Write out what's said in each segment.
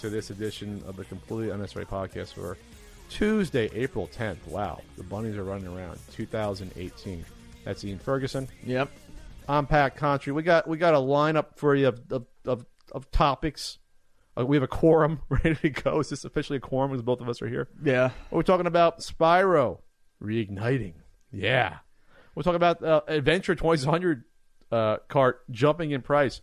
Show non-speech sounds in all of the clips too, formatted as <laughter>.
To this edition of the Completely Unnecessary Podcast for Tuesday, April 10th. Wow, the bunnies are running around. 2018. That's Ian Ferguson. Yep. I'm Pat Contri. We got we got a lineup for you of of, of, of topics. Uh, we have a quorum <laughs> ready to go. Is this officially a quorum because both of us are here? Yeah. We're talking about Spyro reigniting. Yeah. We're talking about uh, Adventure 2600 uh, cart jumping in price.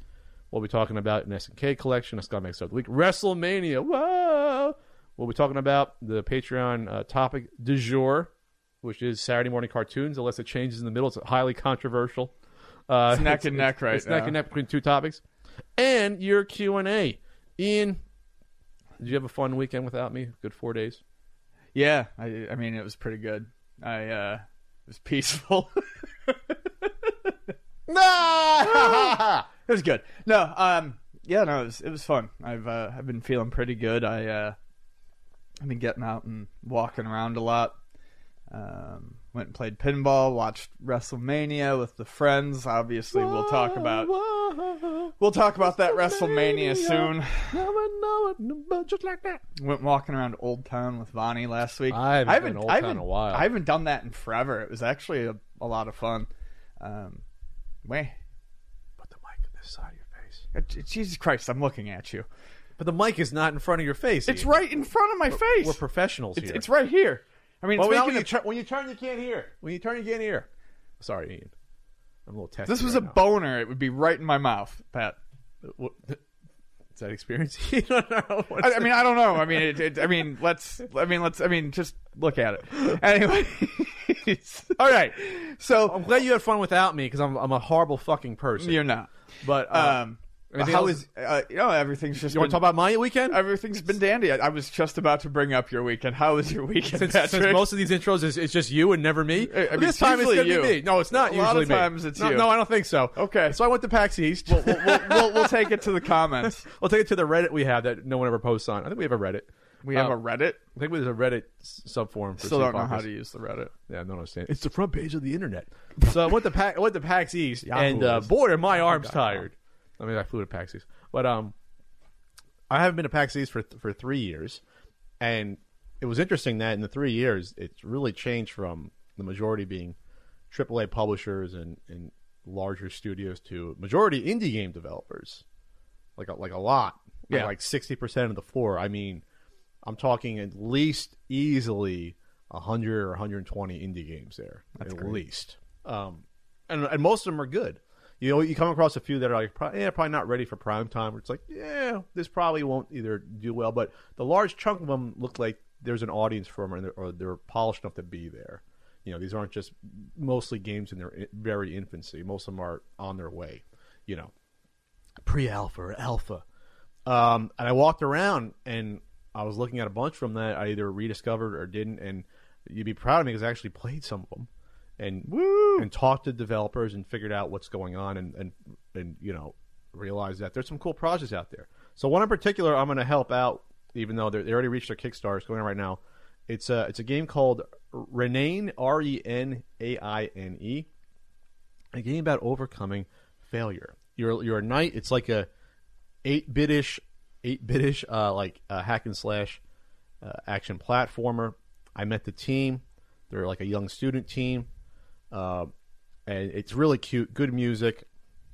We'll be talking about an SNK collection, a Scumbag of the Week, WrestleMania. Whoa! We'll be talking about the Patreon uh, topic du jour, which is Saturday morning cartoons, unless it changes in the middle. It's highly controversial. Uh, It's neck and neck right It's neck and neck between two topics. And your Q&A. Ian, did you have a fun weekend without me? Good four days? Yeah. I, I mean, it was pretty good. I, uh, it was peaceful. <laughs> <laughs> Nah! <laughs> it was good. No, um, yeah, no, it was, it was fun. I've, uh, I've been feeling pretty good. I, uh, I've been getting out and walking around a lot. Um, went and played pinball, watched WrestleMania with the friends. Obviously, we'll talk about we'll talk about that WrestleMania soon. Just like that. Went walking around Old Town with Vonnie last week. I haven't been Old I Town in haven't- a while. I haven't done that in forever. It was actually a, a lot of fun. Um, wait, Put the mic on this side of your face. Jesus Christ! I'm looking at you. But the mic is not in front of your face. It's right in front of my face. We're professionals it's, here. it's right here. I mean, Well, when, you when you turn, you can't hear. When you turn, you can't hear. Sorry, Ian. I'm a little testy. this was right a now. boner. It would be right in my mouth, Pat. What- Is that experience? <laughs> you don't know. I, I mean, I don't know. I mean, it, it, I mean, let's. I mean, let's. I mean, just look at it. Anyway, <laughs> all right. So I'm glad you had fun without me because I'm I'm a horrible fucking person. you're not. But uh, Um, anything how else? is uh, you know everything's just you want to talk about my weekend? everything's been dandy. I, I was just about to bring up your weekend. How was your weekend, since, Patrick? since most of these intros is it's just you and never me. I- I mean, this time it's gonna be you. me. No, it's not A usually lot of me. times it's no, you. No, I don't think so. Okay. So I went to PAX East. we'll, we'll, we'll, we'll take it to the comments. <laughs> We'll take it to the Reddit we have that no one ever posts on. I think we have a Reddit. We have Um, a Reddit. I think there's a Reddit s- subforum. For Still don't know how to use the Reddit. Yeah, I don't understand. It's the front page of the internet. <laughs> So I went to PAX, I went to PAX East, Yahoo and uh, is- boy, are my arms God. tired. I mean, I flew to PAX East, but um, I haven't been to PAX East for for three years, and it was interesting that in the three years, it's really changed from the majority being AAA publishers and and larger studios to majority indie game developers, like a, like a lot, Yeah. like sixty percent of the floor. I mean, I'm talking at least easily 100 or 120 indie games there, at great. least. Um, and, and most of them are good. You know, you come across a few that are like, yeah, probably not ready for prime time. Where it's like, yeah, this probably won't either do well. But the large chunk of them look like there's an audience for them, or they're, or they're polished enough to be there. You know, these aren't just mostly games in their very infancy. Most of them are on their way. You know, pre-alpha or alpha. Um, and I walked around and I was looking at a bunch from that I either rediscovered or didn't. And you'd be proud of me because I actually played some of them and Woo! and talked to developers and figured out what's going on and and and you know realized that there's some cool projects out there. So one in particular I'm going to help out, even though they're- already reached their Kickstarter. It's going on right now. It's a it's a game called Renaine R E N A I N E. A game about overcoming failure. You're you're a knight. It's like a eight bitish, eight bitish, uh, like uh, hack and slash uh, action platformer. I met the team. They're like a young student team, uh, and it's really cute. Good music,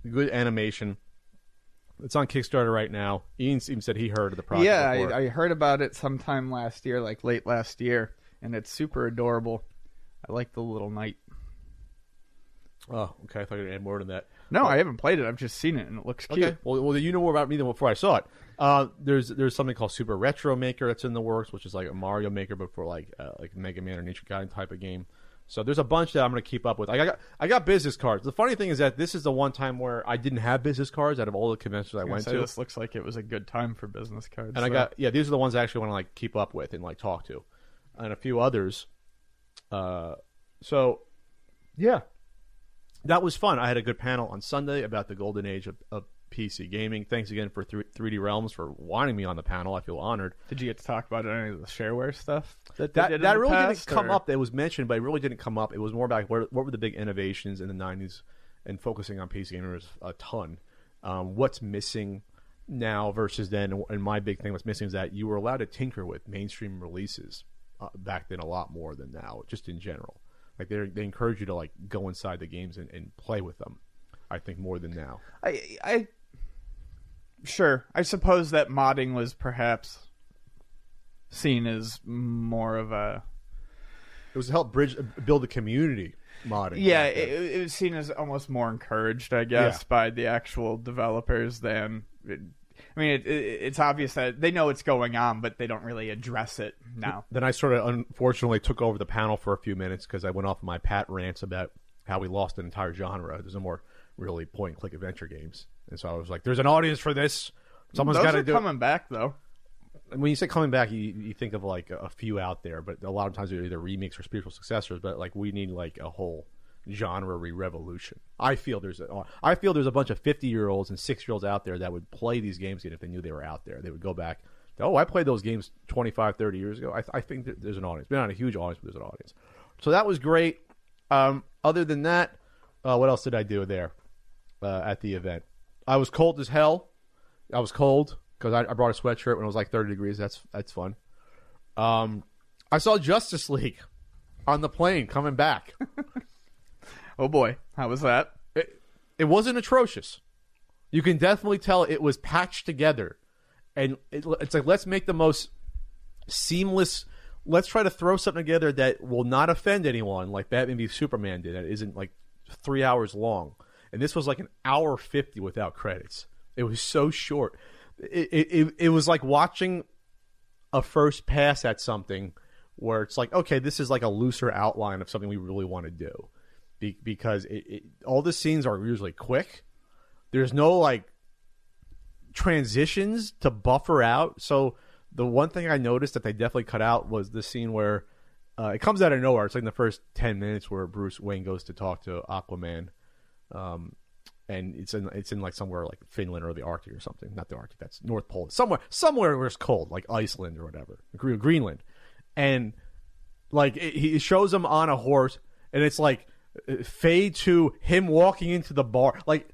good animation. It's on Kickstarter right now. Ian even said he heard of the project. Yeah. I, I heard about it sometime last year, like late last year, and it's super adorable. I like the little knight. oh, okay. I thought you would add more to that. No, I haven't played it. I've just seen it, and it looks cute. Okay. Well, well, you know more about me than before I saw it. Uh, there's there's something called Super Retro Maker that's in the works, which is like a Mario Maker, but for like uh, like Mega Man or Ninja Gaiden type of game. So there's a bunch that I'm going to keep up with. I got I got business cards. The funny thing is that this is the one time where I didn't have business cards out of all the conventions I, I went to, this looks like it was a good time for business cards. and I got yeah. These are the ones I actually want to like keep up with and like talk to, and a few others. Uh, so yeah, that was fun. I had a good panel on Sunday about the golden age of, of PC gaming. Thanks again for 3, 3D Realms for wanting me on the panel. I feel honored. Did you get to talk about any of the shareware stuff that That that really past, didn't come up. It was mentioned, but it really didn't come up. It was more about what, what were the big innovations in the '90s and focusing on PC gamers a ton. Um, what's missing? now versus then. And my big thing was missing is that you were allowed to tinker with mainstream releases uh, back then a lot more than now, just in general. Like they they encourage you to like go inside the games and, and play with them. I think more than now. I, I, sure. I suppose that modding was perhaps seen as more of a It was to help bridge build a community modding. yeah. then. It, it was seen as almost more encouraged, I guess, Yeah. by the actual developers than. I mean, it, it, it's obvious that they know what's going on, but they don't really address it now. then I sort of unfortunately took over the panel for a few minutes because I went off my pat rants about how we lost an entire genre. There's no more really point and click adventure games, and so I was like, "There's an audience for this. Someone's got to are do." coming back though. it. When you say coming back, you, you think of like a, few out there, but a lot of times they're either remakes or spiritual successors. But like we need like a whole genre revolution. I feel there's a, I feel there's a bunch of 50 year olds and six year olds out there that would play these games again if they knew they were out there. They would go back. Oh, I played those games 25, 30 years ago. I, I think there's an audience. Maybe not a huge audience, but there's an audience. So that was great. Um, other than that, uh, what else did I do there uh, at the event? I was cold as hell. I was cold because I, I brought a sweatshirt when it was like 30 degrees. That's that's fun. Um, I saw Justice League on the plane coming back. <laughs> Oh boy, how was that? it, it wasn't atrocious. You can definitely tell it was patched together, and it, it's like let's make the most seamless. Let's try to throw something together that will not offend anyone, like Batman v Superman did. That isn't like three hours long, and this was like an hour fifty without credits. It was so short. It it, it, was like watching a first pass at something where it's like, okay, this is like a looser outline of something we really want to do, Be- because it, it, all the scenes are usually quick. There's no like transitions to buffer out. So the one thing I noticed that they definitely cut out was the scene where uh, it comes out of nowhere. It's like in the first ten minutes where Bruce Wayne goes to talk to Aquaman, um, and it's in it's in like somewhere like Finland or the Arctic or something. Not the Arctic. That's North Pole. Somewhere somewhere where it's cold, like Iceland or whatever, Gre- Greenland, and like it, he shows him on a horse, and it's like uh, fade to him walking into the bar, like.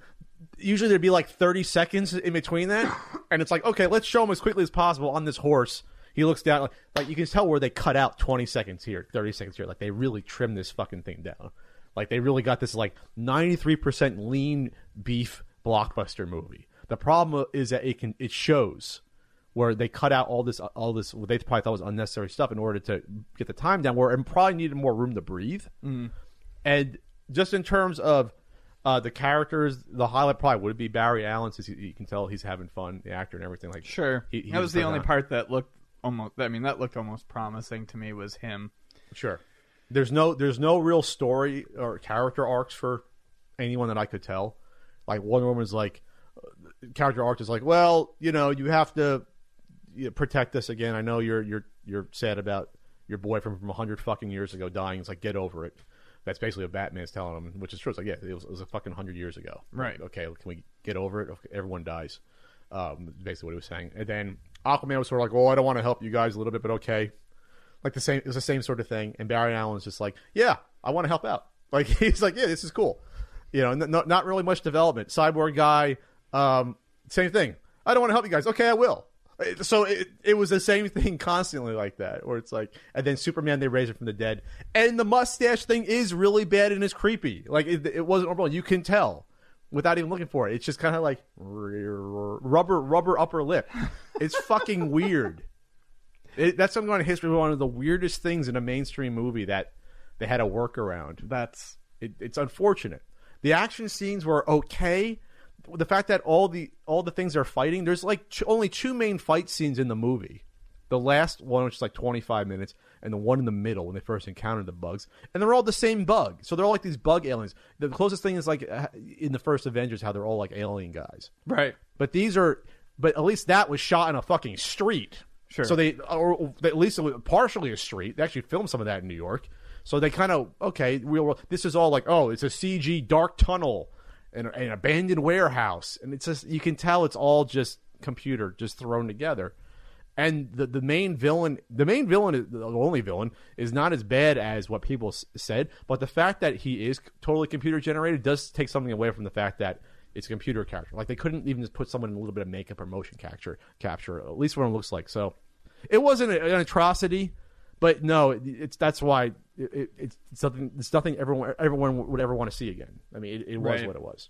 Usually there'd be like 30 seconds in between that, <coughs> and it's like, okay, let's show him as quickly as possible on this horse. He looks down, like, like you can tell where they cut out 20 seconds here, 30 seconds here. Like they really trimmed this fucking thing down. Like they really got this like 93% lean beef blockbuster movie. The problem is that it can it shows where they cut out all this all this what they probably thought was unnecessary stuff in order to get the time down where it probably needed more room to breathe. And just in terms of uh, the characters, the highlight probably would be Barry Allen, since you, can tell he's having fun, the actor and everything. Like Sure, he- he that was the only on- part that looked almost. I mean, that looked almost promising to me. Was him? Sure. There's no there's no real story or character arcs for anyone that I could tell. Like Wonder Woman's like uh, character arc is like, well, you know, you have to you know, protect us again. I know you're you're you're sad about your boyfriend from hundred fucking years ago dying. It's like get over it. That's basically what Batman's telling him, which is true. It's like, yeah, it was, it was a fucking hundred years ago. Right. Okay, can we get over it? Okay, everyone dies. Um, basically what he was saying. And then Aquaman was sort of like, well, I don't want to help you guys a little bit, but okay like the same it was the same sort of thing. And barry allen's just like yeah i want to help out. <laughs> Like he's like yeah this is cool. You know not, not really much development. Cyborg guy um same thing. I don't want to help you guys. Okay i will. So it, it was the same <laughs> thing constantly like that where it's like and then superman they raise it from the dead. And the mustache thing is really bad and is creepy. Like it, it wasn't normal you can tell without even looking for it. It's just kind of like rubber rubber upper lip. It's fucking weird it, that's something going on history. One of the weirdest things in a mainstream movie that they had a workaround. That's It, it's unfortunate. The action scenes were okay. The fact that all the all the things they're fighting, there's like t- only two main fight scenes in the movie. The last one, which is like 25 minutes, and the one in the middle when they first encountered the bugs, and they're all the same bug. So they're all like these bug aliens. The closest thing is like uh, in the first Avengers, how they're all like alien guys. right. But these are, but at least that was shot in a fucking street. Sure. So they, or at least partially a street. They actually filmed some of that in New York. So they kind of okay. Real. This is all like, oh, it's a CG dark tunnel and an abandoned warehouse, and it's just you can tell it's all just computer just thrown together. And the the main villain, the main villain, is, the only villain, is not as bad as what people s- said. But the fact that he is totally computer generated does take something away from the fact that It's a computer character. Like they couldn't even just put someone in a little bit of makeup or motion capture, capture at least what it looks like. So it wasn't an atrocity, but no, it, it's that's why it, it, it's something. It's nothing everyone everyone would ever want to see again. I mean, it, it was Right. what it was.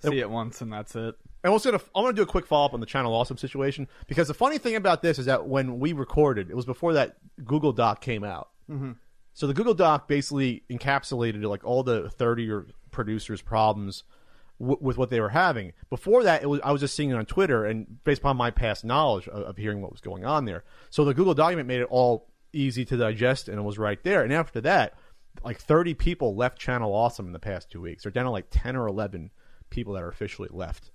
See it once and that's it. I was gonna I want to do a quick follow up on the Channel Awesome situation because the funny thing about this is that when we recorded, it was before that Google Doc came out. Mm-hmm. So the Google Doc basically encapsulated like all the thirty or producers' problems w- with what they were having. Before that, it was I was just seeing it on Twitter and based upon my past knowledge of, of hearing what was going on there. So the Google document made it all easy to digest and it was right there. And after that, like thirty people left Channel Awesome in the past two weeks. They're down to like ten or eleven people that are officially left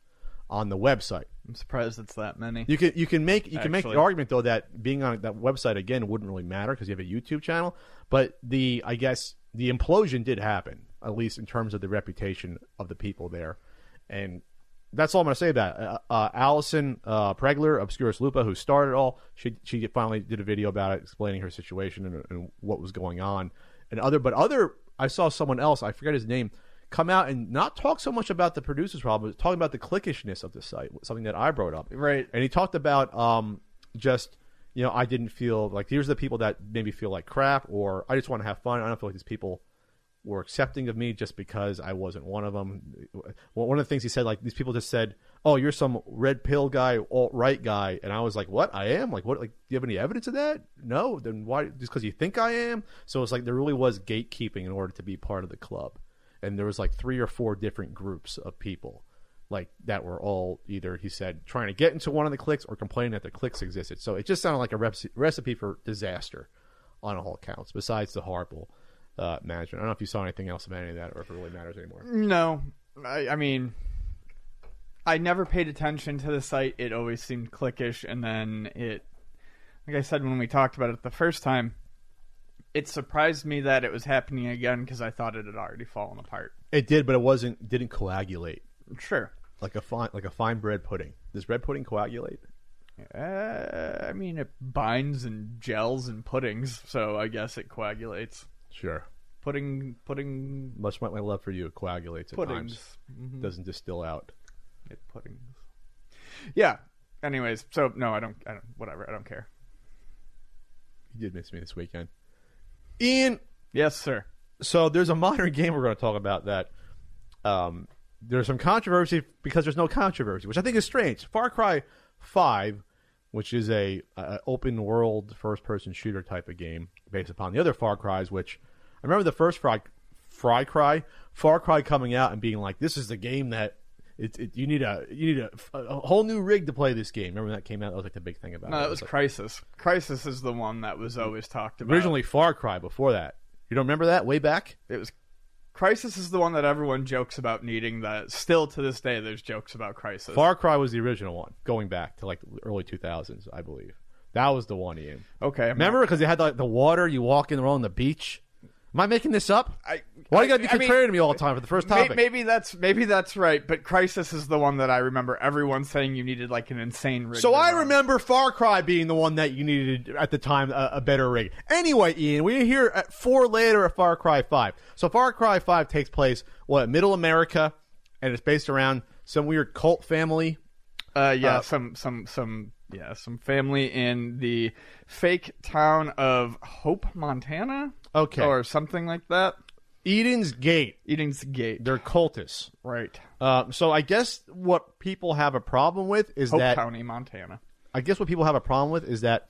on the website. I'm surprised it's that many. You can you can make you can make the argument though that being on that website again wouldn't really matter because you have a YouTube channel, but the I guess the implosion did happen at least in terms of the reputation of the people there, and that's all I'm going to say about it. Uh, uh, Allison uh, Pregler, Obscurus Lupa, who started all, she she finally did a video about it explaining her situation and, and what was going on, and other but other I saw someone else I forget his name come out and not talk so much about the producers problem, but talking about the clickishness of the site, something that I brought up. Right. And he talked about um, just, you know, I didn't feel like here's the people that made me feel like crap, or I just want to have fun. I don't feel like these people were accepting of me just because I wasn't one of them. One of the things he said, like these people just said, "Oh, you're some red pill guy, alt right guy," and I was like, "What? I am? Like, what? Like, do you have any evidence of that? No. Then why? Just because you think I am?" So it's like there really was gatekeeping in order to be part of the club, and there was like three or four different groups of people like that were all either he said trying to get into one of the clicks or complaining that the clicks existed. So it just sounded like a recipe for disaster on all accounts. Besides the horrible uh, management, I don't know if you saw anything else about any of that or if it really matters anymore. No, I, I mean, I never paid attention to the site. It always seemed cliquish, and then it, like I said when we talked about it the first time, it surprised me that it was happening again because I thought it had already fallen apart. It did, but it wasn't. Didn't coagulate Sure. like a fine like a fine bread pudding. Does bread pudding coagulate? Uh, I mean, it binds and gels and puddings, so I guess it coagulates. Sure. Pudding, pudding, Much like my love for you, it coagulates at puddings. times. Mhm. Doesn't distill out. It puddings. Yeah. Anyways, so no, I don't. I don't. Whatever. I don't care. You did miss me this weekend, Ian. Yes, sir. so there's a modern <laughs> game we're going to talk about that um, there's some controversy because there's no controversy, which I think is strange. Far Cry Five, which is a, a open world first person shooter type of game based upon the other Far Cries, which remember the first Fry, Fry Cry, Far Cry coming out and being like, "This is the game that." It, it, you need a you need a, a whole new rig to play this game. Remember when that came out? That was like the big thing about No, it. that It was like- Crysis. Crysis is the one that was always talked about. originally Far Cry. Before that, you don't remember that way back? it was Crysis is the one that everyone jokes about needing. That still to this day, there's jokes about Crysis. Far Cry was the original one, going back to like the early 2000s, I believe. That was the one, Ian. okay, I'm Remember because they had like the water, you walk in on the beach. Am I making this up? I, Why you gotta be I mean, contrarian to me all the time for the first may- topic? Maybe that's maybe that's right, but Crysis is the one that I remember everyone saying you needed like an insane rig. So I run. remember Far Cry being the one that you needed at the time a, a better rig. Anyway, Ian, we're here at four later at Far Cry Five. So Far Cry Five takes place what Middle America, and it's based around some weird cult family. Uh, yeah, Uh, some some some yeah, some family in the fake town of Hope, Montana, Okay, or something like that. Eden's Gate. Eden's Gate, They're cultists. right? Uh, so I guess what people have a problem with is Hope that County, Montana. I guess what people have a problem with is that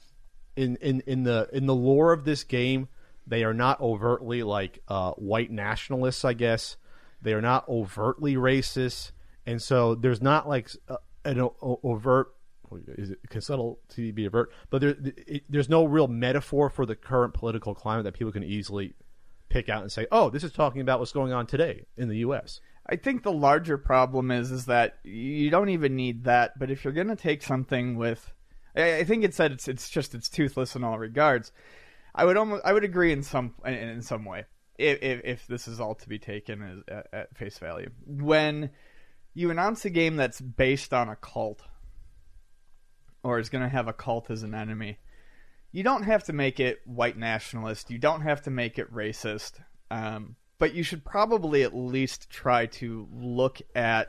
in in in the in the lore of this game, they are not overtly like uh, white nationalists. I guess they are not overtly racist, and so there's not like uh, an o- overt. Is it can subtle to be avert? But there, it, there's no real metaphor for the current political climate that people can easily pick out and say, "Oh, this is talking about what's going on today in the U.S." I think the larger problem is is that you don't even need that. But if you're going to take something with, I, I think it said it's it's just it's toothless in all regards. I would almost I would agree in some in, in some way if, if if this is all to be taken as at, at face value. When you announce a game that's based on a cult or is going to have a cult as an enemy, you don't have to make it white nationalist. You don't have to make it racist. Um, but you should probably at least try to look at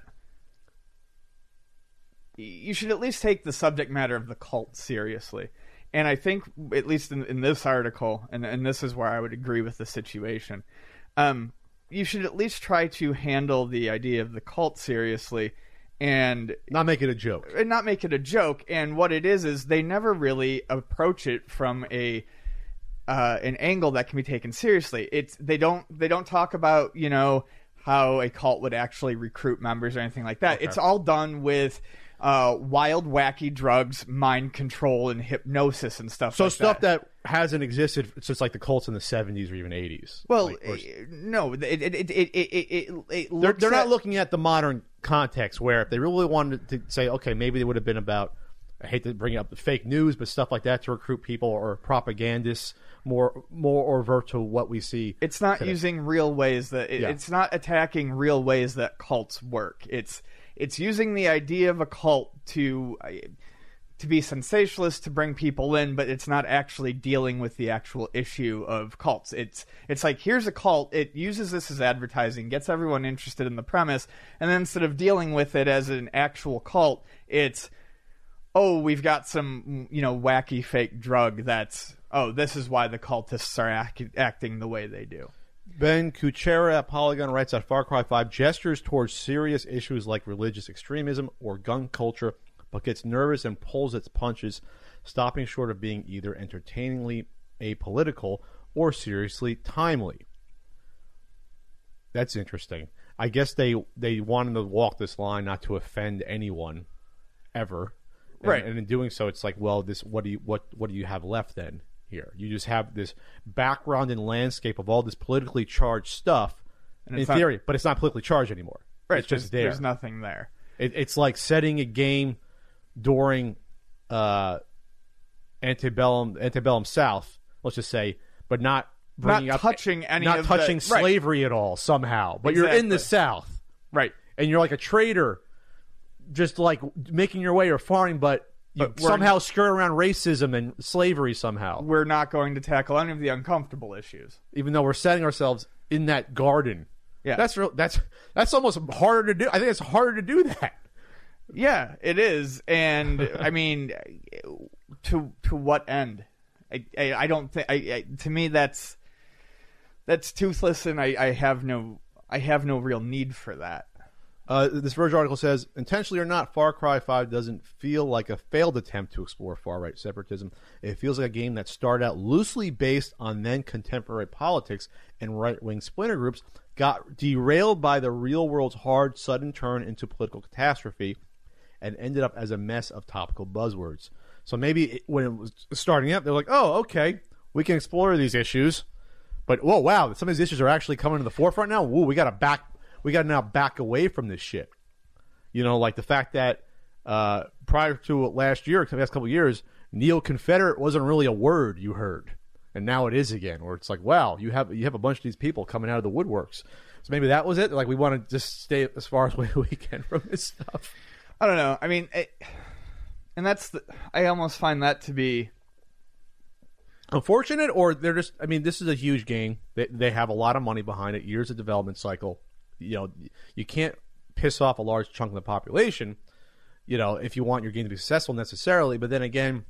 you should at least take the subject matter of the cult seriously. And I think, at least in, in this article, and, and this is where I would agree with the situation, um, you should at least try to handle the idea of the cult seriously and Not make it a joke. and not make it a joke. And what it is is they never really approach it from a uh, an angle that can be taken seriously. It's they don't they don't talk about you know how a cult would actually recruit members or anything like that. Okay. It's all done with uh, wild, wacky drugs, mind control, and hypnosis and stuff. So like stuff that. hasn't existed since like the cults in the seventies or even eighties. well, Like, or- eh, no, it it it it it, it, they're, they're not looking at the modern context where if they really wanted to say, okay, maybe they would have been about. I hate to bring up the fake news, but stuff like that to recruit people or propagandists more more overt to what we see. It's not today. using real ways that it, Yeah. it's not attacking real ways that cults work. It's it's using the idea of a cult to uh, to be sensationalist to bring people in, but it's not actually dealing with the actual issue of cults. It's it's like here's a cult. It uses this as advertising, gets everyone interested in the premise, and then instead of dealing with it as an actual cult, it's oh, we've got some, you know, wacky fake drug that's, oh, this is why the cultists are act- acting the way they do. Ben Kuchera at Polygon writes that Far Cry 5 gestures towards serious issues like religious extremism or gun culture, but gets nervous and pulls its punches, stopping short of being either entertainingly apolitical or seriously timely. That's interesting. I guess they they wanted to walk this line not to offend anyone ever. And- Right. And in doing so it's like, well, this what do you what what do you have left then here? You just have this background and landscape of all this politically charged stuff in not- theory, but it's not politically charged anymore. Right. It's just there. There's nothing there. It, it's like setting a game during uh, antebellum antebellum South, let's just say, but not bringing Not up touching any not of the- touching right. slavery at all somehow. But you're in the South, Right. and you're like a trader, just like making your way or farming, but you But somehow skirt around racism and slavery somehow. We're not going to tackle any of the uncomfortable issues. Even though we're setting ourselves in that garden. Yeah. That's real. That's that's almost harder to do. I think it's harder to do that. Yeah, it is. And <laughs> I mean, to to what end? I, I, I don't think. I, I, to me, that's that's toothless, and I, I have no I have no real need for that. Uh, this Verge article says, intentionally or not, Far Cry 5 doesn't feel like a failed attempt to explore far right separatism. It feels like a game that started out loosely based on then contemporary politics and right wing splinter groups, got derailed by the real world's hard, sudden turn into political catastrophe, and ended up as a mess of topical buzzwords. So maybe it, when it was starting up, they're like, oh, okay, we can explore these issues. But whoa, wow! Some of these issues are actually coming to the forefront now. Whoa, we got to back. We got to now back away from this shit. You know, like the fact that uh, prior to last year, the last couple years, neo Confederate wasn't really a word you heard, and now it is again. Where it's like, wow, you have you have a bunch of these people coming out of the woodworks. So maybe that was it. Like we want to just stay as far as <laughs> we can from this stuff. I don't know. I mean, it, and that's the, I almost find that to be unfortunate or they're just i mean this is a huge game they, they have a lot of money behind it years of development cycle you know you can't piss off a large chunk of the population you know if you want your game to be successful necessarily. But then again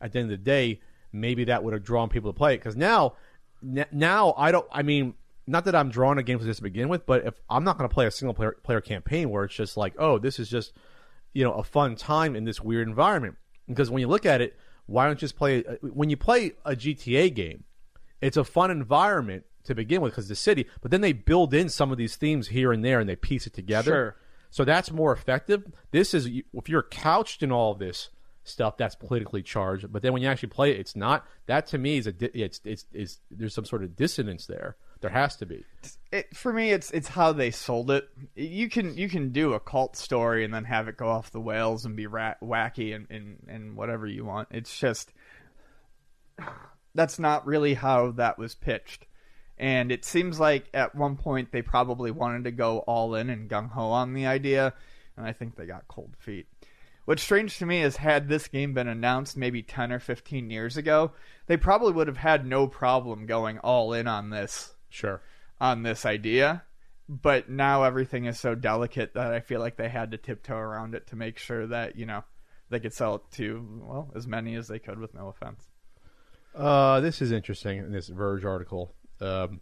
at the end of the day maybe that would have drawn people to play it. Because now n- now i don't i mean not that i'm drawn to games like this to begin with but if i'm not going to play a single player, player campaign where it's just like oh this is just you know a fun time in this weird environment. Because when you look at it why don't you just play uh, when you play a GTA game it's a fun environment to begin with because the city but then they build in some of these themes here and there and they piece it together. Sure. so that's more effective. This is if you're couched in all of this stuff that's politically charged but then when you actually play it it's not. That to me is a it's it's, it's there's some sort of dissonance there. There has to be. It, for me it's it's how they sold it. You can you can do a cult story and then have it go off the whales and be rat, wacky and, and and whatever you want. It's just <sighs> that's not really how that was pitched and it seems like at one point they probably wanted to go all in and gung-ho on the idea and i think they got cold feet What's strange to me is had this game been announced maybe 10 or 15 years ago, they probably would have had no problem going all in on this sure on this idea but now everything is so delicate that I feel like they had to tiptoe around it to make sure that you know they could sell it to well as many as they could with no offense. Uh, this is interesting in this Verge article. Um,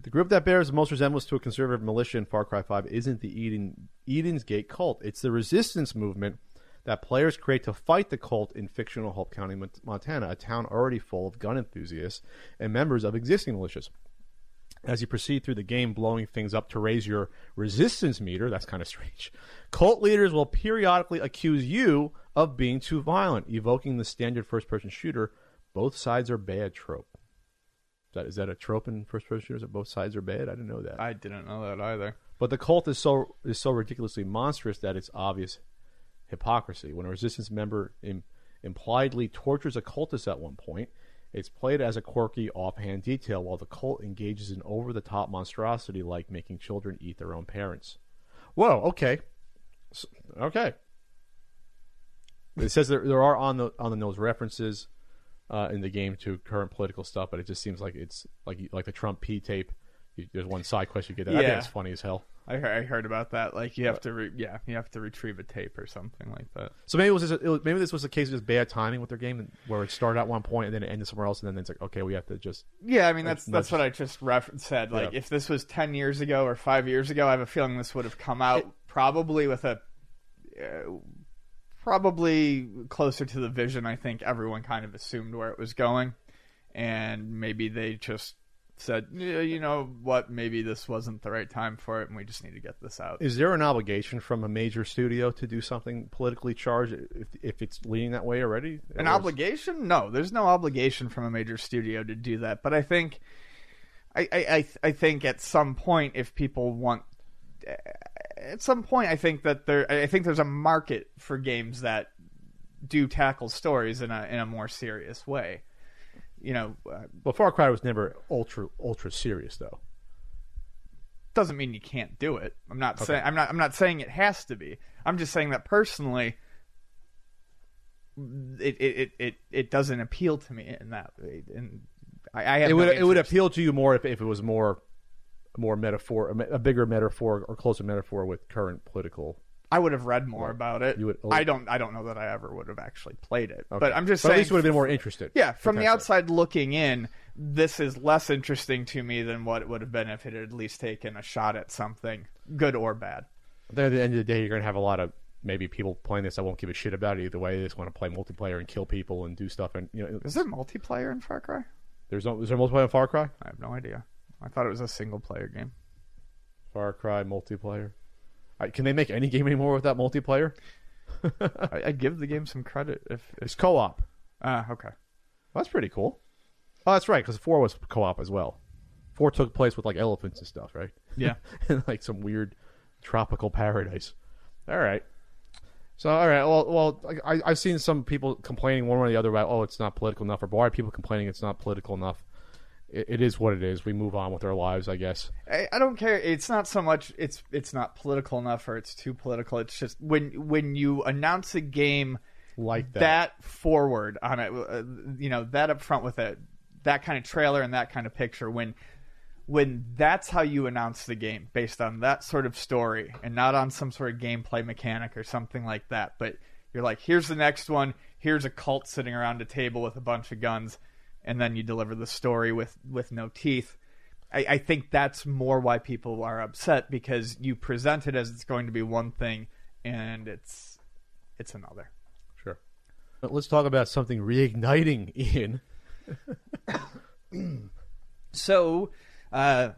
the group that bears the most resemblance to a conservative militia in Far Cry 5 isn't the Eden, Eden's Gate cult. It's the resistance movement that players create to fight the cult in fictional Hope County, Montana, a town already full of gun enthusiasts and members of existing militias. As you proceed through the game, blowing things up to raise your resistance meter, that's kind of strange. Cult leaders will periodically accuse you of being too violent, evoking the standard first person shooter, both sides are bad trope. Is that, is that a trope in first person shooters that both sides are bad? I didn't know that. I didn't know that either. But the cult is so is so ridiculously monstrous that it's obvious hypocrisy. When a resistance member Im- impliedly tortures a cultist at one point, it's played as a quirky, offhand detail, while the cult engages in over the top monstrosity like making children eat their own parents. Whoa, okay. okay. It says there, there are on the on the nose references uh, in the game to current political stuff, but it just seems like it's like like the Trump P tape. You, there's one side quest you get. That. I think it's funny as hell. I heard, I heard about that. Like you have to, re- yeah, you have to retrieve a tape or something like that. So maybe it was, just, it was maybe this was a case of just bad timing with their game, where it started at one point and then it ended somewhere else, and then it's like okay, we have to just Yeah, I mean That's- that's that's- what I just refer- said. Like Yeah. if this was ten years ago or five years ago, I have a feeling this would have come out probably with a uh, probably closer to the vision. I think everyone kind of assumed where it was going, and maybe they just said, "Yeah, you know what, maybe this wasn't the right time for it, and we just need to get this out. Is there an obligation from a major studio to do something politically charged if, if it's leaning that way already? An Or is- obligation? No, there's no obligation from a major studio to do that. But I think, I, I, I think at some point, if people want, at some point, I think that there, I think there's a market for games that do tackle stories in a in a more serious way. You know, uh, Well, Far Cry was never ultra ultra serious though. doesn't mean you can't do it. I'm not saying I'm not I'm not saying it has to be. I'm just saying that personally it it, it, it, doesn't appeal to me in that way. And I, I have It would no it would appeal to you more if, if it was more more metaphor, a bigger metaphor or closer metaphor with current political. I would have read more about it. You would- I don't I don't know that I ever would have actually played it. Okay. But I'm just But saying at least would have been more interested. Yeah, from the outside looking in, this is less interesting to me than what it would have been if it had at least taken a shot at something, good or bad. Then at the end of the day, you're going to have a lot of maybe people playing this I won't give a shit about it either way. They just want to play multiplayer and kill people and do stuff. And you know, Is there multiplayer in Far Cry? there's no is there multiplayer in Far Cry? I have no idea. I thought it was a single player game. Far Cry multiplayer. I, can they make any game anymore without multiplayer? <laughs> I, I give the game some credit if It's co-op. ah okay. That's pretty cool. Oh, that's right, because four was co-op as well. Four took place with like elephants and stuff, right? Yeah. <laughs> in like some weird tropical paradise. All right. So all right, well, well, I, I've seen some people complaining one way or the other about, oh, it's not political enough, or why are people complaining it's not political enough? It, it is what it is. We move on with our lives, I guess. I, I don't care. It's not so much it's it's not political enough or it's too political. It's just when when you announce a game Like that. that forward on it, uh, you know, that up front with it, that kind of trailer and that kind of picture when when that's how you announce the game based on that sort of story and not on some sort of gameplay mechanic or something like that but you're like here's the next one here's a cult sitting around a table with a bunch of guns and then you deliver the story with with no teeth I, I think that's more why people are upset because you present it as it's going to be one thing and it's it's another Sure. But let's talk about something reigniting, <laughs> Ian. So, uh,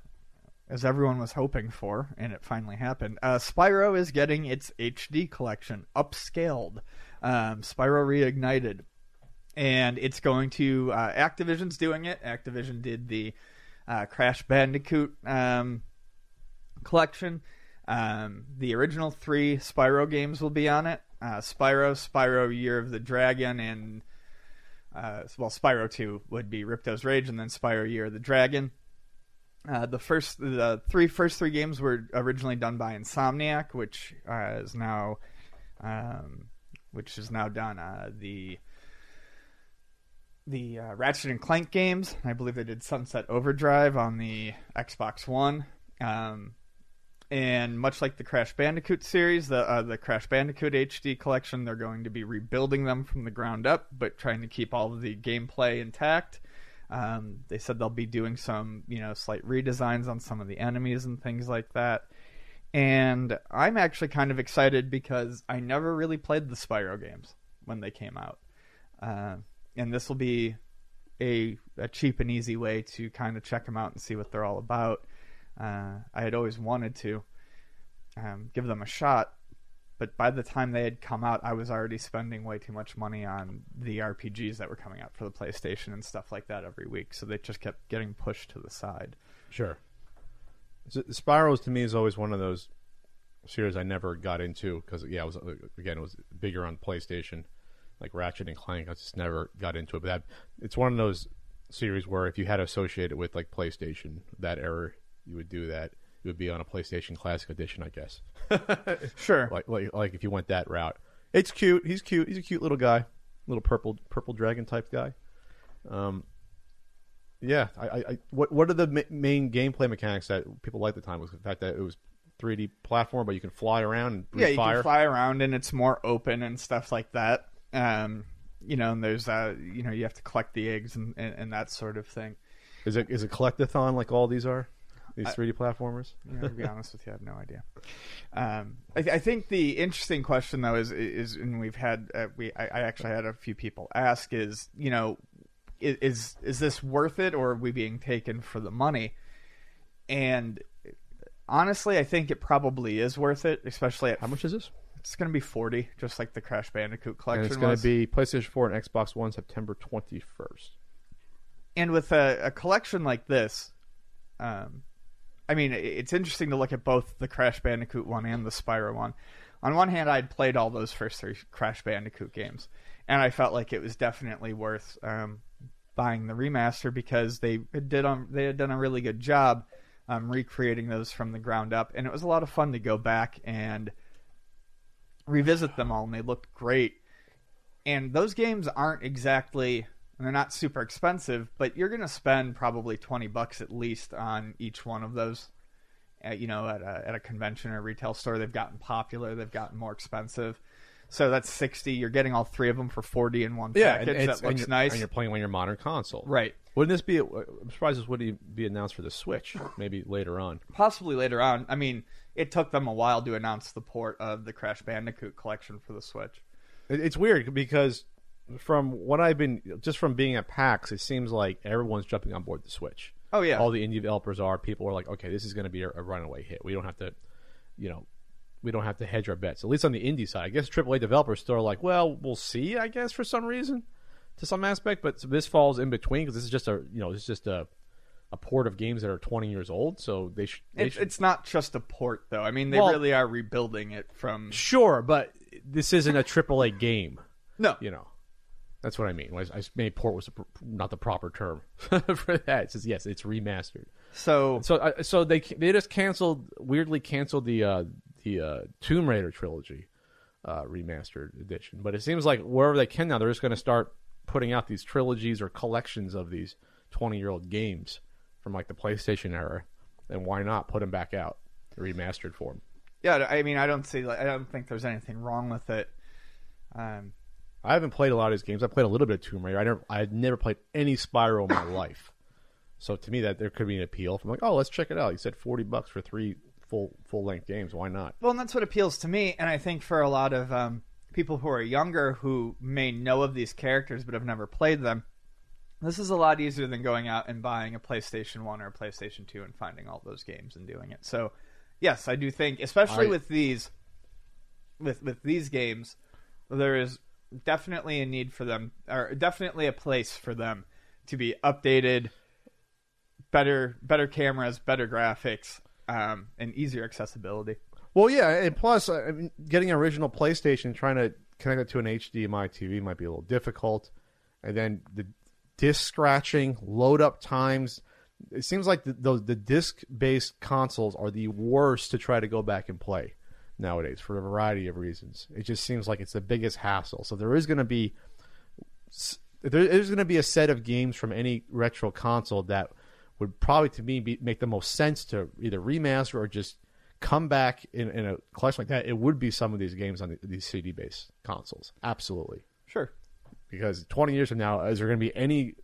as everyone was hoping for, and it finally happened, uh, Spyro is getting its HD collection upscaled. Um, Spyro Reignited. And it's going to. Uh, Activision's doing it. Activision did the uh, Crash Bandicoot um, collection. Um, the original three Spyro games will be on it uh, Spyro, Spyro Year of the Dragon, and uh, well, Spyro 2 would be Ripto's Rage, and then Spyro Year of the Dragon. Uh, the first, the three first three games were originally done by Insomniac, which uh, is now, um, which is now done. The the uh, Ratchet and Clank games, I believe they did Sunset Overdrive on the Xbox One, Um, and much like the Crash Bandicoot series, the uh, the Crash Bandicoot HD collection, they're going to be rebuilding them from the ground up, but trying to keep all of the gameplay intact. Um, they said they'll be doing some, you know, slight redesigns on some of the enemies and things like that. And I'm actually kind of excited because I never really played the Spyro games when they came out, uh, and this will be a a cheap and easy way to kind of check them out and see what they're all about. Uh, I had always wanted to um, give them a shot, but by the time they had come out, I was already spending way too much money on the RPGs that were coming out for the PlayStation and stuff like that every week. So they just kept getting pushed to the side. Sure. So, Spyro's to me is always one of those series I never got into because yeah, it was again it was bigger on PlayStation, like Ratchet and Clank. I just never got into it. But that it's one of those series where if you had to associate it with like PlayStation that era, you would do that. It would be on a PlayStation Classic Edition, I guess. <laughs> Sure. like like like if you went that route. It's cute. He's cute. He's a cute little guy, little purple purple dragon type guy. Um, yeah. I, I, I what what are the ma- main gameplay mechanics that people liked at the time? Was the fact that it was 3D platform, but you can fly around and yeah, you fire. can fly around and it's more open and stuff like that. Um, you know, and there's uh, you know, you have to collect the eggs and, and, and that sort of thing. Is it is it collectathon like all these are? These 3D platformers. You know, to be honest with you, I have no idea. Um, I, th- I think the interesting question though is is and we've had uh, we I, I actually had a few people ask is you know is, is is this worth it or are we being taken for the money? And honestly, I think it probably is worth it, especially at How much is this? It's going to be forty, just like the Crash Bandicoot And collection. it's going to be PlayStation 4 and Xbox One September 21st. and with a, a collection like this, um, I mean, it's interesting to look at both the Crash Bandicoot one and the Spyro one. On one hand, I'd played all those first three Crash Bandicoot games, and I felt like it was definitely worth um, buying the remaster because they did um, they had done a really good job um, recreating those from the ground up, and it was a lot of fun to go back and revisit them all, and they looked great. And those games aren't exactly they're not super expensive, but you're going to spend probably 20 bucks at least on each one of those. At, you know, at a, at a convention or retail store, they've gotten popular, they've gotten more expensive. So that's 60. You're getting all three of them for 40 in one package. and, that and looks you're, nice. And you're playing on your modern console. Right. Wouldn't this be? I'm surprised this wouldn't be announced for the Switch. Maybe later on. Possibly later on. I mean, it took them a while to announce the port of the Crash Bandicoot collection for the Switch. It's weird because from what I've been just from being at PAX, it seems like everyone's jumping on board the Switch. Oh, yeah. All the indie developers are. People are like, okay, this is going to be a, a runaway hit. We don't have to, you know, we don't have to hedge our bets. At least on the indie side, I guess AAA developers still are like, well, we'll see. I guess for some reason, to some aspect, but this falls in between because this is just a, you know, this is just a, a port of games that are 20 years old. So they should. They should it's not just a port, though. I mean, they Well- really are rebuilding it from. sure, but this isn't a AAA game. No. you know that's what i mean I, I maybe port was pr- not the proper term <laughs> for that it says yes it's remastered So, so uh, so they they just canceled weirdly canceled the uh the uh tomb raider trilogy uh remastered edition but it seems like wherever they can now they're just going to start putting out these trilogies or collections of these 20 year old games from like the playstation era and why not put them back out remastered form yeah, I mean, I don't see. Like I don't think there's anything wrong with it. Um, I haven't played a lot of these games. I played a little bit of Tomb Raider. I never, I had never played any Spyro in my <coughs> life. So to me, that there could be an appeal. I'm like, oh, let's check it out. You said forty bucks for three full full length games. Why not? Well, and that's what appeals to me, and I think for a lot of um, people who are younger who may know of these characters but have never played them, this is a lot easier than going out and buying a PlayStation One or a PlayStation Two and finding all those games and doing it. So, yes, I do think, especially I- with these, with with these games, there is definitely a need for them, or definitely a place for them to be updated, better better cameras, better graphics, um, and easier accessibility. Well, yeah, and plus, I mean, getting an original PlayStation, trying to connect it to an HDMI TV might be a little difficult, and then the disc scratching, load up times. It seems like the, those the disc based consoles are the worst to try to go back and play nowadays for a variety of reasons. It just seems like it's the biggest hassle. So there is going to be there is going to be a set of games from any retro console that would probably to me be, make the most sense to either remaster or just come back in, in a collection like that. It would be some of these games on the, these CD based consoles, absolutely. Because 20 years from now, is there going to be any?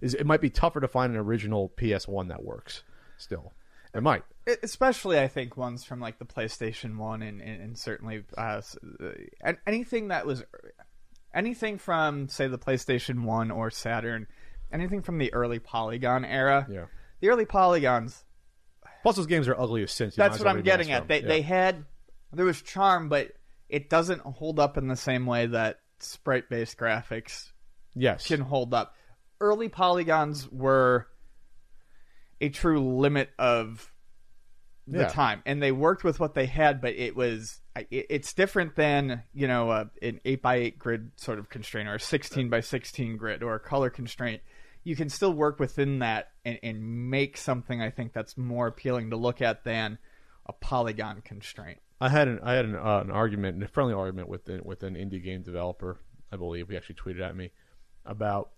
Is it might be tougher to find an original PS1 that works still. It might. Especially I think ones from like the PlayStation One and, and, and certainly uh, anything that was anything from say the PlayStation One or Saturn, anything from the early Polygon era. Yeah. The early Polygons. Plus, those games are ugly as sin. so That's what I'm getting at. They Yeah. they had there was charm, but it doesn't hold up in the same way that sprite based graphics yes. can hold up. Early polygons were a true limit of the Yeah. time, and they worked with what they had. But it was it, it's different than you know uh, an eight by eight grid sort of constraint or a sixteen by sixteen grid or a color constraint. You can still work within that and, and make something I think that's more appealing to look at than a polygon constraint. I had an I had an, uh, an argument, a friendly argument with an, with an indie game developer. I believe he actually tweeted at me about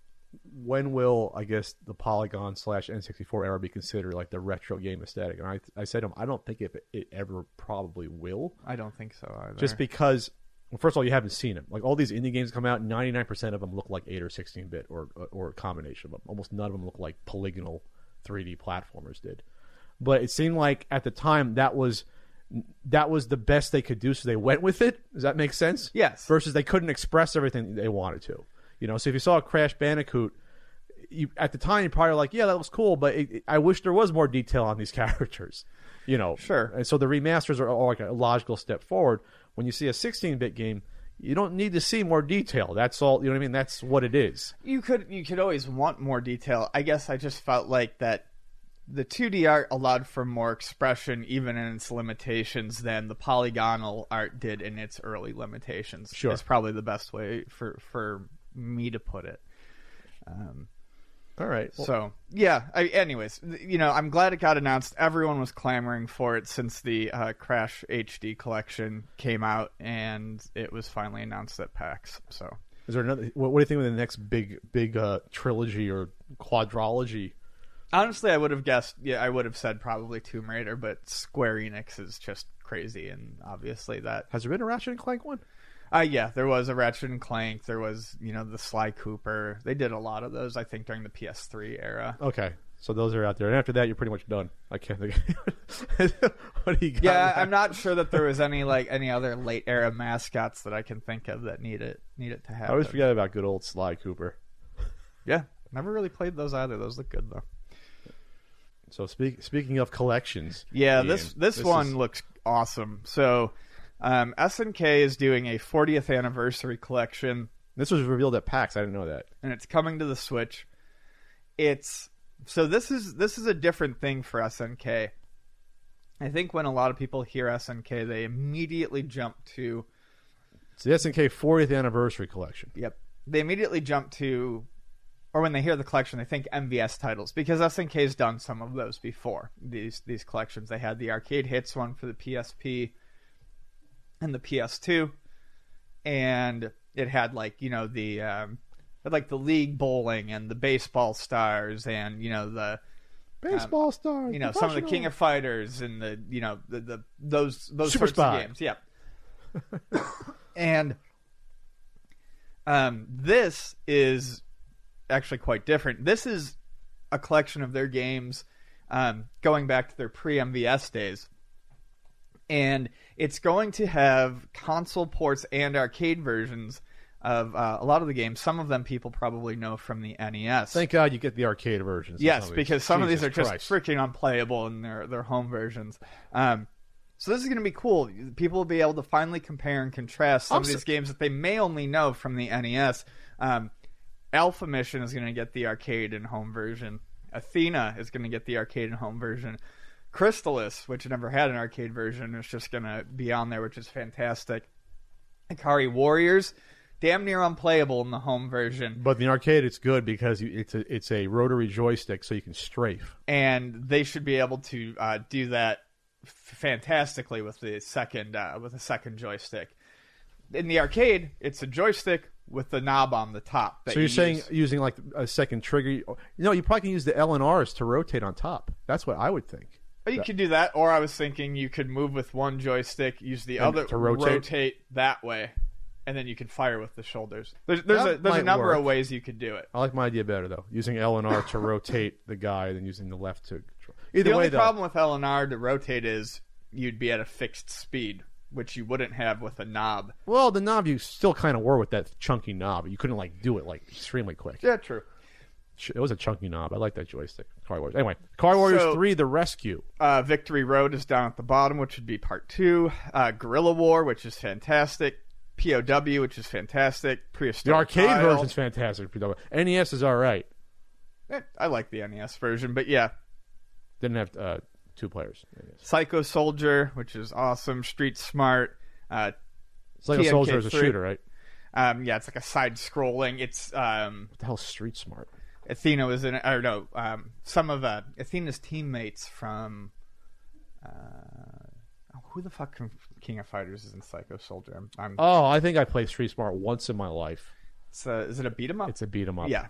when will I guess the Polygon slash N64 era be considered like the retro game aesthetic? And I I said to him, I don't think if it, it ever probably will, I don't think so either. just because. Well, first of all, you haven't seen them. Like all these indie games come out, ninety nine percent of them look like eight or sixteen bit, or or a combination of them. Almost none of them look like polygonal, three D platformers did. But it seemed like at the time that was that was the best they could do, so they went with it. Does that make sense? Yes. Versus they couldn't express everything they wanted to. You know, so if you saw a Crash Bandicoot, you at the time you probably like, yeah, that looks cool, but it, it- I wish there was more detail on these <laughs> characters. You know, Sure. And so the remasters are all like a logical step forward. When you see a 16-bit game, you don't need to see more detail. That's all. You know what I mean? That's what it is. you could you could always want more detail. I guess I just felt like that the 2D art allowed for more expression even in its limitations than the polygonal art did in its early limitations. Sure. Is probably the best way for for me to put it. Um, All right. Well, so yeah. I, anyways, you know, I'm glad it got announced. Everyone was clamoring for it since the uh, Crash HD collection came out, and it was finally announced at PAX. So is there another? What, what do you think of the next big big uh, trilogy or quadrology? Honestly, I would have guessed. Yeah, I would have said probably Tomb Raider, but Square Enix is just crazy, and obviously that. Has there been a Ratchet and Clank one? Uh, yeah, there was a Ratchet and Clank. There was, you know, the Sly Cooper. They did a lot of those, I think, during the PS3 era. Okay, so those are out there, and after that, you're pretty much done. I can't think. <laughs> what do you got? Yeah? I'm not sure that there was any like any other late era mascots that I can think of that need it need it to happen. I always forget about good old Sly Cooper. Yeah, never really played those either. Those look good though. So speak, speaking of collections, Yeah, Ian, this this, one is- looks awesome. So, um, SNK is doing a 40th anniversary collection. this was revealed at PAX. I didn't know that. and it's coming to the Switch. It's so this is this is a different thing for SNK. I think when a lot of people hear SNK, they immediately jump to It's the SNK 40th anniversary collection. yep. They immediately jump to or when they hear the collection, they think MVS titles because SNK has done some of those before. These these collections. They had the arcade hits one for the PSP and the PS2 and it had like, you know, the um like the league bowling and the baseball stars and, you know, the Baseball stars. you know some of the King of Fighters and the you know the, the those those Super sorts Spy. of games. Yeah, <laughs> and um, this is actually quite different. This is a collection of their games um, going back to their pre MVS days. And it's going to have console ports and arcade versions of uh, a lot of the games. Some of them people probably know from the NES. Thank God you get the arcade versions. Yes, some because some of these Jesus are just Christ. freaking unplayable in their their home versions. Um, so this is going to be cool. People will be able to finally compare and contrast some I'm of so- these games that they may only know from the NES. Um, Alpha Mission is going to get the arcade and home version. Athena is going to get the arcade and home version. Crystalis, which never had an arcade version, is just going to be on there, which is fantastic. Ikari Warriors, damn near unplayable in the home version. But the arcade, it's good because it's a it's a rotary joystick, so you can strafe. and they should be able to uh, do that fantastically with the second uh, with a second joystick. In the arcade, it's a joystick with the knob on the top. that So you're you saying use. using like a second trigger? You know, you probably can use the L and R's to rotate on top. That's what I would think. Oh, you could do that, or I was thinking you could move with one joystick, use the And other to rotate? that way, and then you can fire with the shoulders. There's there's That a there's a number work. of ways you could do it. I like my idea better though, using L and R to rotate the guy, than using the left to control. Either the way, only though, problem with L and R to rotate is you'd be at a fixed speed, which you wouldn't have with a knob. well, the knob you still kind of were with that chunky knob. You couldn't like do it like extremely quick. Yeah, true. It was a chunky knob. I like that joystick. Ikari Warriors. Anyway, Ikari Warriors So- Three: The Rescue. Uh, Victory Road is down at the bottom, which would be part two. Uh, Guerrilla War, which is fantastic. POW, which is fantastic. Prehistoric The arcade Isle. version's fantastic. NES is all right. Eh, I like the NES version, but yeah, Didn't have uh, two players. Psycho Soldier, which is awesome. Street Smart. Uh, like a soldier as a TNK3. shooter, right? um, yeah, it's like a side-scrolling. It's um, What the hell's Street Smart? Athena was in it. Or no, um, some of uh, Athena's teammates from. Uh, oh, who the fuck from King of Fighters is in Psycho Soldier? I'm. I'm Oh, I think I played Street Smart once in my life. it's, uh, is it a beat 'em up? It's a beat 'em up. Yeah.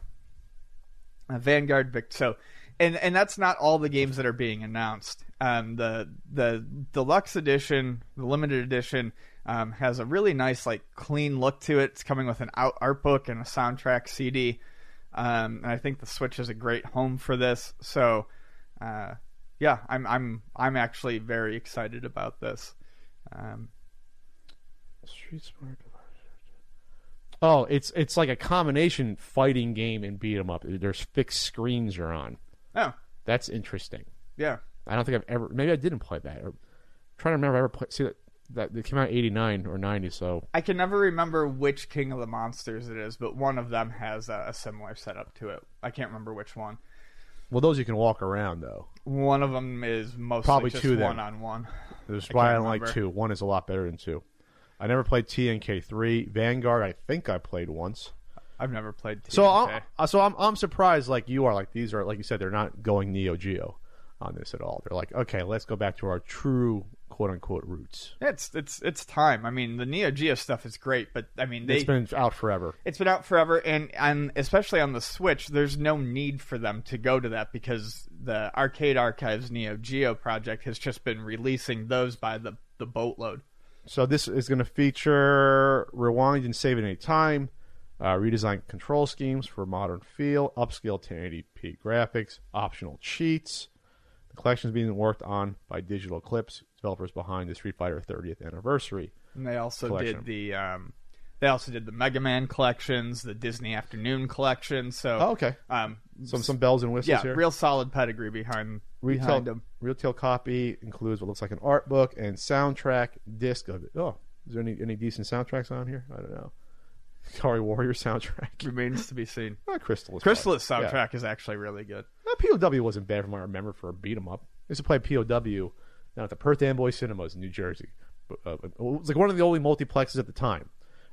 Uh, Vanguard Vic. So, and and that's not all the games that are being announced. Um, the the deluxe edition, the limited edition, um, has a really nice like clean look to it. It's coming with an out art book and a soundtrack CD. Um, and I think the Switch is a great home for this. So, uh, yeah, I'm I'm I'm actually very excited about this. Um, Street Smart. Oh, it's it's like a combination fighting game and beat 'em up. There's fixed screens you're on. Oh, That's interesting. yeah. I don't think I've ever. Maybe I didn't play that. Or, trying to remember if I ever played. See that that it came out eighty nine or ninety. So I can never remember which King of the Monsters it is, but one of them has a, a similar setup to it. I can't remember which one. well, those you can walk around though. One of them is mostly Probably just two then. one on one. There's I why I don't like two. One is a lot better than two. I never played TNK three. Vanguard, I think I played once. I've never played. So I'm uh, so I'm I'm surprised like you are. Like these are like you said they're not going Neo Geo on this at all. They're like okay, let's go back to our true quote unquote roots. it's it's it's time. I mean, the Neo Geo stuff is great, but I mean, they it's been out forever. it's been out forever, and and especially on the Switch, there's no need for them to go to that because the Arcade Archives Neo Geo project has just been releasing those by the the boatload. So this is going to feature rewind and save at any time, uh, redesigned control schemes for modern feel, upscale 1080p graphics, optional cheats. The collection is being worked on by Digital Eclipse, developers behind the Street Fighter 30th anniversary. And they also Collection. did the um, they also did the Mega Man collections, the Disney Afternoon collection. So Oh, okay. um, Some some bells and whistles yeah, here. real solid pedigree behind Retail behind them. retail copy includes what looks like an art book and soundtrack disc of it. Oh, is there any any decent soundtracks on here? I don't know. Ikari Warrior soundtrack. Remains to be seen. <laughs> Crystal. is Crystalis. Yeah. soundtrack is actually really good. POW wasn't bad from what I remember for a beat 'em up. I used to play POW down at the Perth Amboy Cinemas in New Jersey. Uh, it was like one of the only multiplexes at the time.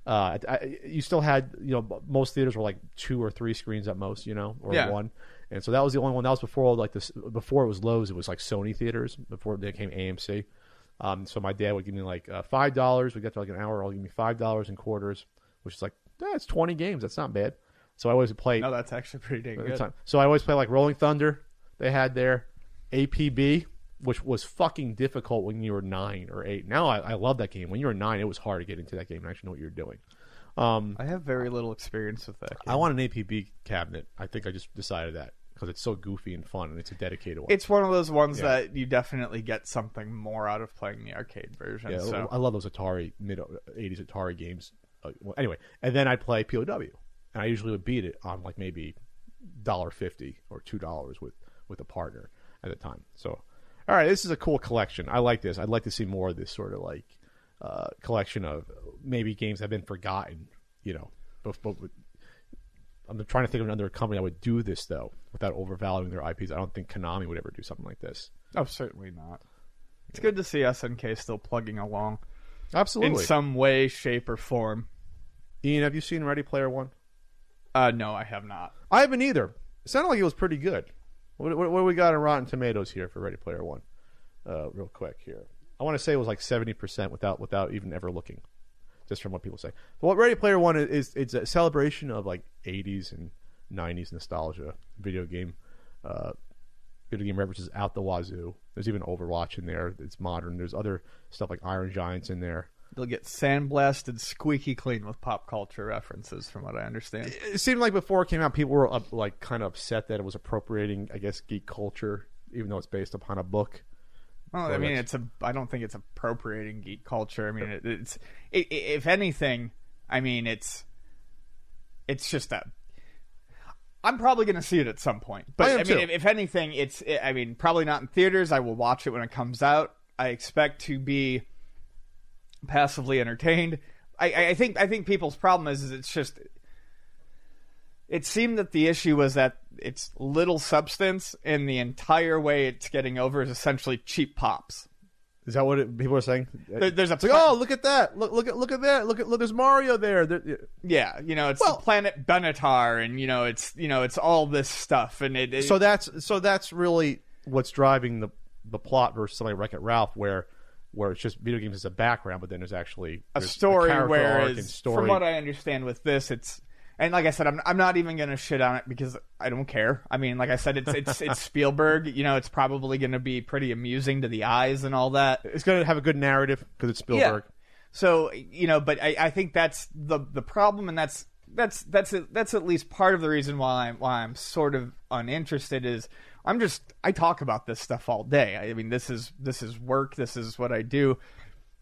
Uh, I, you still had, you know, most theaters were like two or three screens at most, you know, or Yeah. one. And so that was the only one. That was before like this. Before it was Loews, it was like Sony theaters. Before they became AMC. Um, so my dad would give me like uh, five dollars. We got to like an hour. I'll give me five dollars in quarters, which is like that's twenty games. That's not bad. So I always play No, that's actually pretty dang good. time. So I always play like Rolling Thunder. They had their APB, which was fucking difficult when you were nine or eight. Now I, I love that game. When you were nine, it was hard to get into that game and actually know what you're doing. Um, I have very little experience with that. Game. I want an APB cabinet. I think I just decided that because it's so goofy and fun and it's a dedicated one. It's one of those ones Yeah. that you definitely get something more out of playing the arcade version. yeah, so I love those Atari mid '80s Atari games. Uh, well, anyway, and then I'd play POW, and I usually would beat it on like maybe dollar fifty or two dollars with with a partner at the time. So, all right, this is a cool collection. I like this. I'd like to see more of this sort of like uh, collection of maybe games that have been forgotten. You know, but, but I'm trying to think of another company that would do this though without overvaluing their IPs. I don't think Konami would ever do something like this. oh, certainly not. It's good to see SNK still plugging along Absolutely. in some way, shape, or form. Ian, have you seen Ready Player One? Uh, no, I have not. I haven't either. It sounded like it was pretty good. What, what, what do we got in Rotten Tomatoes here for Ready Player One? Uh, real quick here. I want to say it was like seventy percent without without even ever looking. just from what people say. But what Ready Player One is, is it's a celebration of like '80s and '90s nostalgia video game. Uh, video game references out the wazoo. There's even Overwatch in there. It's modern. There's other stuff like Iron Giants in there. They'll get sandblasted squeaky clean with pop culture references, from what I understand. It seemed like before it came out, people were up, like kind of upset that it was appropriating, I guess, geek culture, even though it's based upon a book. Well, I mean, it's a. I don't think it's appropriating geek culture. I mean, it, it's. It, if anything, I mean, it's. It's just a. I'm probably going to see it at some point, but I I, mean, if, if anything, it's. I mean, probably not in theaters. I will watch it when it comes out. I expect to be passively entertained. I, I think. I think people's problem is, is it's just. It seemed that the issue was that it's little substance, and the entire way it's getting over is essentially cheap pops. Is that what it, people are saying? There- there's a like, oh, look at that! Look, look at, look at that! Look at, look, there's Mario there. There- Yeah, you know, it's Well- the planet Benatar, and you know, it's you know, it's all this stuff, and it. it So that's so that's really what's driving the the plot versus something like Wreck It Ralph, where where it's just video games as a background, but then there's actually a there's story, arc whereas story. from what I understand with this, it's and like I said, I'm I'm not even gonna shit on it because I don't care. I mean, like I said, it's it's it's <laughs> Spielberg. You know, it's probably gonna be pretty amusing to the eyes and all that. it's going to have a good narrative because it's Spielberg. So you know, but I, I think that's the the problem, and that's that's that's that's at least part of the reason why I'm why I'm sort of uninterested. Is I'm just I talk about this stuff all day. I mean, this is this is work. This is what I do.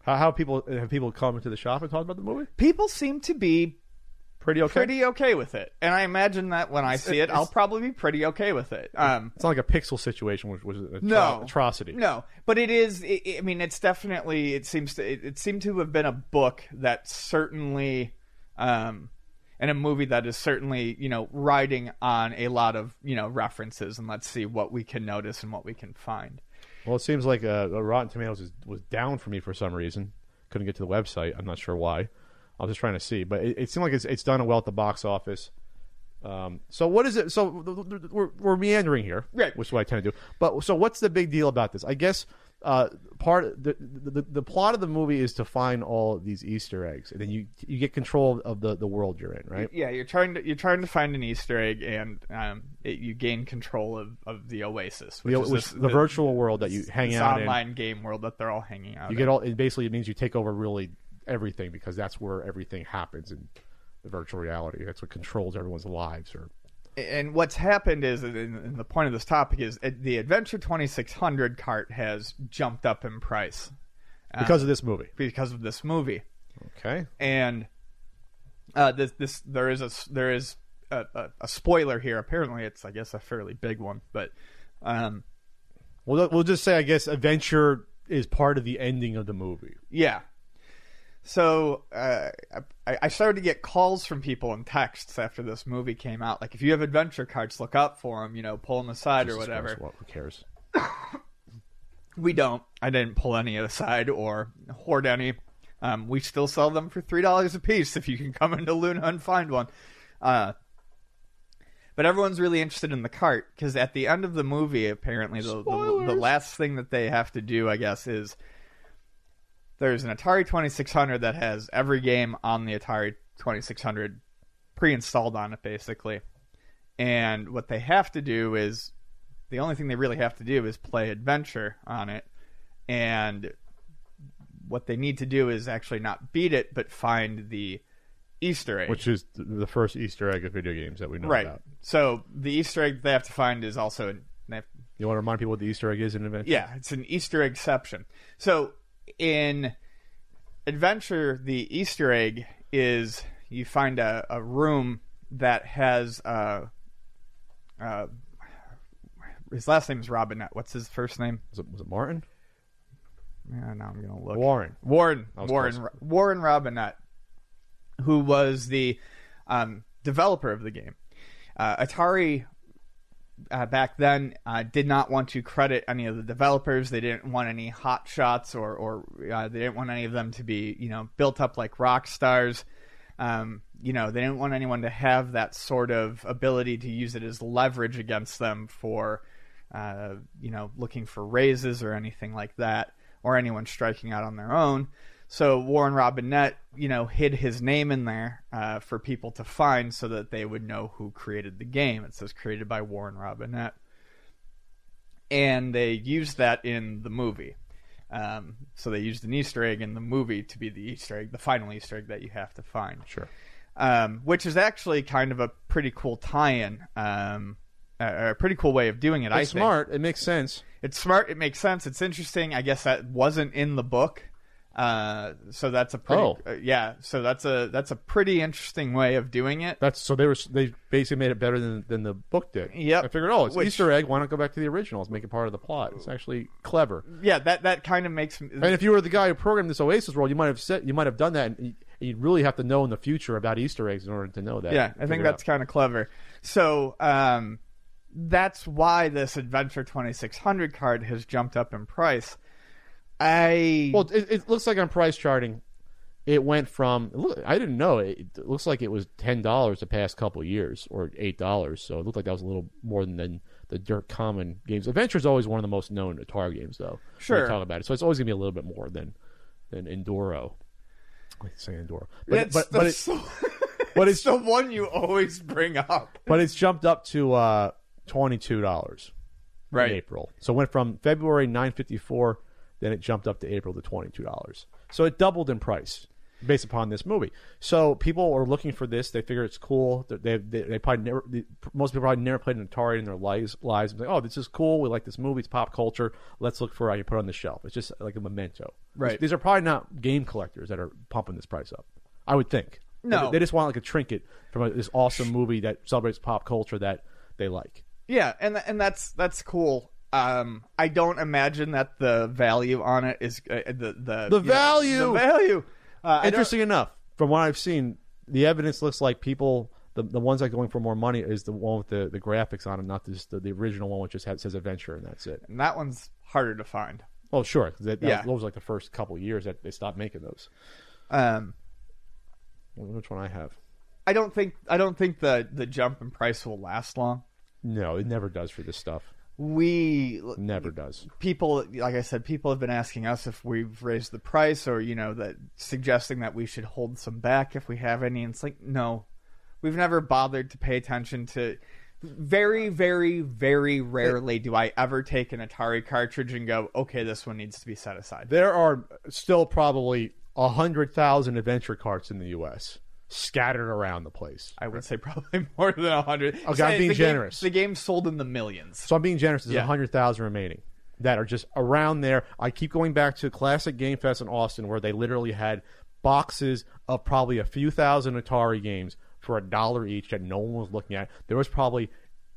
How, how people have people come into the shop and talk about the movie? People seem to be Pretty okay. pretty okay with it, and I imagine that when I see it, I'll probably be pretty okay with it. Um, It's not like a pixel situation, which was an No. atrocity. No, but it is. It- I mean, it's definitely. It seems to. It, it seemed to have been a book that certainly, um, and a movie that is certainly, you know, riding on a lot of you know references, and let's see what we can notice and what we can find. Well, it seems like uh, Rotten Tomatoes is, was down for me for some reason. Couldn't get to the website. I'm not sure why. I was just trying to see, but it, it seemed like it's it's done well at the box office. Um, so what is it? So we're, we're meandering here, Right. Which is what I tend to do. But so what's the big deal about this? I guess uh, part the, the the plot of the movie is to find all these Easter eggs, and then you you get control of the the world you're in, right? Yeah, you're trying to you're trying to find an Easter egg, and um, it, you gain control of, of the Oasis, which The, is which, this- the, virtual world that you hang out in. online game world that they're all hanging out. You in. get all. It basically it means you take over really everything because that's where everything happens in the virtual reality. That's what controls everyone's lives. Or and what's happened is, and the point of this topic is, uh, the Adventure 2600 cart has jumped up in price because of this movie. because of this movie, Okay. and uh, this this there is a there is a, a, a spoiler here. Apparently, it's I guess a fairly big one, but um, Well, we'll just say I guess adventure is part of the ending of the movie. Yeah. So uh, I, I started to get calls from people and texts after this movie came out. Like, if you have adventure cards, look up for them. You know, pull them aside or whatever. Christ, what- who cares? We don't. I didn't pull any aside or hoard any. Um, we still sell them for three dollars a piece if you can come into Luna and find one. Uh, but everyone's really interested in the cart because at the end of the movie, apparently the, the the last thing that they have to do, I guess, is there's an Atari 2600 that has every game on the Atari 2600 pre-installed on it, basically. And what they have to do is the only thing they really have to do is play adventure on it and what they need to do is actually not beat it but find the easter egg Which is the first Easter egg of video games that we know right about. so the easter egg they have to find is also they have- You want to remind people what the Easter egg is in adventure? yeah it's an easter eggception so in adventure the easter egg is you find a, a room that has uh, uh, his last name is Robinett. What's his first name? Was it, was it Martin? Yeah, now I'm gonna look. Warren. Warren Warren close. Warren Robinett, who was the um, developer of the game. Uh, Atari uh, back then uh, did not want to credit any of the developers. They didn't want any hot shots, or or uh, they didn't want any of them to be you know built up like rock stars. Um, you know, they didn't want anyone to have that sort of ability to use it as leverage against them for, uh, you know, looking for raises or anything like that, or anyone striking out on their own. So Warren Robinett, you know, hid his name in there uh, for people to find so that they would know who created the game. It says created by Warren Robinett. And they used that in the movie. Um, so they used an Easter egg in the movie to be the Easter egg, the final Easter egg that you have to find. Sure. Um, which is actually kind of a pretty cool tie-in, um, a, a pretty cool way of doing it. I It's think. smart. It makes sense. It's smart. It makes sense. It's interesting. I guess that wasn't in the book, uh, so that's a pretty Oh. uh, yeah. So that's a that's a pretty interesting way of doing it. That's so they were they basically made it better than than the book did. Yeah, I figured, oh, it's Which- Easter egg. Why not go back to the originals? Make it part of the plot. It's actually clever. Yeah, that that kind of makes me. And if you were the guy who programmed this Oasis world, you might have said you might have done that, and you- you'd really have to know in the future about Easter eggs in order to know that. yeah, I think that's kind of clever. So um, that's why this Adventure Twenty Six Hundred card has jumped up in price. I well. It, it looks like on price charting, it went from. Look, I didn't know. It, it looks like it was ten dollars the past couple years, or eight dollars. So it looked like that was a little more than, than the dirt common games. Adventure is always one of the most known Atari games, though. Sure. Talk about it, so it's always gonna be a little bit more than than Enduro. I say Enduro, but it's but the, but, it, so- <laughs> but it's it's the one you always bring up. but it's jumped up to uh, twenty two dollars. Right. in April. So it went from February nine fifty four, then it jumped up to April to twenty two dollars. So it doubled in price based upon this movie. So people are looking for this. They figure it's cool. They they, they probably never. They, most people probably never played an Atari in their lives. Lives. Like, oh, this is cool. We like this movie. It's pop culture. Let's look for. it. I can put it on the shelf. It's just like a memento. Right. These are probably not game collectors that are pumping this price up. I would think. No. They, they just want like a trinket from a, this awesome movie that celebrates pop culture that they like. Yeah, and and that's that's cool. Um, I don't imagine that the value on it is uh, the the The you know, value! the value. Uh, I don't- Interesting enough, from what I've seen, the evidence looks like people, the, the ones that are going for more money is the one with the, the graphics on it, not just the, the original one which just has, says adventure and that's it. And that one's harder to find. Oh, sure. 'cause That, that Yeah. was, those were like the first couple years that they stopped making those. Um, Which one I have? I don't think I don't think the the jump in price will last long. No, it never does for this stuff. We Never does. people like I said, people have been asking us if we've raised the price or you know that suggesting that we should hold some back if we have any. And it's like no, we've never bothered to pay attention to. Very, very, very rarely do I ever take an Atari cartridge and go, okay, this one needs to be set aside. There are still probably a hundred thousand adventure carts in the U.S. scattered around the place. I would say probably <laughs> more than a hundred. Okay, I'm being the generous. Game, the game sold in the millions. So I'm being generous. There's a Yeah. hundred thousand remaining that are just around there. I keep going back to Classic Game Fest in Austin, where they literally had boxes of probably a few thousand Atari games for a dollar each that no one was looking at. There was probably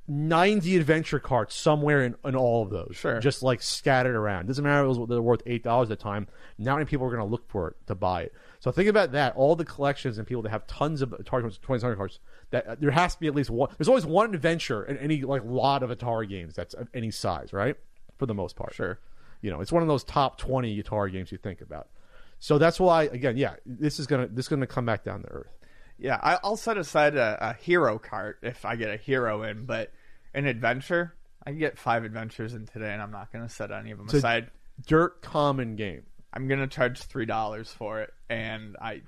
90 adventure carts somewhere in, in all of those, Sure. just like scattered around. Doesn't matter if it was they're worth eight dollars at the time. Not many people are going to look for it to buy it. So think about that. All the collections and people that have tons of Atari 20 cards. That uh, there has to be at least one. There's always one adventure in any like lot of Atari games that's of any size, right? For the most part, Sure. You know, it's one of those top 20 Atari games you think about. So that's why, again, yeah, this is gonna this is gonna come back down to earth. Yeah, I, I'll set aside a, a hero cart if I get a hero in, but an adventure, I can get five adventures in today, and I'm not going to set any of them So- aside. Dirt common game. I'm going to charge three dollars for it, and I,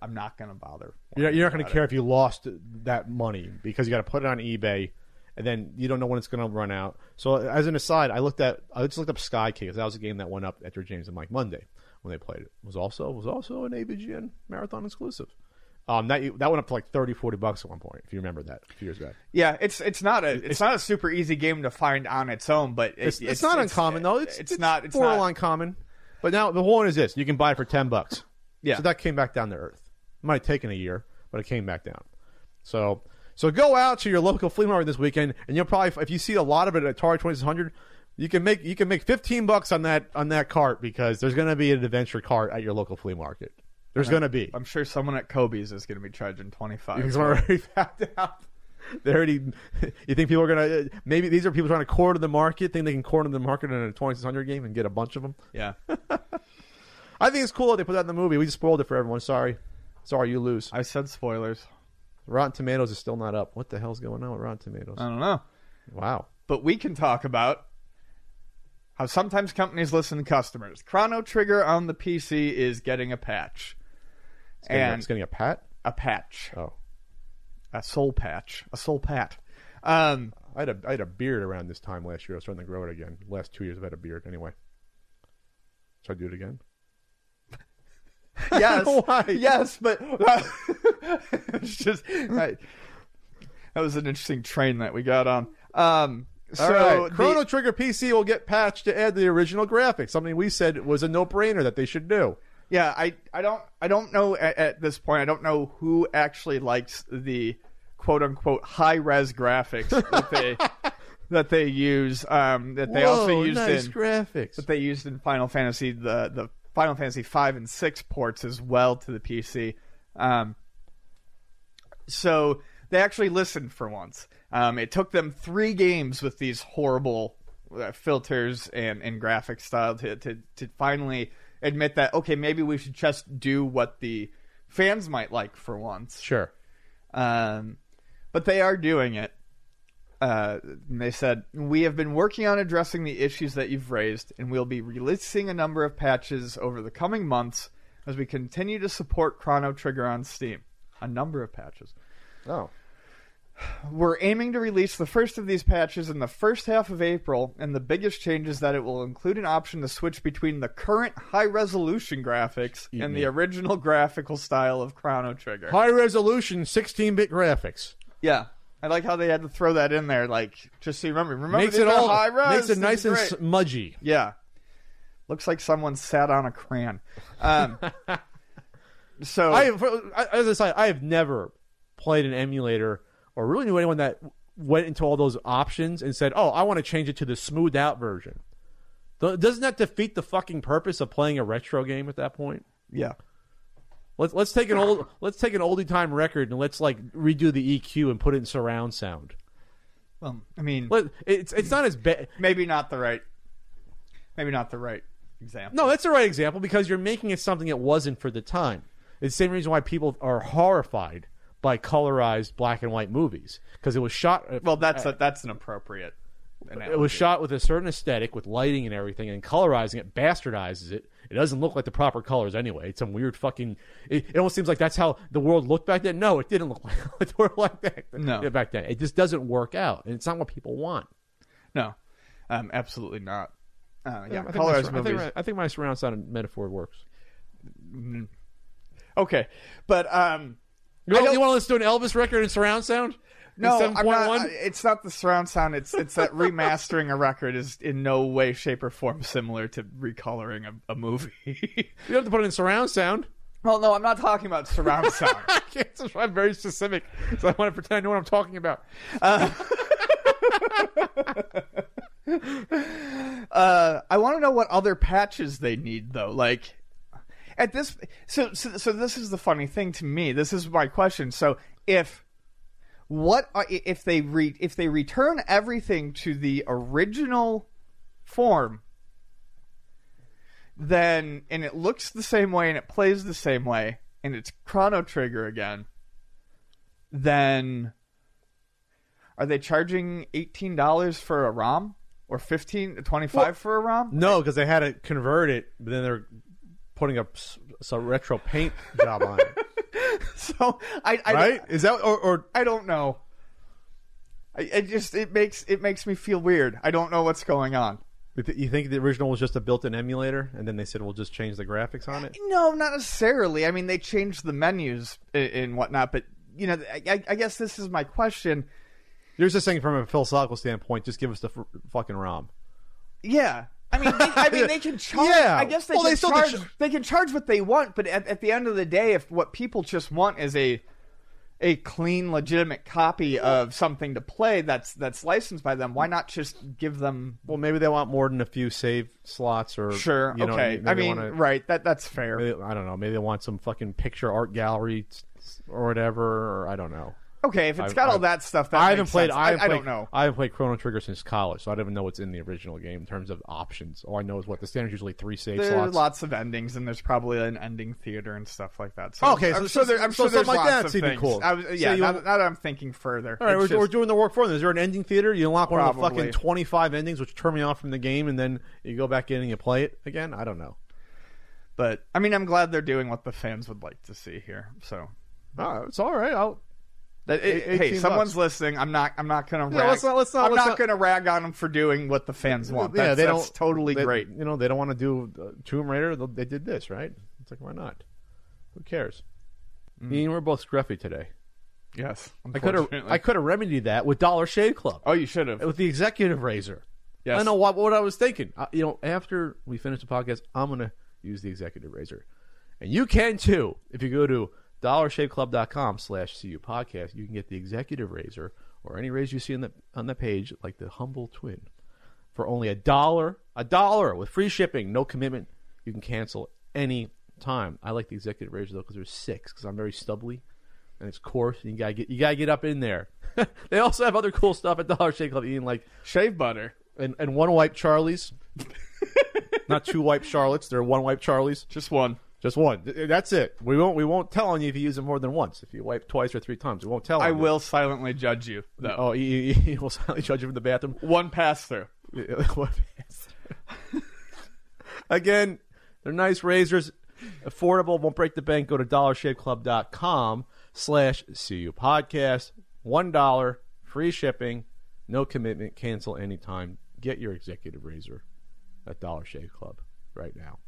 I'm not going to bother. You're, you're not going to care if you lost that money because you got to put it on eBay, and then you don't know when it's going to run out. So, as an aside, I looked at I just looked up Sky King. That was a game that went up after James and Mike Monday when they played it. it was also was also an AVGN marathon exclusive. Um, that that went up to like 30, 40 bucks at one point, if you remember that a few years back. Yeah, it's it's not a it's, not a super easy game to find on its own, but it- It's, it's, not uncommon though. It's, it's, not it's not common. But now the whole one is this: you can buy it for ten bucks. <laughs> Yeah. So that came back down to earth. It might have taken a year, but it came back down. So so go out to your local flea market this weekend, and you'll probably if you see a lot of it at Atari twenty six hundred, you can make you can make fifteen bucks on that on that cart because there's going to be an adventure cart at your local flea market. There's going to be. I'm sure someone at Kobe's is going to be charging twenty five. Because we're already <laughs> found out. They already. You think people are gonna? Uh, maybe these are people trying to corner the market. Think they can corner the market in a twenty six hundred game and get a bunch of them. Yeah, <laughs> I think it's cool that they put that in the movie. We just spoiled it for everyone. Sorry, sorry, you lose. I said spoilers. Rotten Tomatoes is still not up. What the hell's going on with Rotten Tomatoes? I don't know, wow. but we can talk about how sometimes companies listen to customers. Chrono Trigger on the PC is getting a patch. It's getting, a- and it's getting a pat. a patch, Oh, a soul patch, a soul pat. Um, I had a I had a beard around this time last year. I was starting to grow it again. last two years I've had a beard. Anyway, should I do it again? yes, <laughs> Why? yes, but <laughs> it's just I, that was an interesting train that we got on. Um, so All right, the- Chrono Trigger PC will get patched to add the original graphics. Something we said was a no brainer that they should do. Yeah, I I don't I don't know at, at this point. I don't know who actually likes the quote unquote high res graphics that they <laughs> that they use. Um, that they also Whoa, used nice in graphics. that they used in Final Fantasy the the Final Fantasy five and six ports as well to the PC. Um, so they actually listened for once. Um, it took them three games with these horrible uh, filters and, and graphic style to, to to finally admit that okay maybe we should just do what the fans might like for once. Sure. Um, but they are doing it. Uh, and they said, We have been working on addressing the issues that you've raised, and we'll be releasing a number of patches over the coming months as we continue to support Chrono Trigger on Steam. A number of patches. Oh, We're aiming to release the first of these patches in the first half of April, and the biggest change is that it will include an option to switch between the current high resolution graphics Eat and me. the original graphical style of Chrono Trigger. high resolution, sixteen bit graphics Yeah. I like how they had to throw that in there, like just so you remember. Remember, makes it all high res. makes it nice and smudgy. yeah. Looks like someone sat on a crayon. Um, <laughs> so I, I as I say, I have never played an emulator or really knew anyone that went into all those options and said, "Oh, I want to change it to the smoothed out version." Doesn't that defeat the fucking purpose of playing a retro game at that point? yeah, Let's let's take an old let's take an oldie time record and let's like redo the EQ and put it in surround sound. well, I mean, Let, it's it's not as bad. maybe not the right, maybe not the right example. No, that's the right example because you're making it something it wasn't for the time. It's the same reason why people are horrified by colorized black and white movies because it was shot. well, that's a, that's an appropriate. it was shot with a certain aesthetic, with lighting and everything, and colorizing it bastardizes it. It doesn't look like the proper colors anyway. It's some weird fucking. It, it almost seems like that's how the world looked back then. No, it didn't look <laughs> like the world like that. No. back then it just doesn't work out, and it's not what people want. No, um, absolutely not. Uh, yeah, I my, colorized I, think movies. I think my surround sound metaphor works. Okay, but um, You want, don't- you want to listen to an Elvis record in surround sound? No, I'm not, it's not the surround sound. It's it's that remastering a record is in no way, shape, or form similar to recoloring a, a movie. <laughs> You have to put it in surround sound. well, no, I'm not talking about surround <laughs> sound. I can't, I'm very specific, so I want to pretend I know what I'm talking about. Uh, <laughs> I want to know what other patches they need though. Like at this, so so so this is the funny thing to me. This is my question. So if what uh, are- if they re, if they return everything to the original form, then and it looks the same way and it plays the same way and it's Chrono Trigger again, then are they charging eighteen dollars for a ROM or 15 25 Well, for a ROM? No, because they had to convert it, but then they're putting a, s- a retro paint job on it, <laughs> So I I, right? Is that or, or I don't know. I, it just it makes it makes me feel weird. I don't know what's going on. you think the original was just a built-in emulator, and then they said we'll just change the graphics on it? No, not necessarily. I mean, they changed the menus and, and whatnot, but you know, I, I guess this is my question. You're just saying from a philosophical standpoint, just give us the f- fucking ROM. Yeah. I mean, they, I mean, they can <laughs> charge. Yeah. I guess they Well, can they still charge. ch- they can charge what they want, but at, at the end of the day, if what people just want is a a clean, legitimate copy of something to play that's that's licensed by them, why not just give them? Well, maybe they want more than a few save slots, or Sure. You know, okay. I mean, wanna- right. That that's fair. Maybe, I don't know. Maybe they want some fucking picture art gallery or whatever, or I don't know. Okay, if it's I've- got all I've- that stuff, that I haven't played. I, haven't I, played, don't know. I haven't played Chrono Trigger since college, so I don't even know what's in the original game in terms of options. All I know is what the standard's usually three save There are slots. lots of endings, and there's probably an ending theater and stuff like that. So Okay, I'm so- sure, there, I'm so sure there's something like lots that's of things. cool. I was, So yeah, you- now, that- that I'm thinking further, All right, we're, we're doing the work for them. Is there an ending theater? You unlock one of the fucking twenty-five endings, which turn me off from the game, and then you go back in and you play it again. I don't know. but I mean, I'm glad they're doing what the fans would like to see here. So Oh, it's all right. I'll, That, Eight- hey, someone's bucks. listening. I'm not. I'm not gonna. Yeah, rag, let's not- let's not- I'm let's not not- gonna rag on them for doing what the fans want. yeah, they that's don't totally they- great. You know, they don't want to do uh, Tomb Raider. They they did this, right? It's like why not? Who cares? Mm. Ian, we're both scruffy today. Yes, I could have. I could have remedied that with Dollar Shave Club Oh, you should have. with the executive razor. Yes. I know what what I was thinking. Uh, you know, after we finish the podcast, I'm gonna use the executive razor, and you can too. If you go to dollarshaveclub.com slash cu podcast, you can get the executive razor or any razor you see on the on the page, like the humble twin, for only a dollar. A dollar with free shipping, no commitment. You can cancel any time. I like the executive razor though because there's six because I'm very stubbly and it's coarse. And you gotta get you gotta get up in there. <laughs> they also have other cool stuff at Dollar Shave Club. Eating like Shave butter. and, and one wipe Charlies. <laughs> Not two wipe Charlottes. They're one wipe Charlies. Just one. Just one. Eh, that's it. We won't we won't tell on you if you use it more than once. If you wipe twice or three times, we won't tell. I on you. will silently judge you though. Oh, he, he, he will <laughs> silently judge you from the bathroom. One pass through. <laughs> <laughs> Again, they're nice razors, affordable, won't break the bank. Go to dollarshaveclub.com slash CU podcast. One dollar, free shipping, no commitment, cancel anytime. Get your executive razor at Dollar Shave Club right now.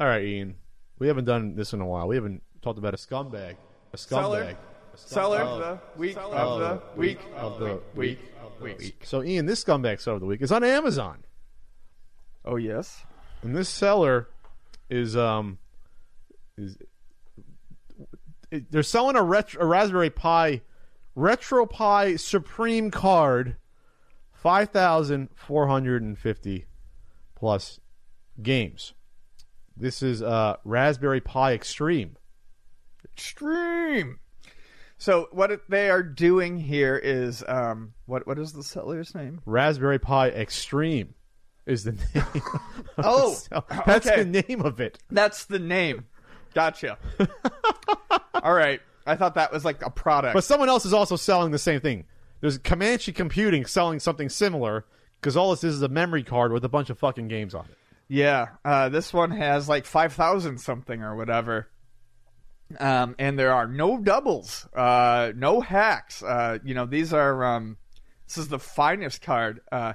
All right, Ian. We haven't done this in a while. We haven't talked about a scumbag. A Seller. scumbag. A Seller of the week of of the the week of the week week. So, Ian, this scumbag seller of the week is on Amazon. Oh yes. and this seller is um is they're selling a, retro, a Raspberry Pi Retro Pi Supreme card, five thousand four hundred and fifty plus games. This is uh Raspberry Pi Extreme. Extreme. So what they are doing here is um what what is the seller's name? Raspberry Pi Extreme is the <laughs> name. Oh, the that's okay. the name of it. That's the name. Gotcha. <laughs> All right. I thought that was like a product. But someone else is also selling the same thing. There's Comanche Computing selling something similar because all this is is a memory card with a bunch of fucking games on it. Yeah, uh, this one has like five thousand something or whatever. Um, and there are no doubles, uh, no hacks. Uh, you know, these are um, this is the finest card. Uh,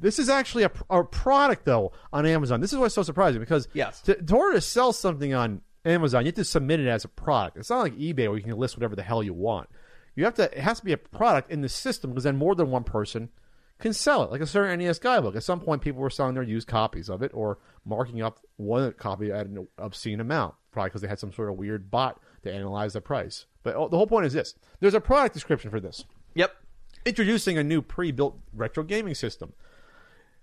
This is actually a, a product though on Amazon. This is what's so surprising because Yes. to, in order to sell something on Amazon, you have to submit it as a product. It's not like eBay where you can list whatever the hell you want. You have to. It has to be a product in the system because then more than one person can sell it. Like a certain NES guidebook. At some point, people were selling their used copies of it or marking up one copy at an obscene amount, probably because they had some sort of weird bot to analyze the price. But oh, the whole point is this: there's a product description for this yep. introducing a new pre-built retro gaming system.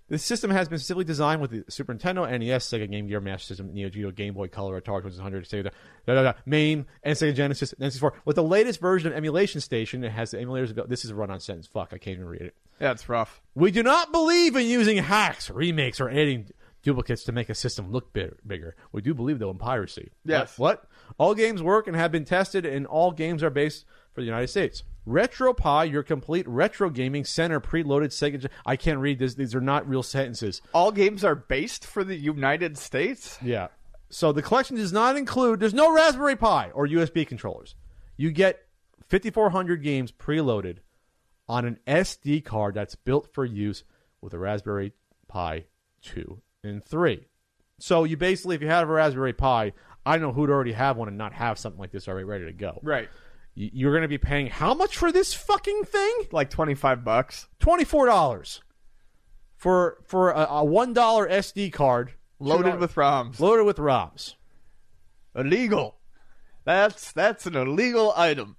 This system has been specifically designed with the Super Nintendo, NES, Sega Game Gear, Master System, Neo Geo, Game Boy Color, Atari 2600, Sega, da, da, da, MAME, and Sega Genesis, and N64. With the latest version of Emulation Station, it has the emulators. This is a run-on sentence. Fuck, I can't even read it. Yeah, it's rough. We do not believe in using hacks, remakes, or adding duplicates to make a system look big, bigger. We do believe, though, in piracy. Yes. What? what? All games work and have been tested, and all games are based for the United States. RetroPie, your complete retro gaming center, preloaded Sega. I can't read this. These are not real sentences. All games are based for the United States. Yeah. So the collection does not include. There's no Raspberry Pi or USB controllers. You get 5,400 games preloaded on an SD card that's built for use with a Raspberry Pi 2 and 3. So you basically, if you have a Raspberry Pi, I know who'd already have one and not have something like this already ready to go. Right. You're going to be paying how much for this fucking thing? Like twenty five bucks. Twenty four dollars for for a, a one dollar SD card Loaded $2 with ROMs. loaded with ROMs. Illegal. That's that's an illegal item.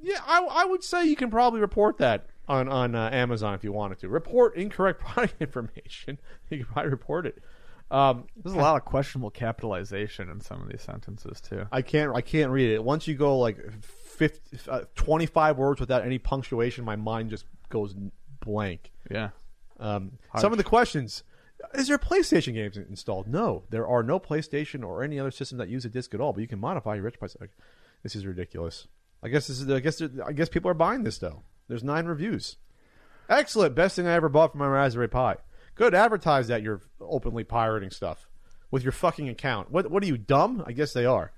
Yeah, I, I would say you can probably report that on on uh, Amazon if you wanted to. Report incorrect <laughs> product information. You can probably report it. Um, There's a lot of questionable capitalization in some of these sentences too. I can't. I can't read it. Once you go like 50, uh, 25 words without any punctuation, my mind just goes blank. Yeah. Um, some of the questions: Is there PlayStation games installed? No, there are no PlayStation or any other system that use a disc at all. But you can modify your rich price. Like, This is ridiculous. I guess this is. I guess. I guess people are buying this though. There's nine reviews. Excellent. Best thing I ever bought for my Raspberry Pi. Good. Advertise that you're openly pirating stuff with your fucking account. What? What are you dumb? I guess they are.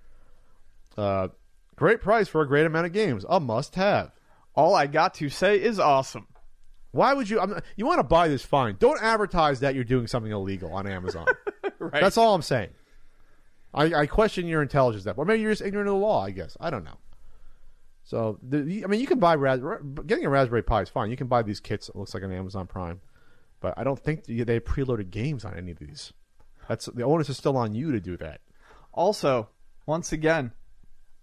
Uh, great price for a great amount of games. A must-have. All I got to say is awesome. Why would you? I'm, you want to buy this? Fine. Don't advertise that you're doing something illegal on Amazon. <laughs> Right. That's all I'm saying. I, I question your intelligence, that, or maybe you're just ignorant of the law. I guess I don't know. So, the, I mean, you can buy getting a Raspberry Pi is fine. You can buy these kits. It looks like an Amazon Prime, but I don't think they have preloaded games on any of these. That's the onus is still on you to do that. Also, once again,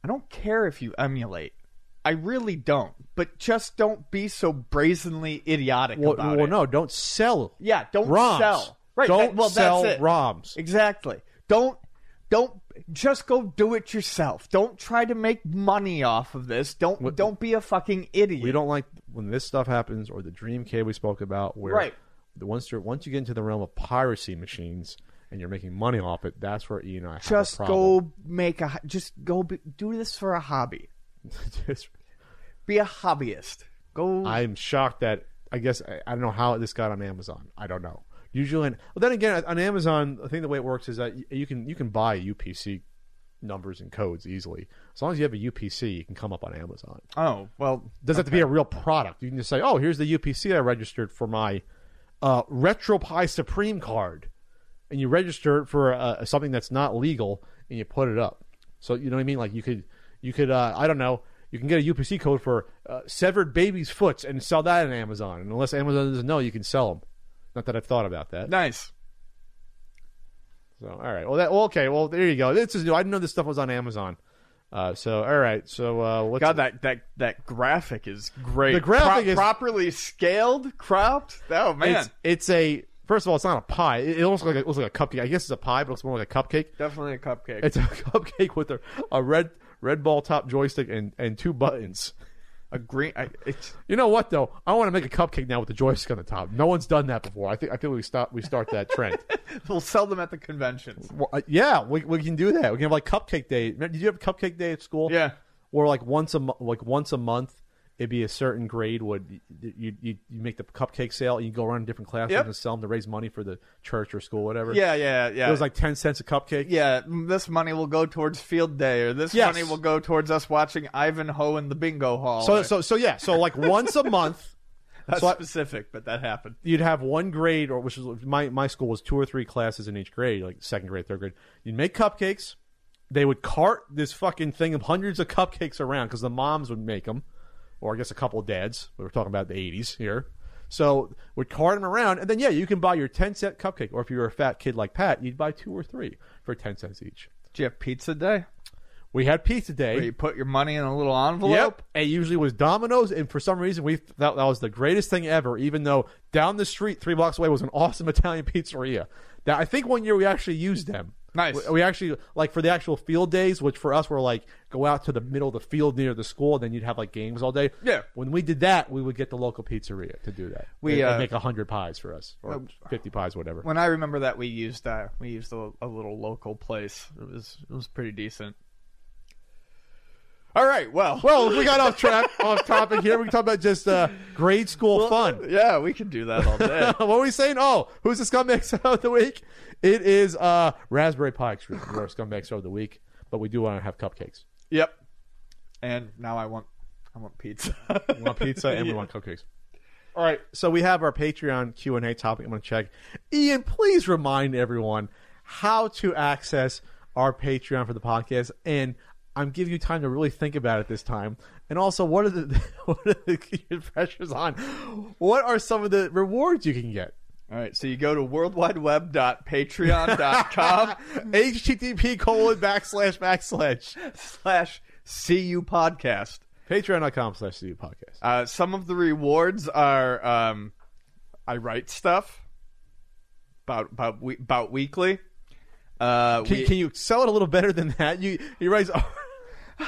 I don't care if you emulate. I really don't. But just don't be so brazenly idiotic Well, about well it. no, don't sell. Yeah, don't ROMs. sell. Right. Don't that- well, sell that's it. ROMs. Exactly. Don't don't just go do it yourself. Don't try to make money off of this. Don't What- don't be a fucking idiot. We don't like when this stuff happens, or the Dream Cave we spoke about, where Right. once once you get into the realm of piracy machines and you're making money off it, that's where Ian and I have just go make a just go be, do this for a hobby. <laughs> Just- Be a hobbyist. Go I'm shocked that I guess I, I don't know how this got on Amazon. I don't know. Usually, well, then again, on Amazon, I think the way it works is that you can you can buy UPC numbers and codes easily. As long as you have a UPC, you can come up on Amazon. Oh, well, doesn't have to be a real product. You can just say, "Oh, here's the UPC I registered for my uh, RetroPie Supreme card," and you register it for uh, something that's not legal, and you put it up. So you know what I mean? Like you could, you could, uh, I don't know, you can get a UPC code for uh, severed baby's foots and sell that on Amazon. And unless Amazon doesn't know, you can sell them. Not that I've thought about that. nice. So all right, well, that well, okay, well there you go. This is new. I didn't know this stuff was on Amazon. Uh, so all right, so uh, what's God, that that that graphic is great. The graphic is- properly scaled, cropped. Oh man, It's, it's a first of all, it's not a pie. It, it looks like a, it looks like a cupcake. I guess it's a pie, but it looks more like a cupcake. definitely a cupcake. It's a <laughs> cupcake with a, a red red ball top joystick and, and two buttons. a green. I, it's You know what though? I want to make a cupcake now with the joystick on the top. No one's done that before. I think I feel we start we start that trend. <laughs> we'll sell them at the conventions. well, uh, yeah, we, we can do that. We can have like cupcake day. Remember- Did you have cupcake day at school? Yeah, Or like once a mo- like once a month, it'd be a certain grade would you you, you make the cupcake sale and you go around different classrooms Yep. and sell them to raise money for the church or school, whatever. yeah, yeah, yeah. It was like ten cents a cupcake. yeah, this money will go towards field day, or this Yes. money will go towards us watching Ivanhoe in the bingo hall. So so so yeah. So like once a month. <laughs> that's so I- specific, but that happened. you'd have one grade, or which is my my school was two or three classes in each grade, like second grade, third grade. You'd make cupcakes. They would cart this fucking thing of hundreds of cupcakes around because the moms would make them, or I guess a couple of dads. We were talking about the '80s here, so we'd cart them around, and then yeah, you can buy your ten cent cupcake, or if you were a fat kid like Pat, you'd buy two or three for ten cents each. Did you have pizza day? We had pizza day. Where you put your money in a little envelope? Yep. It usually was Domino's, and for some reason we thought that was the greatest thing ever. Even though down the street, three blocks away, was an awesome <laughs> Italian pizzeria. That I think one year we actually used them. Nice. We, we actually like for the actual field days, which for us were like go out to the middle of the field near the school, and then you'd have like games all day. Yeah. When we did that, we would get the local pizzeria to do that. We, uh, make hundred pies for us, or uh, fifty pies, whatever. When I remember that, we used uh, we used a, a little local place. It was it was pretty decent. All right, well, Well, if we got off track, <laughs> off topic here, we can talk about just uh, grade school fun. yeah, we can do that all day. <laughs> what were we saying? Oh, who's the scumbag <laughs> of the week? It is uh, Raspberry Pi Extreme, our scumbag of the week. But we do want to have cupcakes. yep. And now I want I want pizza. We want pizza and we want cupcakes. All right, so we have our Patreon Q and A topic. I'm going to check. Ian, please remind everyone how to access our Patreon for the podcast, and I'm giving you time to really think about it this time. And also, what are the <laughs> what are the <laughs> pressures on? What are some of the rewards you can get? All right, so you go to worldwideweb.patreon.com http <laughs> colon backslash backslash slash cu podcast. patreon.com slash CU podcast. Uh, some of the rewards are um, I write stuff about about we, about weekly. Uh, Can, we- can you sell it a little better than that? You he writes.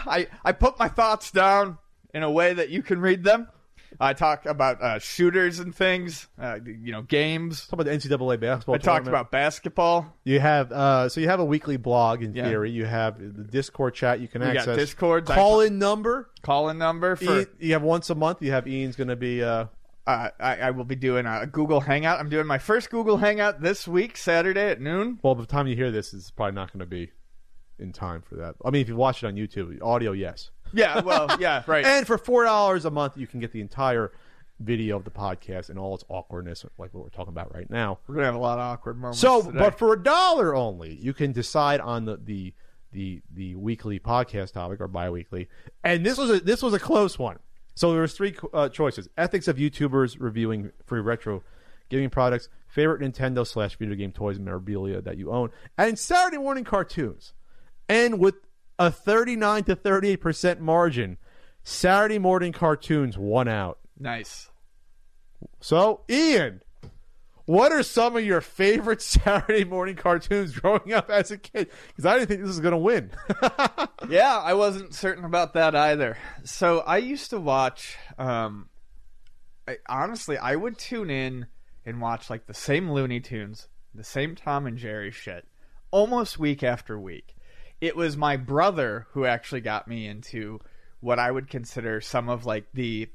I I put my thoughts down in a way that you can read them. I talk about uh, shooters and things, uh, you know, games. Talk about the NCAA basketball. I talked about basketball. You have uh, so you have a weekly blog in Yeah. theory. You have the Discord chat you can access. Discords. I- Call in number. Call in number for. Ian- you have once a month. You have Ian's going to be. Uh, Uh, I, I will be doing a Google Hangout. I'm doing my first Google Hangout this week, Saturday at noon. well, by the time you hear this, it's probably not going to be in time for that. I mean, if you watch it on YouTube, audio, yes. Yeah, well, yeah, <laughs> right. And for four dollars a month, you can get the entire video of the podcast and all its awkwardness, like what we're talking about right now. We're gonna have a lot of awkward moments. So, today. but for a dollar only, you can decide on the the the the weekly podcast topic or biweekly. And this was a this was a close one. So there was three uh, choices: ethics of YouTubers reviewing free retro gaming products, favorite Nintendo slash video game toys and memorabilia that you own, and Saturday morning cartoons. And with a thirty nine to thirty eight percent margin, Saturday morning cartoons won out. nice. So, Ian, what are some of your favorite <laughs> Saturday morning cartoons growing up as a kid? Because I didn't think this was going to win. <laughs> Yeah, I wasn't certain about that either. So I used to watch. Um, I, honestly, I would tune in and watch like the same Looney Tunes, the same Tom and Jerry shit, almost week after week. It was my brother who actually got me into what I would consider some of like the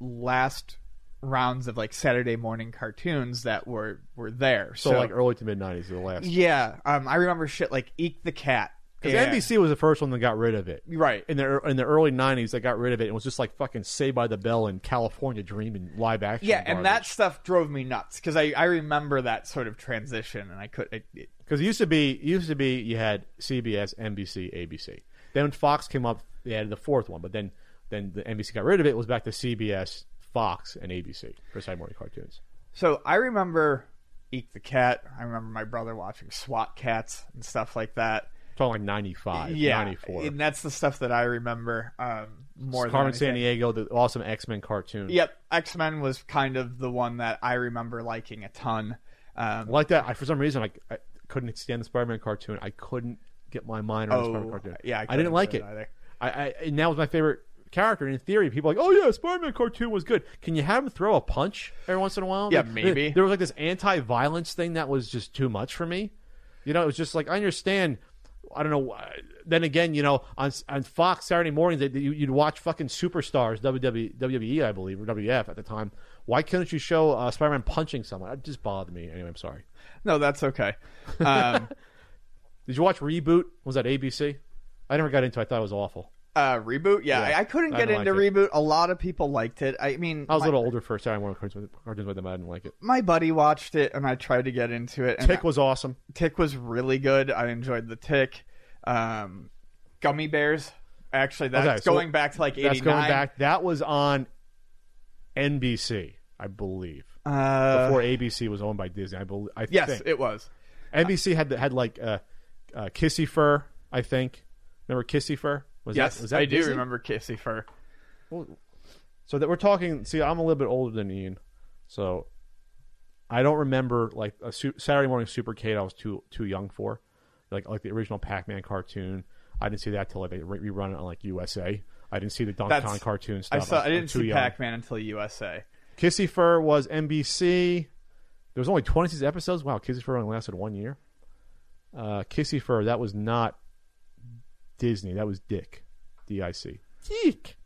last rounds of like Saturday morning cartoons that were were there. so, like early to mid 90s, the last. yeah, um, I remember shit like Eek the Cat. Because and- NBC was the first one that got rid of it. right? In the in the early '90s, they got rid of it. and It was just like fucking Saved by the Bell and California Dreaming live action. Yeah, and that stuff drove me nuts because I, I remember that sort of transition, and I could. It, it, because it used to be used to be you had CBS, NBC, ABC. Then when Fox came up, they added the fourth one. But then then the NBC got rid of it. It was back to CBS, Fox, and ABC for Saturday morning cartoons. so I remember Eek the Cat. I remember my brother watching SWAT Kats and stuff like that. Talking like 95, yeah, 94. and that's the stuff that I remember um, more. Carmen San. Diego, the awesome X Men cartoon. Yep, X Men was kind of the one that I remember liking a ton. Um, like that. I, for some reason, like I couldn't stand the Spider Man cartoon. I couldn't get my mind around the Spider Man oh, cartoon. yeah, I, I, didn't like it. either. I, I and that was my favorite character. And in theory, people are like, oh yeah, Spider Man cartoon was good. Can you have him throw a punch every once in a while? Yeah, maybe. There was like this anti violence thing that was just too much for me. You know, it was just like I understand. I don't know. uh, Then again, you know, on on Fox Saturday mornings, they, you, you'd watch fucking superstars, WWE, WWE, I believe, or WF at the time. Why couldn't you show uh, Spider Man punching someone? It just bothered me. Anyway, I'm sorry. No, that's okay. Um, <laughs> Did you watch Reboot? Was that ABC? I never got into. it. I thought it was awful. Uh, reboot, yeah, Yeah, I, I couldn't get don't into like reboot. A lot of people liked it. I mean, I was my- a little older for Saturday morning cartoons, cartoons with them. I didn't like it. my buddy watched it and I tried to get into it. And Tick was awesome. Tick was really good. I enjoyed the Tick. Um, Gummy Bears. Actually, that's Okay, so going back to like 89. That's going back. That was on NBC, I believe, Uh, before ABC was owned by Disney. I believe. I yes, think. it was. NBC had had like uh, uh, Kissy Fur. I think. Remember Kissy Fur? Was yes, that, was that I do Disney? remember Kissy Fur. So that we're talking. See, I'm a little bit older than Ian, so I don't remember like a su- Saturday morning Supercade. I was too too young for, like like the original Pac-Man cartoon. I didn't see that till like they re- rerun it on like USA. I didn't see the Donkey Kong cartoon I saw. I I'm didn't see young. Pac-Man until USA. Kissy Fur was NBC. There was only 26 episodes. Wow, Kissy Fur only lasted one year. Uh, Kissy Fur that was not Disney. That was Dick, D I C. Dick.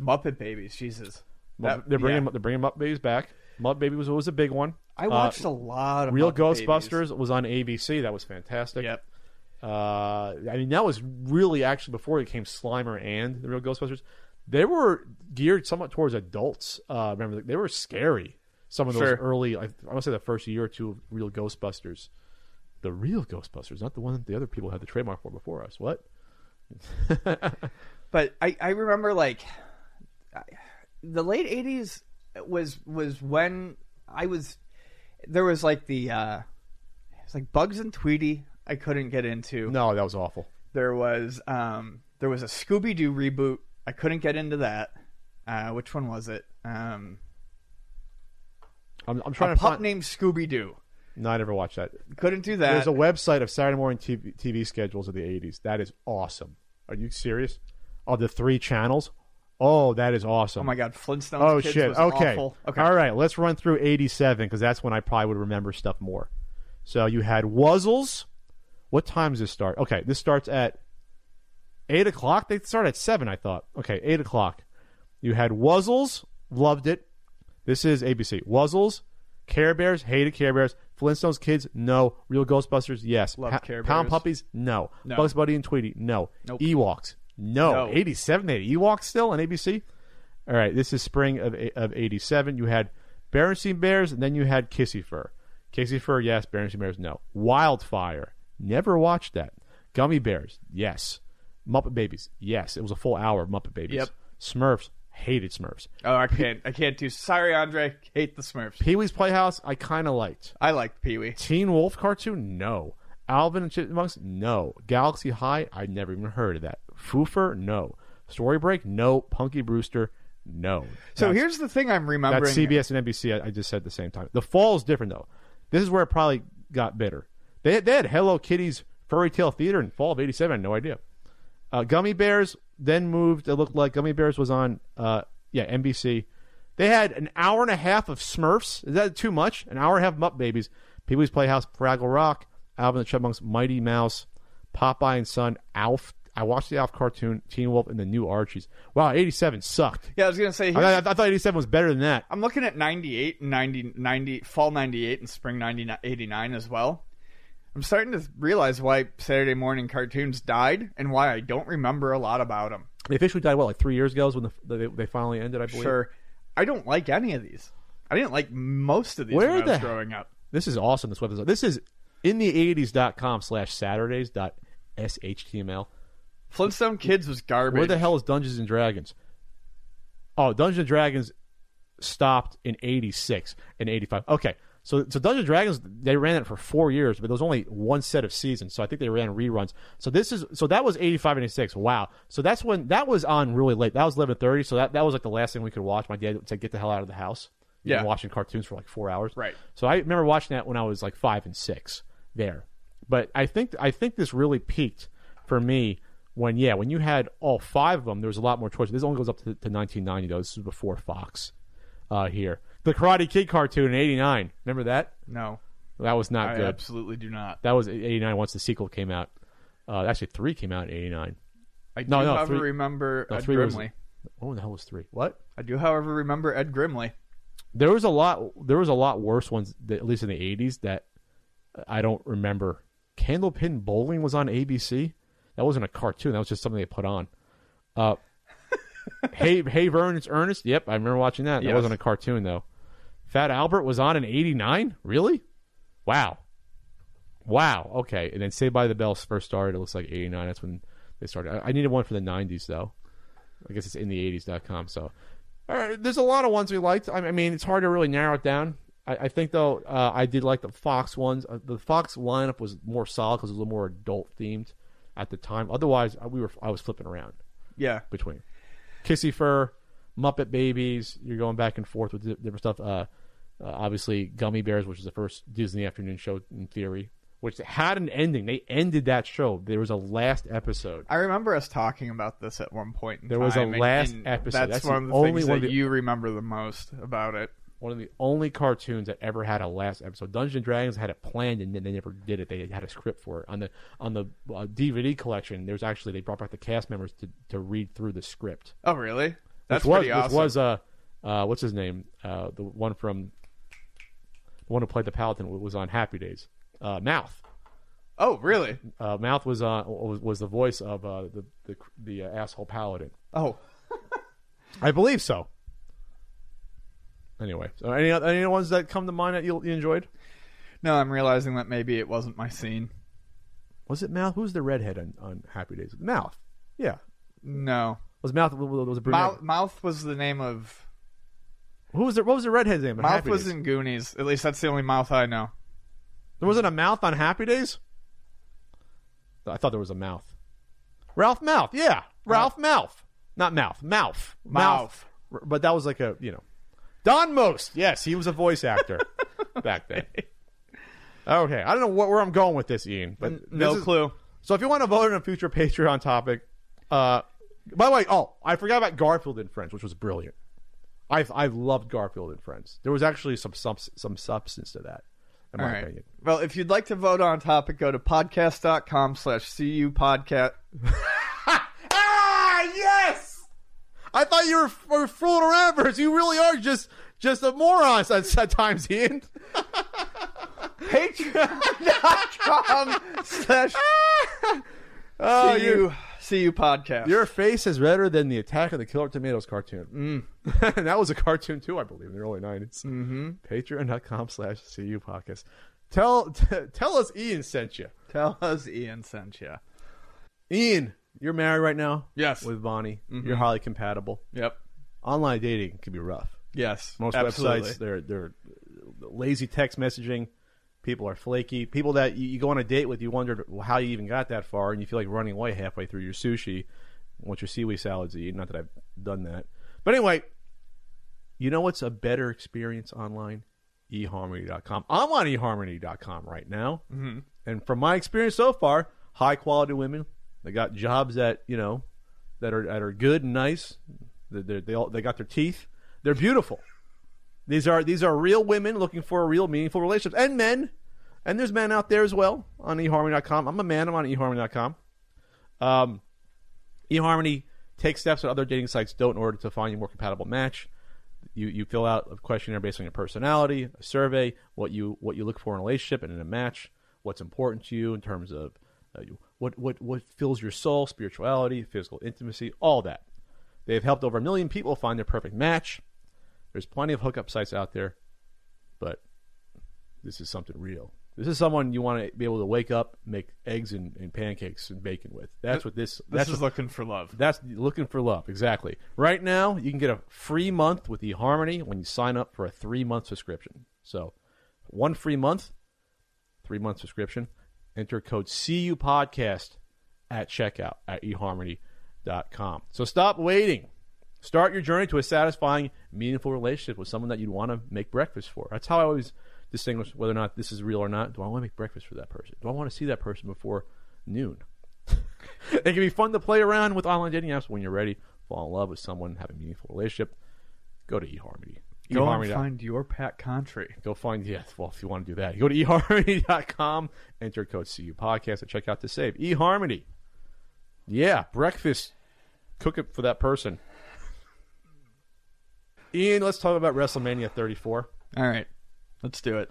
Muppet Babies. Jesus. That- they're bringing yeah. they're bringing Muppet Babies back. Muppet Baby was always a big one. I Uh, watched a lot of Real Muppet Ghostbusters was on ABC. That was fantastic. Yep. Uh, I mean, that was really actually before it came Slimer and the Real Ghostbusters. They were geared somewhat towards adults. Uh, remember, they were scary. Some of those Sure. early, I, I want to say the first year or two of Real Ghostbusters. The real Ghostbusters, not the one that the other people had the trademark for before us. What? <laughs> But I, I remember like I- the late '80s was was when I was there was like the uh it's like Bugs and Tweety I couldn't get into. No, that was awful. There was um there was a Scooby Doo reboot I couldn't get into that. Uh, which one was it? Um, I'm, I'm trying a to pup find. named Scooby Doo. No, I never watched that. Couldn't do that. There's a website of Saturday morning TV, TV schedules of the 80s. That is awesome. Are you serious? Oh, the three channels? Oh, that is awesome. oh my god, Flintstones. Oh Kids shit. Was Okay. awful. Okay. All right. Let's run through '87 because that's when I probably would remember stuff more. So you had Wuzzles. What time does this start? Okay, this starts at eight o'clock. They start at seven. I thought. Okay, eight o'clock. You had Wuzzles. Loved it. This is ABC. Wuzzles. Care Bears. Hated Care Bears. Flintstones Kids. No. Real Ghostbusters. Yes. Loved Care Pound Bears. Puppies. No. No. Bugs Bunny and Tweety. No. Nope. Ewoks. No. No. 87. They had Ewoks still on ABC. All right, this is spring of of '87. You had Berenstein Bears, and then you had Kissy Fur. Kissy Fur, yes. Berenstein Bears, no. Wildfire, never watched that. Gummy Bears, yes. Muppet Babies, yes. It was a full hour. of Muppet Babies. Yep. Smurfs, hated Smurfs. Oh, I can't. I can't do. Sorry, Andre. Hate the Smurfs. Pee Wee's Playhouse, I kind of liked. I liked Pee Wee. Teen Wolf cartoon, no. Alvin and Chipmunks, no. Galaxy High, I never even heard of that. Foofur, no. Story Break, no. Punky Brewster, no. So That's- here's the thing I'm remembering. That's CBS and NBC. I, I just said at the same time. The fall is different though. This is where it probably got bitter. They they had Hello Kitty's Furry Tale Theater in fall of '87. No idea. Uh, Gummy Bears then moved. It looked like Gummy Bears was on uh, yeah NBC. They had an hour and a half of Smurfs. Is that too much? An hour and a half of Mupp Babies, Pee Wee's Playhouse, Fraggle Rock, Alvin and the Chipmunks, Mighty Mouse, Popeye and Son, Alf. I watched the Alf cartoon, Teen Wolf, and the new Archies. Wow, '87 sucked. yeah, I was gonna say. I, I, I thought '87 was better than that. I'm looking at 98 and 90, 90 fall 98 and spring 90, 89 as well. I'm starting to realize why Saturday morning cartoons died and why I don't remember a lot about them. They officially died what like three years ago is when the, they, they finally ended. I believe. Sure, I don't like any of these. I didn't like most of these Where when I was the- growing up. This is awesome. This website. This is in the 80s.com slash Saturdays dot SHTML. Flintstone Kids was garbage. Where the hell is Dungeons and Dragons? Oh, Dungeons and Dragons stopped in 86 and 85. Okay. So, so Dungeons and Dragons they ran it for four years, but there was only one set of seasons. So I think they ran reruns. So this is so that was 85 and 86. Wow. So that's when that was on really late. That was 11:30. So that, that was like the last thing we could watch. My dad would say, "Get the hell out of the house." You've Yeah. watching cartoons for like four hours. Right. So I remember watching that when I was like five and six there. But I think I think this really peaked for me when yeah when you had all five of them there was a lot more choice. This only goes up to, to 1990 though. This is before Fox uh, here. The Karate Kid cartoon in '89. Remember that? no, That was not I good. absolutely do not. That was '89 once the sequel came out. Uh, actually, three came out in '89. I do, No, no, however, three- remember no, Ed three was- Grimley. Oh, the hell was three? What? I do, however, remember Ed Grimley. There was a lot. There was a lot worse ones, that, at least in the '80s, that I don't remember. Candlepin Bowling was on ABC. That wasn't a cartoon. That was just something they put on. Uh, <laughs> hey, hey, Vern, it's Ernest. Yep, I remember watching that. That Yes. wasn't a cartoon though. Fat Albert was on in '89. Really? Wow. Wow. Okay. And then Saved by the Bell first started. It looks like '89. That's when they started. I, I needed one for the '90s though. I guess it's in the 80s.com. So, all right, there's a lot of ones we liked. I I mean, it's hard to really narrow it down. I, I think though, uh, I did like the Fox ones. Uh, the Fox lineup was more solid because it was a little more adult themed at the time. Otherwise, we were I was flipping around Yeah, between Kissy Fur, Muppet Babies. You're going back and forth with different stuff. Uh, uh, obviously, Gummy Bears, which is the first Disney afternoon show in theory, which had an ending. They ended that show. There was a last episode. I remember us talking about this at one point. In There was a and- last and episode. That's, That's one of the only things that that- you remember the most about it. one of the only cartoons that ever had a last episode. Dungeons and Dragons had it planned and then they never did it. They had a script for it on the on the uh, DVD collection. There's actually they brought back the cast members to, to read through the script. Oh, really? That's which was, pretty awesome. Which was uh, uh, what's his name? Uh, the one from the one who played the Paladin was on Happy Days. Uh, Mouth. oh, really? Uh, Mouth was uh was, was the voice of uh, the the the uh, asshole Paladin. Oh, I believe so. Anyway, so any any ones that come to mind that you, you enjoyed? no, I'm realizing that maybe it wasn't my scene. Was it Mouth? Who's the redhead on, on Happy Days? Mouth. Yeah. No, Was Mouth was a brunette? Mouth, Mouth was the name of Who was the, what was the redhead's name? on Mouth Happy was Days? in Goonies. At least that's the only Mouth I know. There wasn't a mouth on Happy Days. I thought there was a mouth. Ralph Malph. Yeah, Ralph Malph. Not mouth. Mouth. Mouth. R- But that was like a you know, Don Most. Yes, he was a voice actor <laughs> back then. Okay, I don't know what, where I'm going with this, Ian. But no this is- clue. So if you want to vote on a future Patreon topic, uh, by the way, oh, I forgot about Garfield and Friends, which was brilliant. I I loved Garfield and Friends. There was actually some some, some substance to that, in my All right. opinion. Well, if you'd like to vote on topic, go to podcast.com slash cu podcast. <laughs> Ah, yes! I thought you were, were fooling around first. You really are just just a moron at, at times, Ian. Patreon.com slash <laughs> Oh, you cu, cu podcast. Your face is redder than the Attack of the Killer Tomatoes cartoon. Mm. <laughs> and that was a cartoon too, I believe, in the early 90s. Mm-hmm. Patreon.com slash CU podcast. Tell, t- tell us Ian sent you. Tell us Ian sent you. Ian, you're married right now Yes. with Bonnie. You're highly compatible. Yep. Online dating can be rough. Yes. Most absolutely. websites, they're, they're lazy text messaging. People are flaky. People that you, you go on a date with, you wondered how you even got that far, and you feel like running away halfway through your sushi once your seaweed salads eaten. Not that I've done that. But anyway, you know what's a better experience online? eHarmony.com. I'm on eHarmony.com right now. Mm-hmm. And from my experience so far, high quality women. They got jobs that, you know, that are, that are good and nice. They, they, they, all, they got their teeth. They're beautiful. These are these are real women looking for a real meaningful relationship, and men, and there's men out there as well on eHarmony.com. I'm a man. I'm on eHarmony.com. Um, eHarmony takes steps that other dating sites don't in order to find a more compatible match. You you fill out a questionnaire based on your personality, a survey, what you what you look for in a relationship and in a match, what's important to you in terms of uh, what what what fills your soul, spirituality, physical intimacy, all that. They've helped over a million people find their perfect match. There's plenty of hookup sites out there, but this is something real. This is someone you want to be able to wake up, make eggs and, and pancakes and bacon with. That's what this. This That's is what, looking for love. that's looking for love. Exactly. Right now, you can get a free month with eHarmony when you sign up for a three month subscription. So, one free month, three month subscription. Enter code CU podcast at checkout at eHarmony.com. So stop waiting. Start your journey to a satisfying, meaningful relationship with someone that you'd want to make breakfast for. That's how I always distinguish whether or not this is real or not. Do I want to make breakfast for that person? Do I want to see that person before noon? <laughs> it can be fun to play around with online dating apps when you're ready. Fall in love with someone, have a meaningful relationship. Go to eHarmony. Go and find your Pat Country. Go find yeah. Well, if you want to do that, go to eharmony.com. <laughs> Enter code CU podcast and check out to save eHarmony. Yeah, breakfast. Cook it for that person. Ian, let's talk about WrestleMania 34. All right. Let's do it.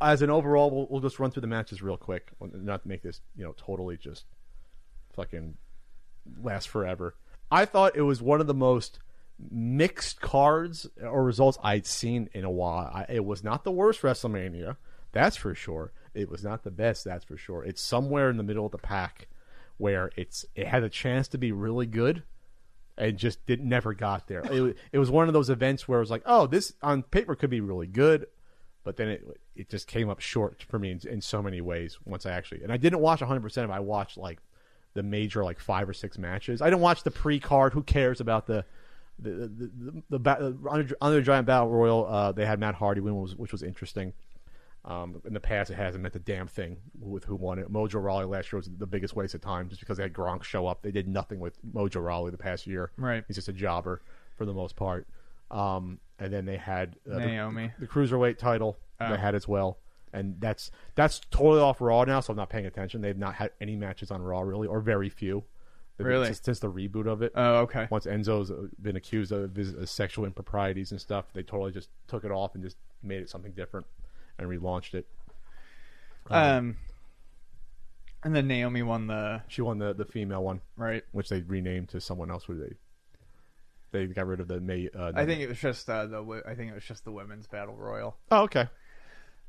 As an overall, we'll, we'll just run through the matches real quick, not make this you know totally just fucking last forever. I thought it was one of the most mixed cards or results I'd seen in a while. I, it was not the worst WrestleMania, that's for sure. It was not the best, that's for sure. It's somewhere in the middle of the pack where it's it had a chance to be really good and just did never got there. It, it was one of those events where it was like, oh, this on paper could be really good, but then it it just came up short for me in, in so many ways. Once I actually and I didn't watch 100 percent of. it. I watched like the major like five or six matches. I didn't watch the pre card. Who cares about the the the, the, the, ba- under, under the giant battle royal? Uh, they had Matt Hardy win, which was interesting. Um, in the past, it hasn't meant the damn thing with who won it. Mojo Rawley last year was the biggest waste of time just because they had Gronk show up. They did nothing with Mojo Rawley the past year. Right. He's just a jobber for the most part. Um, and then they had uh, the- Naomi. the, cruiserweight title Oh. they had as well. And that's that's totally off Raw now, so I'm not paying attention. They've not had any matches on Raw really, or very few. Really? since, since the reboot of it. Oh, okay. Once Enzo's been accused of his uh, sexual improprieties and stuff, they totally just took it off and just made it something different and relaunched it. Um, and then Naomi won the She won the the female one, right. which they renamed to someone else. Who they they got rid of the May. Uh, I think it was just uh, the wo- I think it was just the women's battle royal. Oh, okay.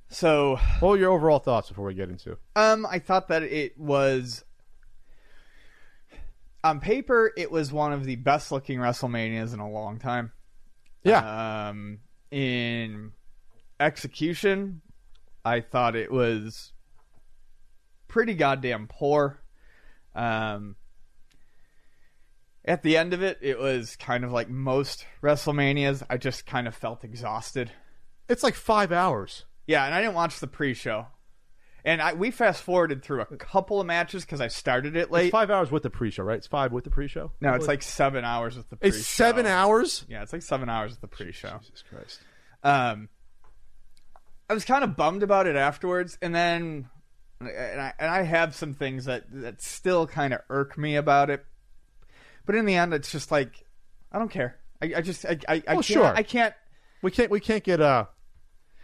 So, What were your overall thoughts before we get into? um, I thought that it was on paper it was one of the best looking WrestleManias in a long time. Yeah, Um, in execution, I thought it was pretty goddamn poor. Um, at the end of it, it was kind of like most WrestleManias. I just kind of felt exhausted. it's like five hours. Yeah, and I didn't watch the pre-show. And I, we fast forwarded through a couple of matches because I started it late. It's five hours with the pre-show, right? It's five with the pre-show. no, it's like seven hours with the pre-show. it's seven hours. Yeah, it's like seven hours with the pre-show. Jesus Christ. Um, I was kind of bummed about it afterwards, and then and I, and I have some things that that still kind of irk me about it. But in the end, it's just like I don't care. I, I just I I, I Oh, can't, sure. I can't. We can't. We can't get uh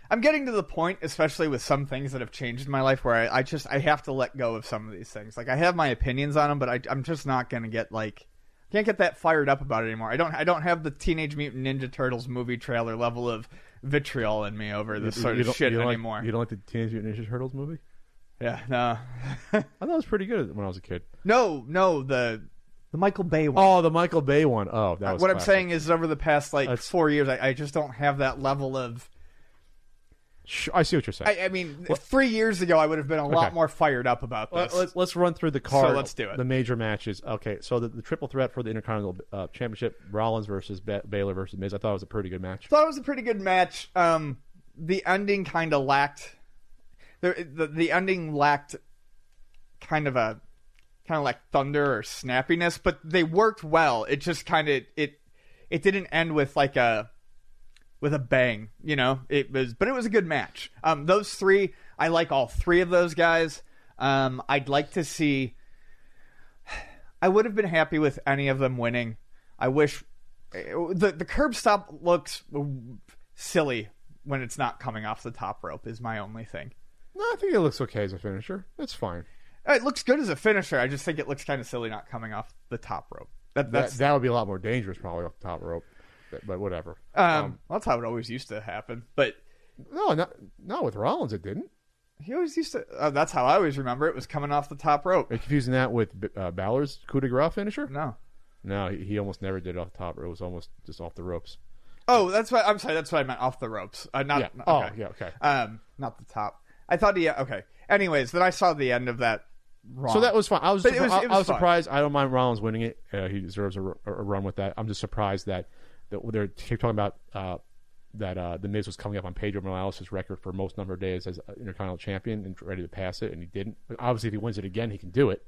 I'm getting to the point, especially with some things that have changed in my life, where I, I just I have to let go of some of these things. Like I have my opinions on them, but I, I'm just not gonna get like can't get that fired up about it anymore. I don't I don't have the Teenage Mutant Ninja Turtles movie trailer level of vitriol in me over this sort you of don't- shit you anymore. Like, you don't like the Teenage Mutant Ninja Turtles movie? yeah, no, <laughs> I thought it was pretty good when I was a kid. no, no. The the Michael Bay one. Oh, the Michael Bay one. Oh, that uh, was what I'm saying is, over the past like That's- four years, I, I just don't have that level of. Sh- I see what you're saying. I, I mean, three years ago, I would have been a lot Okay. more fired up about Let- this. let's, let's run through the card. let's do it. The major matches. Okay, so the, the triple threat for the Intercontinental uh, Championship: Rollins versus ba- Balor versus Miz. I thought it was a pretty good match. thought it was a pretty good match. Um, the ending kind of lacked. The, the the ending lacked kind of a kind of like thunder or snappiness, but they worked well. It just kind of it it didn't end with like a with a bang, you know. It was, but it was a good match. Um, those three, I like all three of those guys. Um, I'd like to see. I would have been happy with any of them winning. I wish the the curb stomp looks silly when it's not coming off the top rope. Is my only thing. No, I think it looks okay as a finisher. That's fine. It looks good as a finisher. I just think it looks kind of silly not coming off the top rope. That, That, that would be a lot more dangerous, probably off the top rope. But, but whatever. um, that's how it always used to happen. But no, not not with Rollins. It didn't. he always used to. Uh, that's how I always remember it was coming off the top rope. Are you confusing that with uh, Balor's coup de grace finisher? No. No, he, he almost never did off the top. It was almost just off the ropes. Oh, that's what I'm sorry. That's what I meant off the ropes. Uh, not. yeah. okay. Oh, yeah. Okay. Um, not the top. I thought he. Okay. Anyways, then I saw the end of that. Wrong. So that was fine. I was, it was- I, was was fun. surprised. I don't mind Rollins winning it. Uh, he deserves a, r- a run with that. I'm just surprised that that they keep talking about uh, that uh, the Miz was coming up on Pedro Morales' record for most number of days as Intercontinental Champion and ready to pass it, and he didn't. But obviously, if he wins it again, he can do it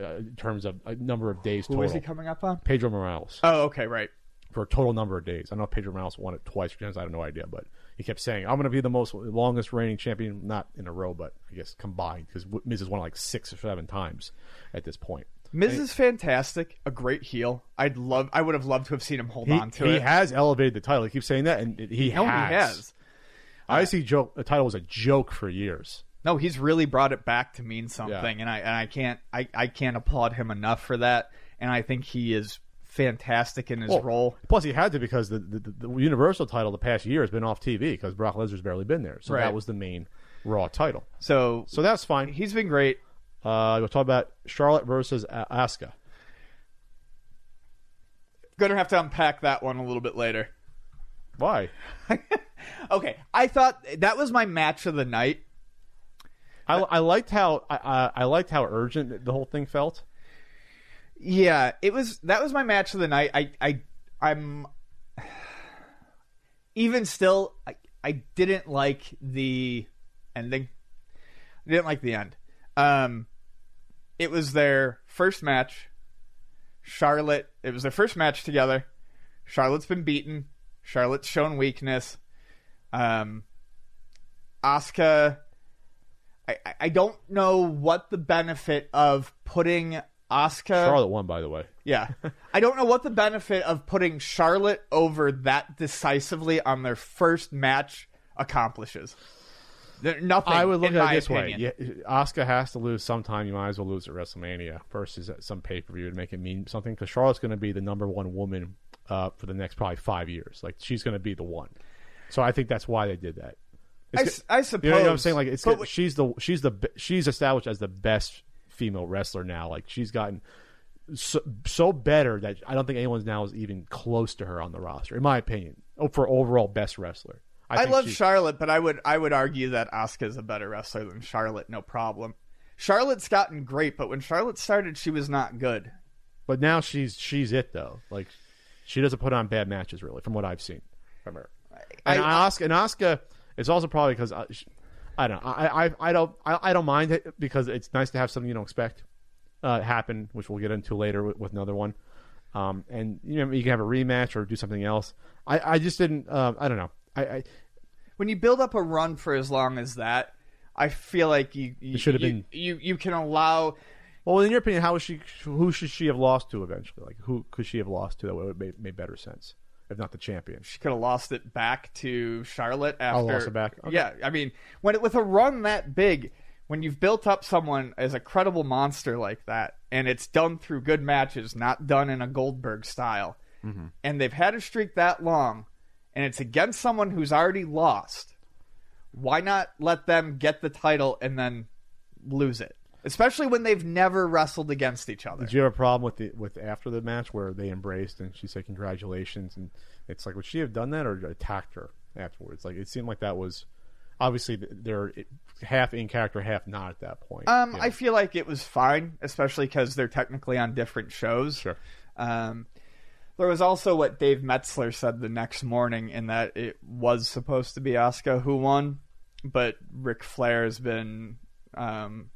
uh, in terms of a number of days Who total. was he coming up on? Pedro Morales Oh, okay, right. for a total number of days. I know Pedro Morales won it twice. I have no idea, but he kept saying, "I'm going to be the most longest reigning champion, not in a row, but I guess combined, because Miz has won like six or seven times at this point." Miz is fantastic, a great heel. I'd love. I would have loved to have seen him hold He, on to he it. He has elevated the title. He keeps saying that, and he no, has. he has. I see joke. The title was a joke for years. No, he's really brought it back to mean something, and I and I can't I, I can't applaud him enough for that. And I think he is fantastic in his Well, role. Plus, he had to because the, the, the Universal title the past year has been off TV because Brock Lesnar's barely been there. So Right. that was the main Raw title. So So that's fine. he's been great. Uh, we'll talk about Charlotte versus Asuka. Gonna have to unpack that one a little bit later. Why? <laughs> Okay, I thought that was my match of the night. I, I liked how I, I, I liked how urgent the whole thing felt. Yeah, it was that was my match of the night. I I I'm even still I, I didn't like the ending. I didn't like the end. Um it was their first match. Charlotte, it was their first match together. Charlotte's been beaten. Charlotte's shown weakness. Um Asuka I, I- don't know what the benefit of putting Asuka Charlotte won, by the way. yeah. <laughs> I don't know what the benefit of putting Charlotte over that decisively on their first match accomplishes. There, nothing. I would look at it this opinion. way: yeah, Asuka has to lose sometime. You might as well lose at WrestleMania versus at some pay per view to make it mean something. Because Charlotte's going to be the number one woman uh, for the next probably five years. Like she's going to be the one. So I think that's why they did that. I, It's I suppose. You know what I'm saying? Like it's But she's the she's the she's established as the best female wrestler now. Like she's gotten so, so better that I don't think anyone now is even close to her on the roster, in my opinion. Oh, for overall best wrestler. I, think love she's- Charlotte, but I would I would argue that Asuka's a better wrestler than Charlotte. No problem. Charlotte's gotten great, but when Charlotte started, she was not good. but now she's she's it though. Like she doesn't put on bad matches really, from what I've seen from her. And I- Asuka, and Asuka, it's also probably because I don't. I I, I don't. I, I don't mind it because it's nice to have something you don't expect uh, happen, which we'll get into later with, with another one. Um, and you know you can have a rematch or do something else. I, I just didn't. Uh, I don't know. I, I when you build up a run for as long as that, I feel like you you should have you, been- you you can allow. well, in your opinion, how was she? Who should she have lost to eventually? Like who could she have lost to that would have made, made better sense, if not the champion? She could have lost it back to Charlotte after. I lost it back? Okay. Yeah, I mean, when it, with a run that big, when you've built up someone as a credible monster like that, and it's done through good matches, not done in a Goldberg style, Mm-hmm. and they've had a streak that long, and it's against someone who's already lost, why not let them get the title and then lose it? Especially when they've never wrestled against each other. Did you have a problem with the with after the match where they embraced and she said congratulations and it's like would she have done that or attacked her afterwards? Like it seemed like that was obviously they're half in character, half not at that point. Um, you I feel like it was fine, especially because they're technically on different shows. Sure. Um, there was also what Dave Meltzer said the next morning, in that it was supposed to be Asuka who won, but Ric Flair has been um,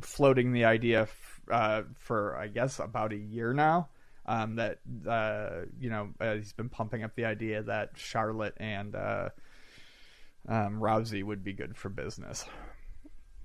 floating the idea f- uh, for I guess about a year now. Um, that uh, you know uh, he's been pumping up the idea that Charlotte and uh, um, Rousey would be good for business.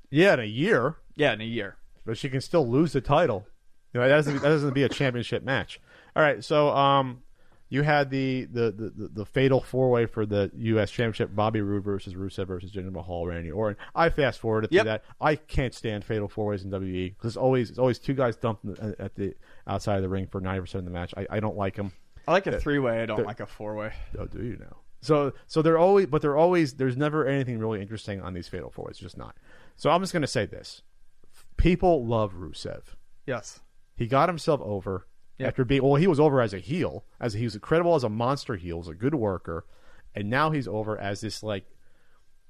yeah, in a year, Yeah, in a year. but she can still lose the title. You know, that doesn't that doesn't be a championship match. All right, so um, you had the the, the, the, fatal four way for the U.S. Championship: Bobby Roode versus Rusev versus Jinder Mahal, Randy Orton. I fast forwarded Yep. to that. I can't stand fatal four ways in WWE because it's always it's always two guys dumped at the outside of the ring for ninety percent of the match. I, I don't like them. I like a three way. I don't like a four way. Oh, do you now? So so they're always, but they're always. There's never anything really interesting on these fatal four ways. Just not. So I'm just going to say this: people love Rusev. Yes. He got himself over Yeah. after being well. He was over as a heel, as he was incredible as a monster heel, was a good worker, and now he's over as this like,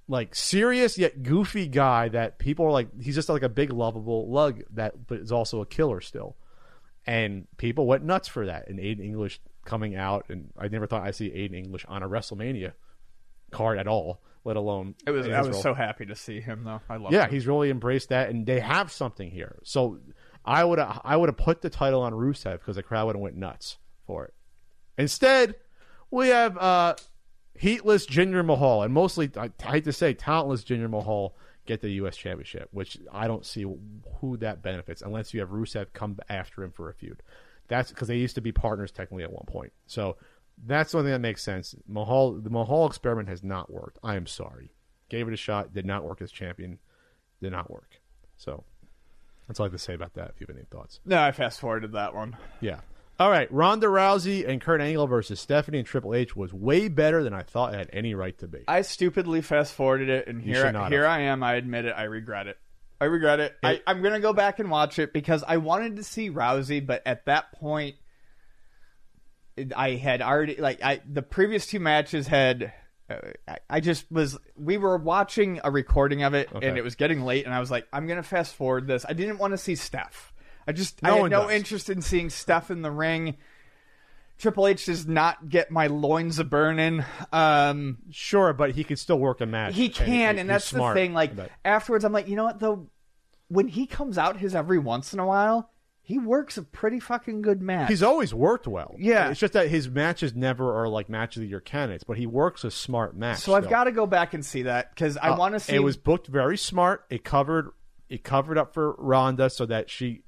like serious yet goofy guy that people are like. He's just like a big lovable lug that, but is also a killer still, and people went nuts for that. And Aiden English coming out, and I never thought I'd see Aiden English on a WrestleMania card at all, let alone It was. I was so happy to see him though. I love. Yeah, him. he's really embraced that, and they have something here. So I would I would have put the title on Rusev because the crowd would have went nuts for it. Instead, we have uh, heatless Jinder Mahal, and mostly I, I hate to say talentless Jinder Mahal get the U.S. Championship, which I don't see who that benefits unless you have Rusev come after him for a feud. That's because they used to be partners technically at one point. So that's the only thing that makes sense. Mahal, the Mahal experiment has not worked. I am sorry. Gave it a shot, did not work as champion, did not work. So that's all I have to say about that. If you have any thoughts, No, I fast forwarded that one. yeah. All right, Ronda Rousey and Kurt Angle versus Stephanie and Triple H was way better than I thought it had any right to be. I stupidly fast forwarded it, and You here should not here have. I am. I admit it. I regret it. I regret it. I, I'm gonna go back and watch it because I wanted to see Rousey, but at that point, it- I had already like I the previous two matches had. I- just was. We were watching a recording of it, Okay. and it was getting late, and I was like, "I'm gonna fast forward this." I didn't want to see Steph. I just No I had no does. interest in seeing Steph in the ring. Triple H does not get my loins a burning. Um, Sure, but he can still work a match. he can, and, he's that's smart, the thing. Like afterwards, I'm like, you know what though? When he comes out his every once in a while, he works a pretty fucking good match. He's always worked well. Yeah. It's just that his matches never are like matches of your candidates, but he works a smart match. so I've got to go back and see that because I Uh, want to see. It was booked very smart. It covered it covered up for Ronda so that she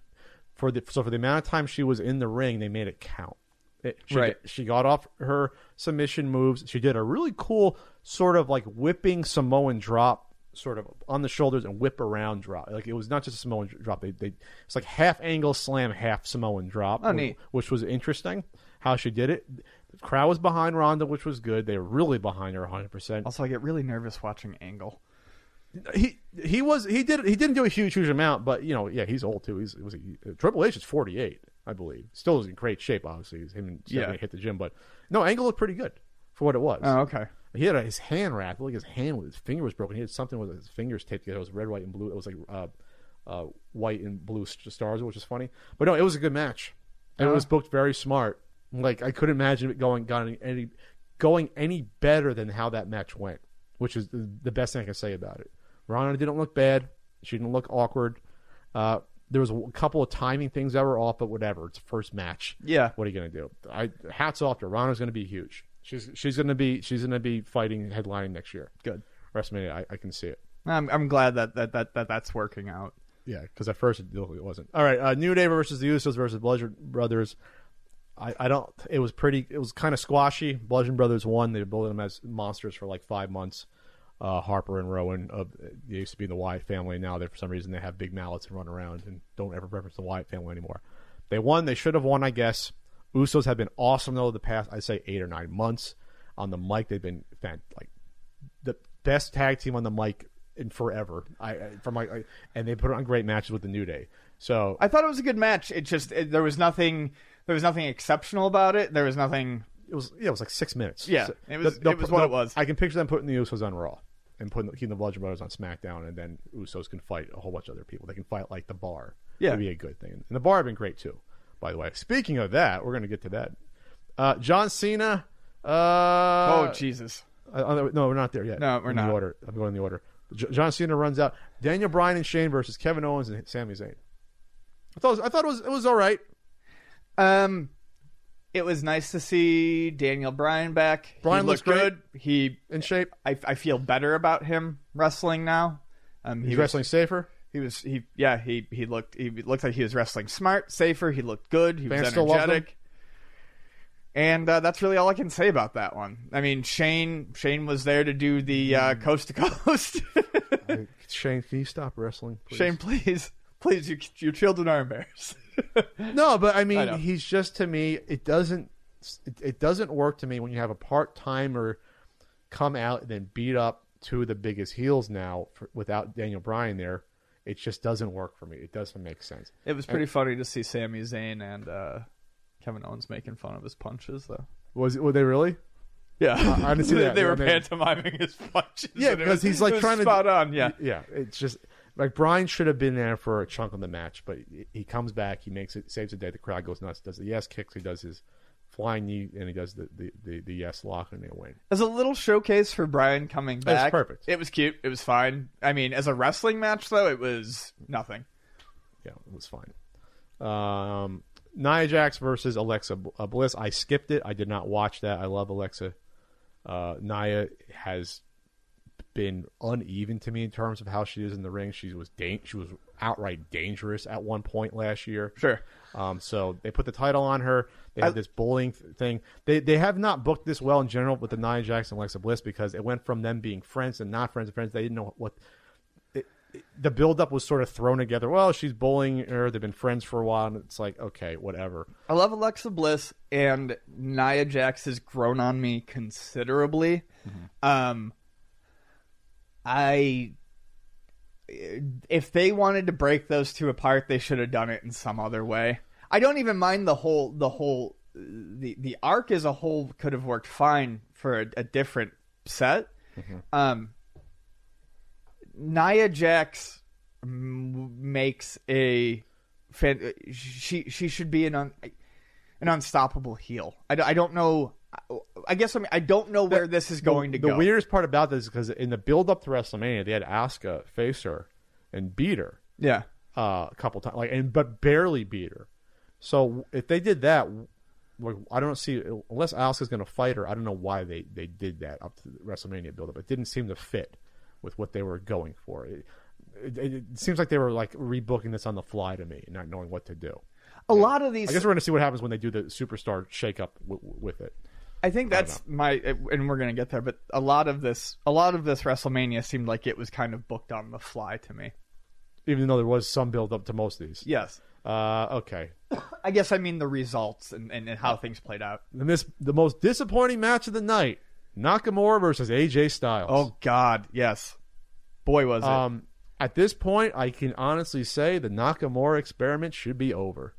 for the so for the amount of time she was in the ring, they made it count. It, she, Right. She got off her submission moves. She did a really cool sort of like whipping Samoan drop, sort of on the shoulders and whip around drop. Like it was not just a Samoan drop. They, they it's like half angle slam, half Samoan drop. Oh, which, neat. which was interesting how she did it. The crowd was behind Ronda, which was good. They were really behind her 100. percent also, I get really nervous watching Angle. he he was he did he didn't do a huge huge amount, but you know yeah he's old too. He's was he, Triple H is forty eight, I believe. Still is in great shape. Obviously, He's- him and Stephanie Yeah. hit the gym, but no Angle looked pretty good for what it was. Oh, okay. He had a, his hand wrapped, like his hand with his finger was broken. He had something with his fingers taped together. It was red, white, and blue. It was like uh, uh, white and blue stars, which is funny. But no, it was a good match, and it Uh-huh. was booked very smart. Like I couldn't imagine it going going any going any better than how that match went, which is the, best thing I can say about it. Ronda didn't look bad. She didn't look awkward. Uh, there was a couple of timing things that were off, but whatever. It's the first match. Yeah. What are you going to do? I hats off to her. Rana's going to be huge. She's she's going to be she's to be fighting headlining next year. Good. WrestleMania. I, I can see it. I'm I'm glad that that that, that that's working out. Yeah, because at first it it wasn't. All right, uh, New Day versus the Usos versus Bludgeon Brothers. I, I don't. It was pretty. It was kind of squashy. Bludgeon Brothers won. They built them as monsters for like five months. Uh, Harper and Rowan of they used to be in the Wyatt family. Now they for some reason they have big mallets and run around and don't ever reference the Wyatt family anymore. They won. They should have won, I guess. Usos have been awesome though the past I'd say eight or nine months on the mic. They've been fan, like the best tag team on the mic in forever. I, I from my and they put on great matches with the New Day. So I thought it was a good match. It just it, there was nothing there was nothing exceptional about it. There was nothing. it was yeah, it was like six minutes. Yeah, So it was- it was what it was. I can picture them putting the Usos on Raw and putting keeping the Bludgeon Brothers on SmackDown, and then Usos can fight a whole bunch of other people. They can fight like the Bar. Yeah. it'd be a good thing. And the Bar have been great too. By the way, speaking of that, we're going to get to that. Uh, John Cena. Uh, oh Jesus! uh, no, we're not there yet. No, we're In the not. order. I'm going in the order. J- John Cena runs out. Daniel Bryan and Shane versus Kevin Owens and Sami Zayn. I thought it was, I thought it was it was all right. Um, it was nice to see Daniel Bryan back. Bryan he looks looked good. He, In shape. I, I feel better about him wrestling now. Um, he He's was- wrestling safer. He was he yeah he he looked he looked like he was wrestling smart, safer. He looked good. He Fans was still love him? energetic. And uh, that's really all I can say about that one. I mean, Shane Shane was there to do the Mm. uh, coast to coast. <laughs> Shane, can you stop wrestling? Please? Shane, please, <laughs> please, you, your children are embarrassed. <laughs> No, but I mean, I he's just to me. It doesn't. It, it doesn't work to me when you have a part timer come out and then beat up two of the biggest heels now for, without Daniel Bryan there. It just doesn't work for me. It doesn't make sense. It was pretty funny to see Sami Zayn and uh, Kevin Owens making fun of his punches, though. Was were they really? Yeah, I didn't see they, <laughs> that. they were mean- pantomiming his punches. Yeah, because was- he's like it trying to spot on. Yeah, yeah. It's just like Brian should have been there for a chunk of the match, but he- he comes back, he makes it, saves the day. The crowd goes nuts. Does the yes kicks, he does his flying knee, and he does the the, the, the yes lock, and they win. as a little showcase for Brian coming was back. perfect. It was cute. It was fine. I mean, as a wrestling match, though, it was nothing. Yeah, it was fine. Um, Nia Jax versus Alexa uh, Bliss. I skipped it. I did not watch that. I love Alexa. Uh, Nia has been uneven to me in terms of how she is in the ring. She was dan- she was outright dangerous at one point last year. Sure. Um, so they put the title on her. They have I- this bullying thing. They they have not booked this well in general with the Nia Jax and Alexa Bliss because it went from them being friends and not friends and friends. They didn't know what. It, it, the buildup was sort of thrown together. Well, she's bullying her. They've been friends for a while, and it's like, okay, whatever. I love Alexa Bliss, and Nia Jax has grown on me considerably. Um, I, if they wanted to break those two apart, they should have done it in some other way. I don't even mind the whole the whole the the arc as a whole could have worked fine for a, a different set. Um, Nia Jax m- makes a fan, she she should be an un, an unstoppable heel. I don't know. I guess I mean I don't know where this is going the, to the go. The weirdest part about this is because in the build up to WrestleMania, they had Asuka face her and beat her. yeah, uh, a couple times, like and but barely beat her. So if they did that, like, I don't see unless Asuka's going to fight her. I don't know why they they did that up to the WrestleMania build-up. It didn't seem to fit with what they were going for. It, it, it seems like they were like rebooking this on the fly to me, not knowing what to do. a lot of these. I guess we're going to see what happens when they do the superstar shakeup w- with it. I think that's my, and we're gonna get there. But a lot of this, a lot of this WrestleMania seemed like it was kind of booked on the fly to me. Even though there was some build up to most of these. Yes, Uh, okay. I guess I mean the results and, and, and how things played out. And this the most disappointing match of the night: Nakamura versus AJ Styles. Oh God, yes, boy was it. Um, at this point, I can honestly say the Nakamura experiment should be over.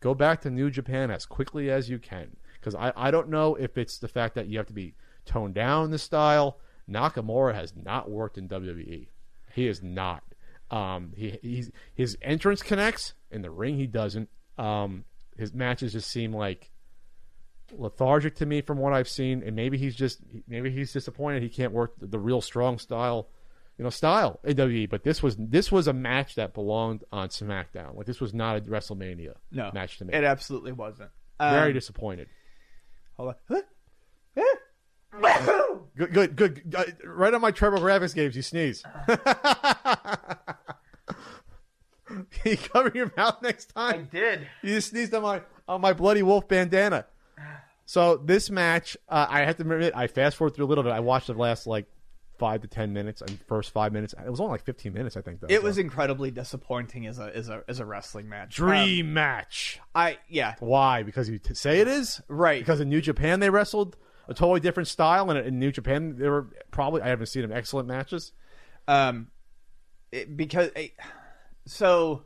Go back to New Japan as quickly as you can. Because I, I don't know if it's the fact that you have to be toned down the style. Nakamura has not worked in WWE. He is not. Um, he he's, his entrance connects in the ring. He doesn't. Um, his matches just seem like lethargic to me from what I've seen, and maybe he's just maybe he's disappointed he can't work the, the real strong style you know, style AWE. But this was this was a match that belonged on SmackDown. Like this was not a WrestleMania No, match to me. it absolutely wasn't. Very Um, disappointed. hold on. Good, good, good. Uh, right on my TurboGrafx games, you sneeze. <laughs> <laughs> Can you cover your mouth next time? I did. You just sneezed on my on my bloody wolf bandana. So this match, uh, I have to admit, I fast forward through a little bit. I watched the last like five to ten minutes and first five minutes. It was only like fifteen minutes, I think. Though. It So- was incredibly disappointing as a as a as a wrestling match. Um, dream match. I yeah Why? Because you t- say it is. right. Because in New Japan they wrestled a totally different style, and in New Japan they were probably I haven't seen them excellent matches. um it, because it, so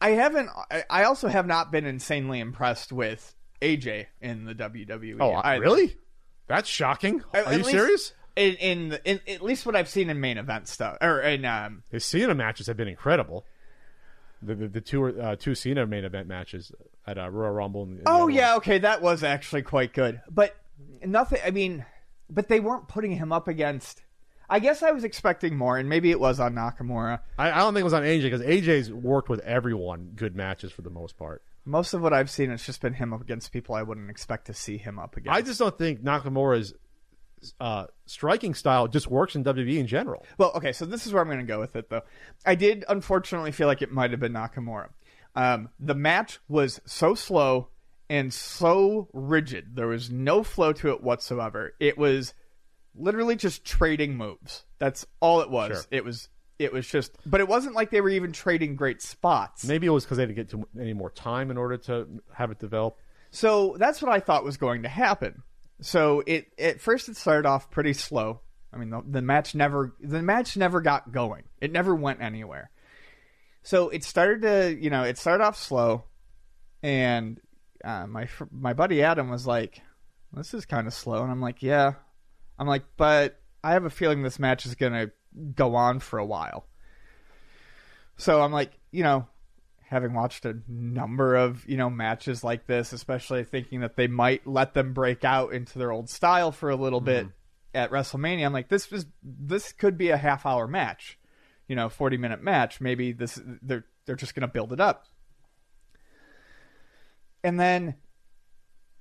I haven't I, also have not been insanely impressed with AJ in the WWE. Oh, I- really? That's shocking. Are at you serious? In, in, in at least what I've seen in main event stuff or in um His Cena matches have been incredible. The the, the two uh, two Cena main event matches at uh, Royal Rumble. And, and Oh other one. yeah, okay, that was actually quite good. But nothing. I mean, but they weren't putting him up against. I guess I was expecting more, and maybe it was on Nakamura. I, I don't think it was on AJ because AJ's worked with everyone good matches for the most part. Most of what I've seen it's just been him up against people I wouldn't expect to see him up against. I just don't think Nakamura's uh, striking style just works in WWE in general. Well, okay, so this is where I'm going to go with it, though. I did unfortunately feel like it might have been Nakamura. Um, the match was so slow and so rigid. There was no flow to it whatsoever. It was literally just trading moves. That's all it was. Sure. It was. It was just, but it wasn't like they were even trading great spots. Maybe it was because they didn't get to any more time in order to have it develop. So that's what I thought was going to happen. So it at first it started off pretty slow. I mean, the, the match never the match never got going. It never went anywhere. So it started to you know it started off slow, and uh, my my buddy Adam was like, "This is kind of slow," and I'm like, "Yeah." I'm like, but I have a feeling this match is gonna go on for a while. So I'm like, you know, having watched a number of you know matches like this, especially thinking that they might let them break out into their old style for a little bit mm-hmm. at WrestleMania. I'm like, this is this could be a half hour match, you know, 40 minute match. Maybe this they're they're just gonna build it up, and then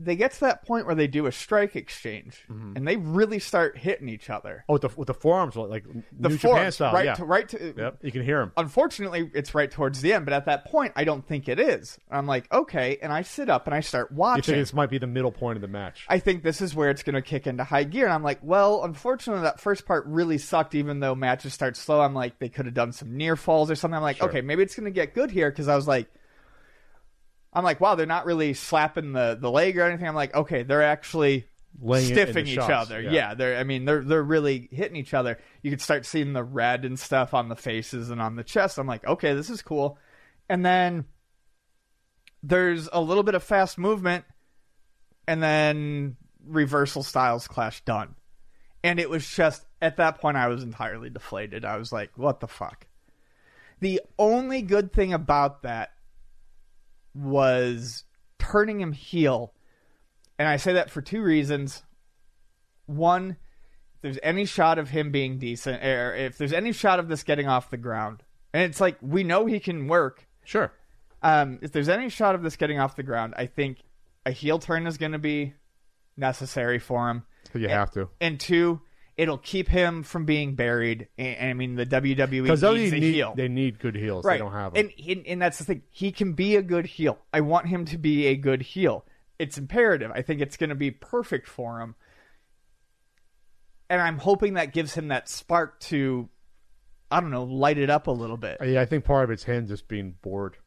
they get to that point where they do a strike exchange mm-hmm. and they really start hitting each other. Oh, with the with the forearms like The New Japan forearms, style, right yeah. to right to Yep, you can hear them. unfortunately it's right towards the end but at that point i don't think it is i'm like okay and i sit up and i start You watching think this might be the middle point of the match? i think this is where it's going to kick into high gear and i'm like well unfortunately that first part really sucked even though matches start slow i'm like they could have done some near falls or something i'm like Sure. okay maybe it's going to get good here because i was like i'm like wow they're not really slapping the, the leg or anything i'm like okay they're actually Laying stiffing each shots, other. yeah. Yeah. they're. I mean, they're they're really hitting each other. You could start seeing the red and stuff on the faces and on the chest. I'm like, okay, this is cool. And then there's a little bit of fast movement, and then reversal styles clash done. And it was just at that point I was entirely deflated. I was like, what the fuck? The only good thing about that was turning him heel and I say that for two reasons. One, if there's any shot of him being decent, or if there's any shot of this getting off the ground, and it's like we know he can work. Sure. Um, if there's any shot of this getting off the ground, I think a heel turn is going to be necessary for him. You have to. And two, it'll keep him from being buried. And, and I mean, the WWE needs they a need, heel. they need good heels. right. They don't have them. And, and that's the thing. He can be a good heel. I want him to be a good heel. It's imperative. I think it's going to be perfect for him. And I'm hoping that gives him that spark to, I don't know, light it up a little bit. yeah, I think part of it's him just being bored.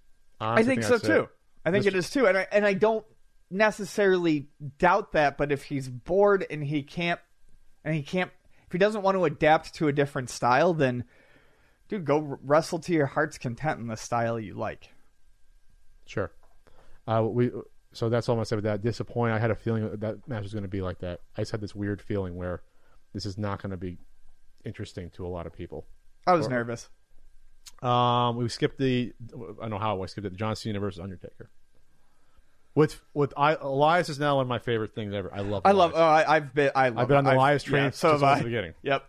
I think so too. I think Mr. it is too. And I and I don't necessarily doubt that. But if he's bored and he can't, and he can't, he doesn't want to adapt to a different style, then, dude, go wrestle to your heart's content in the style you like. Sure. Uh, we so that's all I'm gonna say with that. Disappointed. I had a feeling that, that match was gonna be like that. I just had this weird feeling where this is not gonna be interesting to a lot of people. I was Or- nervous. Um, we skipped the. I don't know how I skipped it. John Cena versus Undertaker. With with I, Elias is now one of my favorite things ever. I love. I love. Elias. Oh, I, I've been. I love. I've been on the I've- Elias train yeah, so since have the beginning. Yep.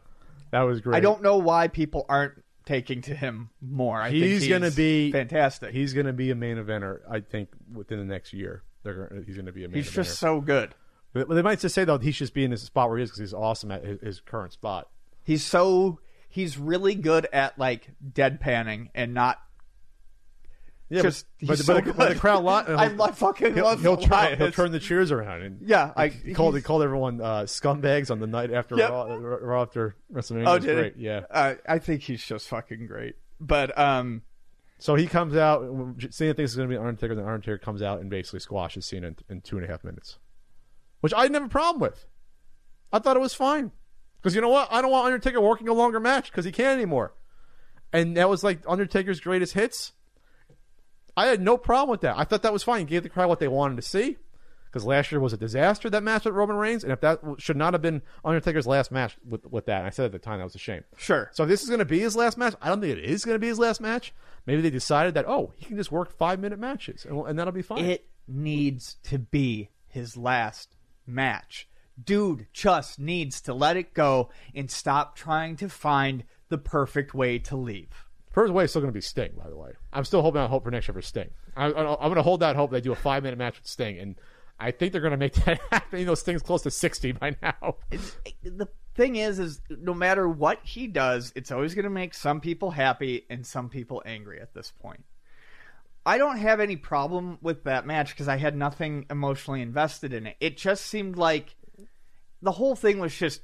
That was great. I don't know why people aren't taking to him more. I think He's he's gonna be- fantastic. He's going to be a main eventer. I think within the next year, they're gonna, he's going to be a main He's eventer. just so good. But they might just say though he should just be in his spot where he is because he's awesome at his, his current spot. He's so he's really good at like deadpanning and not Yeah, just but, but, so but, the, but the crowd lot. <laughs> I, I fucking He'll, love he'll, turn, he'll turn the cheers around and Yeah, I he called he called everyone uh, scumbags on the night after Yep. Raw, Raw after WrestleMania. Oh, did he? great. Yeah. Uh, I think he's just fucking great. But um, So he comes out. Cena thinks it's going to be Undertaker. and Undertaker comes out and basically squashes Cena in, in two and a half minutes, which I didn't have a problem with. I thought it was fine because you know what? I don't want Undertaker working a longer match because he can't anymore. And that was like Undertaker's greatest hits. I had no problem with that. I thought that was fine. He gave the crowd what they wanted to see. Because last year was a disaster that match with Roman Reigns, and if that should not have been Undertaker's last match with with that, and I said at the time that was a shame. sure. So if this is going to be his last match. I don't think it is going to be his last match. Maybe they decided that oh, he can just work five minute matches, and, and that'll be fine. It needs to be his last match. Dude just needs to let it go and stop trying to find the perfect way to leave. First way is still going to be Sting, by the way. I'm still holding out hope for next year for Sting. I, I'm going to hold that hope they do a five minute match with Sting, and I think they're going to make <laughs> that happen. You know, Sting's close to sixty by now. It's, eh, the thing is, is no matter what he does, it's always going to make some people happy and some people angry at this point. I don't have any problem with that match because I had nothing emotionally invested in it. It just seemed like the whole thing was just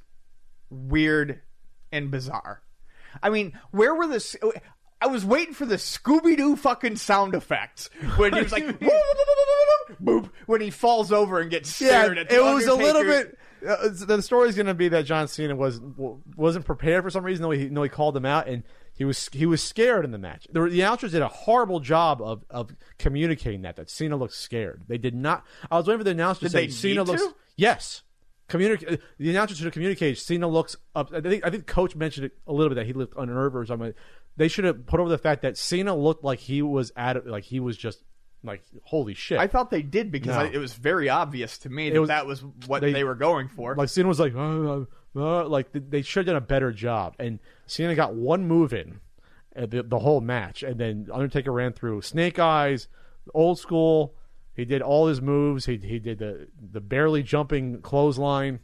weird and bizarre. I mean, where were the? I was waiting for the Scooby Doo fucking sound effects when he was like, <laughs> boop, when he falls over and gets stared at. the it was a little bit. Uh, the story's going to be that John Cena was wasn't prepared for some reason. Though he no, he called him out, and he was he was scared in the match. The, the announcers did a horrible job of of communicating that that Cena looked scared. They did not. I was waiting for the announcer to say Cena looks to? yes. Communicate. The announcer should have communicated. Cena looks up. I think I think Coach mentioned it a little bit that he looked unnerved or something. They should have put over the fact that Cena looked like he was at like he was just like holy shit. I thought they did because No. I, it was very obvious to me that was- that was what they- they, were going for. Like Cena was like, uh, uh, uh, like th- they should have done a better job. And Cena got one move in uh, the, the whole match, and then Undertaker ran through Snake Eyes, old school. He did all his moves. He he did the the barely jumping clothesline,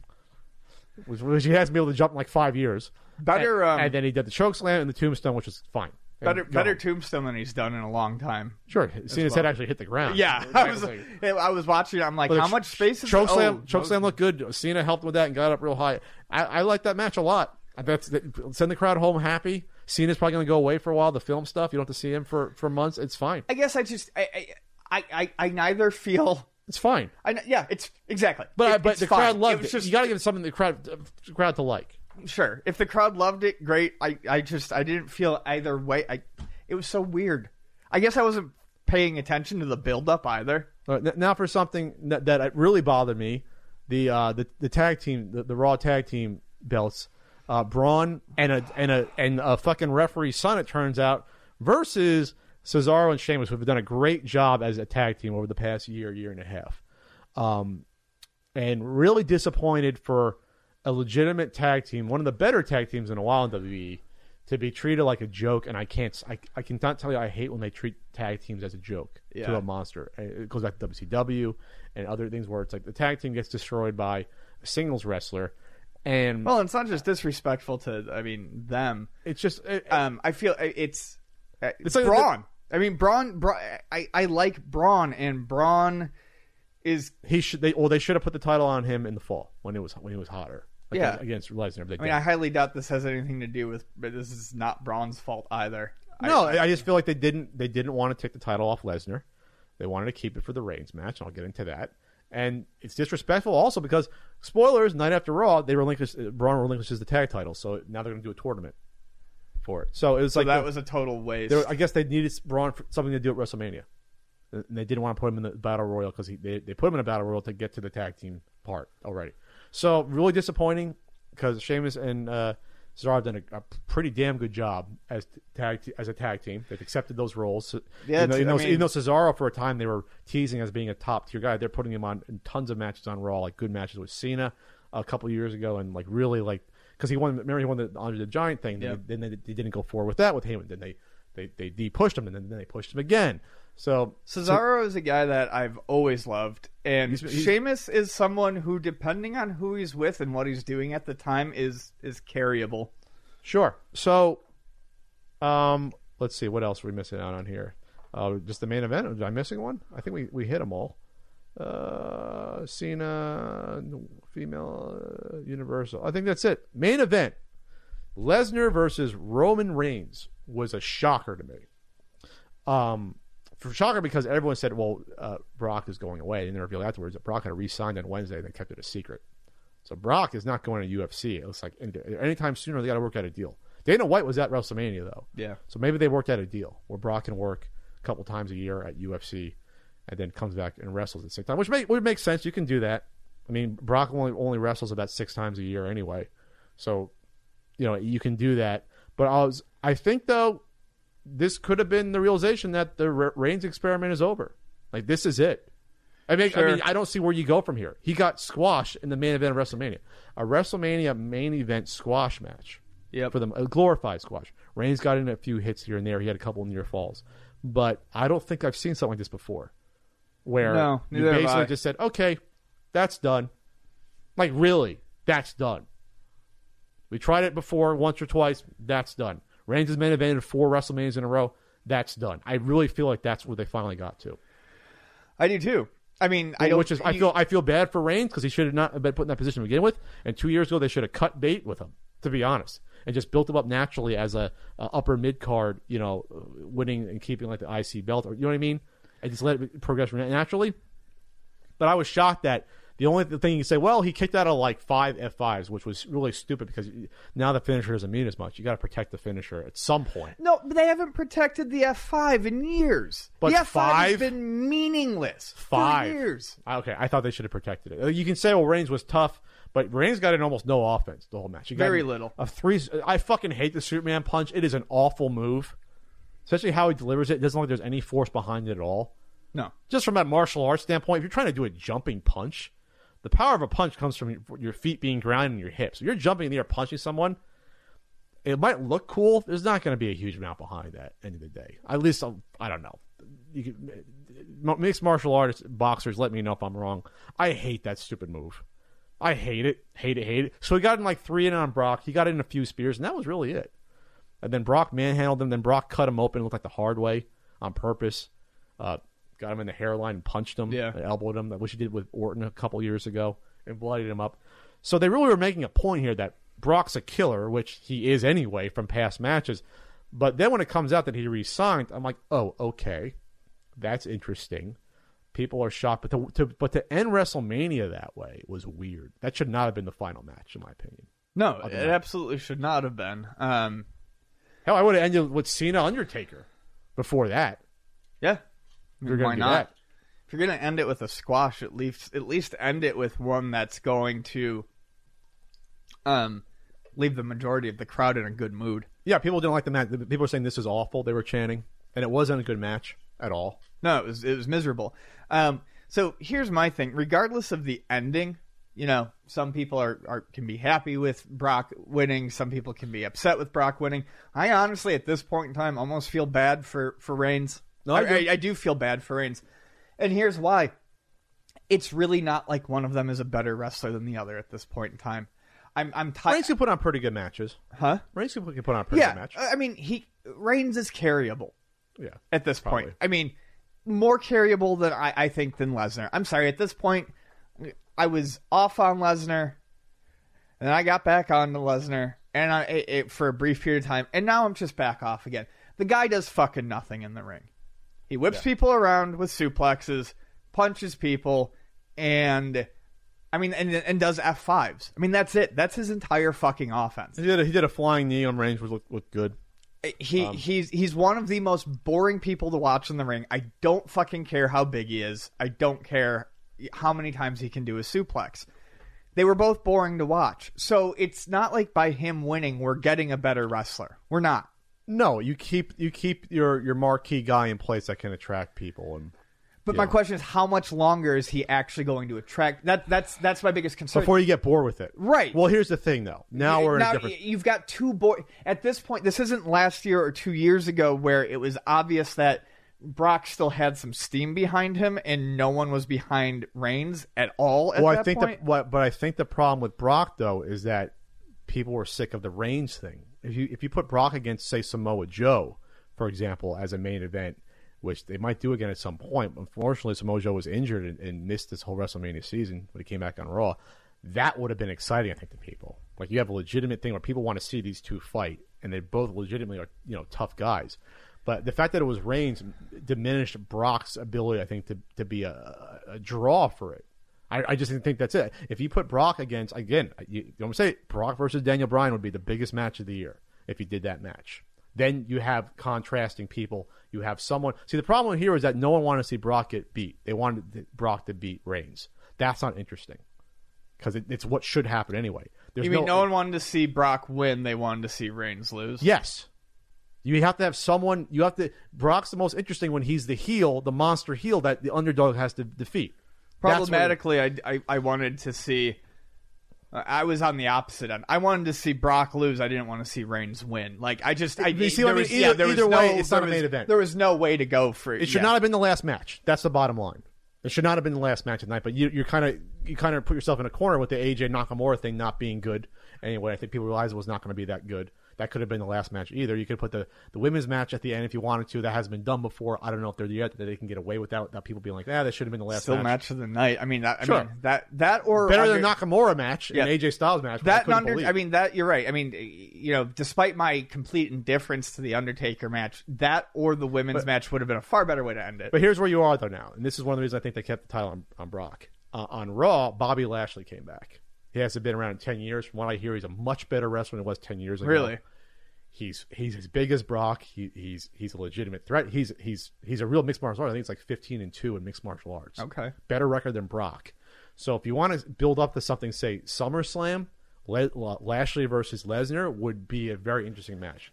which, which he hasn't been able to jump in like five years. Better, and, um, and then he did the choke slam and the tombstone, which was fine. better, And better tombstone than he's done in a long time. Sure, Cena's head actually hit the ground. Yeah, <laughs> I was, I was watching. I'm like, how ch- much space is choke oh, slam? choke slam looked good. Cena helped with that and got up real high. I, I like that match a lot. I bet that- send the crowd home happy. Cena's probably going to go away for a while. The film stuff, you don't have to see him for, for months. It's fine. I guess I just, I, I, I, I neither feel. It's fine. I, yeah, it's exactly. But It- but the fine. crowd loved it. just you got to give something the crowd the crowd to like. Sure. If the crowd loved it, great. I, I just, I didn't feel either way. I, it was so weird. I guess I wasn't paying attention to the build up either. Now for something that, that really bothered me, the uh, the the tag team, the, the Raw tag team belts, uh, Braun and a and a and a fucking referee's son. It turns out versus Cesaro and Sheamus, who have done a great job as a tag team over the past year, year and a half, um, and really disappointed for a legitimate tag team, one of the better tag teams in a while in WWE, to be treated like a joke. And I can't, I, I cannot tell you, I hate when they treat tag teams as a joke to a monster. And It goes back to WCW and other things where it's like the tag team gets destroyed by a singles wrestler, and Well, it's not just disrespectful to, I mean, them. it's just it, Um, I feel it's uh, It's like Braun. I mean, Braun. Braun I, I like Braun, and Braun is. he should they well they should have put the title on him in the fall when it was when he was hotter. Like, Yeah. against Lesnar. I mean, I highly doubt this has anything to do with. But this is not Braun's fault either. No, I, I just feel like they didn't they didn't want to take the title off Lesnar. They wanted to keep it for the Reigns match. and I'll get into that. And it's disrespectful also because spoilers. Night after Raw, they relinquish uh, Braun relinquishes the tag title, so now they're going to do a tournament for it. So it was So like that the- was a total waste. I guess they needed Braun for something to do at WrestleMania. And they didn't want to put him in the battle royal because they they put him in a battle royal to get to the tag team part already. So really disappointing because Sheamus and uh, Cesaro have done a, a pretty damn good job as tag te- as a tag team. They've accepted those roles. Yeah, even though, even, though, mean- even though Cesaro for a time they were teasing as being a top tier guy, they're putting him on in tons of matches on Raw, like good matches with Cena a couple years ago, and like really like because he won. Remember, he won the Andre the Giant thing. Yeah. Then they, they didn't go forward with that with Heyman. Then they they they de pushed him, and then, then they pushed him again. So Cesaro is a guy that I've always loved, and He's- he's- Sheamus is someone who, depending on who he's with and what he's doing at the time, is is carryable. Sure. So, um, let's see what else are we missing out on here. Uh, just the main event. Am I missing one? I think we we hit them all. Uh, Cena, female, uh, Universal. I think that's it. Main event: Lesnar versus Roman Reigns was a shocker to me. Um, for shocker because everyone said, "Well, uh, Brock is going away," and then revealed afterwards that Brock had re-signed on Wednesday and they kept it a secret. So Brock is not going to UFC. It looks like any- anytime sooner they got to work out a deal. Dana White was at WrestleMania though, Yeah, so maybe they worked out a deal where Brock can work a couple times a year at UFC, and then comes back and wrestles at the same time, which would make sense. You can do that. I mean, Brock only only wrestles about six times a year anyway, so you know you can do that. But I was, I think though, this could have been the realization that the Re- Reigns experiment is over. Like this is it. I mean, I mean, I don't see where you go from here. He got squashed in the main event of WrestleMania, a WrestleMania main event squash match yep. for them, a glorified squash. Reigns got in a few hits here and there. He had a couple near falls, but I don't think I've seen something like this before, where No, you basically just said, "Okay, that's done." Like really, that's done. We tried it before once or twice. That's done. Reigns has main evented four WrestleManias in a row. That's done. I really feel like that's where they finally got to. I do too. I mean, I don't. Which is, I feel, I feel bad for Reigns because he should have not been put in that position to begin with. And two years ago, they should have cut bait with him, to be honest, and just built him up naturally as a, a upper mid card, you know, winning and keeping like the IC belt, or you know what I mean, and just let it progress naturally. But I was shocked that the only thing you can say, well, he kicked out of like five F5s, which was really stupid because now the finisher doesn't mean as much. You got to protect the finisher at some point. No, but they haven't protected the F five in years. But the F five five? has been meaningless Five. for years. Okay, I thought they should have protected it. Uh, You can say, well, Reigns was tough, but Reigns got in almost no offense the whole match. Got Very little. A three. I fucking hate the Superman punch. It is an awful move, especially how he delivers it. It doesn't look like there's any force behind it at all. No, Just from that martial arts standpoint, if you're trying to do a jumping punch, the power of a punch comes from your, feet being grounded and your hips. If you're jumping in the air punching someone, it might look cool. There's not going to be a huge amount behind that. End of the day, at least um, I don't know. You can, mixed martial artists, boxers, let me know if I'm wrong. I hate that stupid move. I hate it, hate it, hate it. So he got in like three in on Brock. He got in a few spears, and that was really it. And then Brock manhandled him. Then Brock cut him open. Looked like the hard way on purpose. Uh, got him in the hairline and punched him. Yeah. and elbowed him. That which he did with Orton a couple years ago and bloodied him up. So they really were making a point here that Brock's a killer, which he is anyway from past matches. But then when it comes out that he re-signed, I'm like, oh, okay, that's interesting. People are shocked, but to, to but to end WrestleMania that way was weird. That should not have been the final match, in my opinion. no, it that. absolutely should not have been. Um, Hell, I would have ended with Cena Undertaker before that. yeah, I If mean, you're gonna why do not? that. If you're gonna end it with a squash, at least at least end it with one that's going to um leave the majority of the crowd in a good mood. Yeah, people don't like the match. People are saying this is awful. They were chanting, and it wasn't a good match at all. No, it was it was miserable. Um, so here's my thing. Regardless of the ending, you know, some people are, are can be happy with Brock winning. Some people can be upset with Brock winning. I honestly, at this point in time, almost feel bad for for Reigns. No, I I, do. I, do feel bad for Reigns, and here's why. It's really not like one of them is a better wrestler than the other at this point in time. I'm I'm tired. Reigns can put on pretty good matches. Huh? Reigns can put on pretty Yeah. good match. I mean, he Reigns is carryable yeah. at this Probably. point. I mean, more carryable than I, I think than Lesnar. I'm sorry, at this point, I was off on Lesnar, and then I got back on to Lesnar, and I it, it- for a brief period of time, and now I'm just back off again. The guy does fucking nothing in the ring. He whips Yeah. people around with suplexes, punches people, and I mean, and and does F fives. I mean, that's it. That's his entire fucking offense. He did a, he did a flying knee on Reigns, which looked, looked good. He Um, he's he's one of the most boring people to watch in the ring. I don't fucking care how big he is. I don't care how many times he can do a suplex. They were both boring to watch. So it's not like by him winning we're getting a better wrestler. We're not. No, you keep you keep your your marquee guy in place that can attract people, and But my question is, how much longer is he actually going to attract? That that's that's my biggest concern. Before you get bored with it, Right. Well, here's the thing, though. Now we're in now a different. you've got two boy at this point. This isn't last year or two years ago where it was obvious that Brock still had some steam behind him and no one was behind Reigns at all. At well, I think point. the what, but I think the problem with Brock though is that people were sick of the Reigns thing. If you if you put Brock against say Samoa Joe, for example, as a main event, which they might do again at some point. Unfortunately, Samoa Joe was injured and, and missed this whole WrestleMania season when he came back on Raw. That would have been exciting, I think, to people. Like you have a legitimate thing where people want to see these two fight, and they both legitimately are you know tough guys. But the fact that it was Reigns diminished Brock's ability, I think, to, to be a, a draw for it. I, I just think that's it. If you put Brock against again, you, you know what I'm saying? Brock versus Daniel Bryan would be the biggest match of the year if you did that match. Then you have contrasting people. You have someone. See, the problem here is that no one wanted to see Brock get beat. They wanted Brock to beat Reigns. That's not interesting because it, it's what should happen anyway. There's you mean no one wanted to see Brock win; they wanted to see Reigns lose. Yes. You have to have someone. You have to. Brock's the most interesting when he's the heel, the monster heel that the underdog has to defeat. Problematically, I, I I wanted to see. Uh, I was on the opposite end. I wanted to see Brock lose. I didn't want to see Reigns win. Like I just, I You see what I was, mean? yeah, Either- there was either no, way, it's not there a was- main event. There was no way to go for it. It should yeah. not have been the last match. That's the bottom line. It should not have been the last match of the night. But you, you're kind of you kind of put yourself in a corner with the AJ Nakamura thing not being good. Anyway, I think people realized it was not going to be that good. That could have been the last match either. You could put the, the women's match at the end if you wanted to. That hasn't been done before. I don't know if they're yet that they can get away with that without people being like, ah, that should have been the last Still match. match of the night. I mean, that, I Sure. mean that that or Better under- than Nakamura match Yeah. and AJ Styles match. which I that under. believe. I mean that you're right. I mean, you know, despite my complete indifference to the Undertaker match, that or the women's match would have been a far better way to end it. But here's where you are though now, and this is one of the reasons I think they kept the title on, on Brock. Uh, on Raw, Bobby Lashley came back. He hasn't been around in ten years. From what I hear, he's a much better wrestler than he was ten years ago. Really? He's he's as big as Brock. He, he's he's a legitimate threat. He's he's he's a real mixed martial arts. I think it's like fifteen and two in mixed martial arts. Okay. better record than Brock. So if you want to build up to something, say SummerSlam, Le- Lashley versus Lesnar would be a very interesting match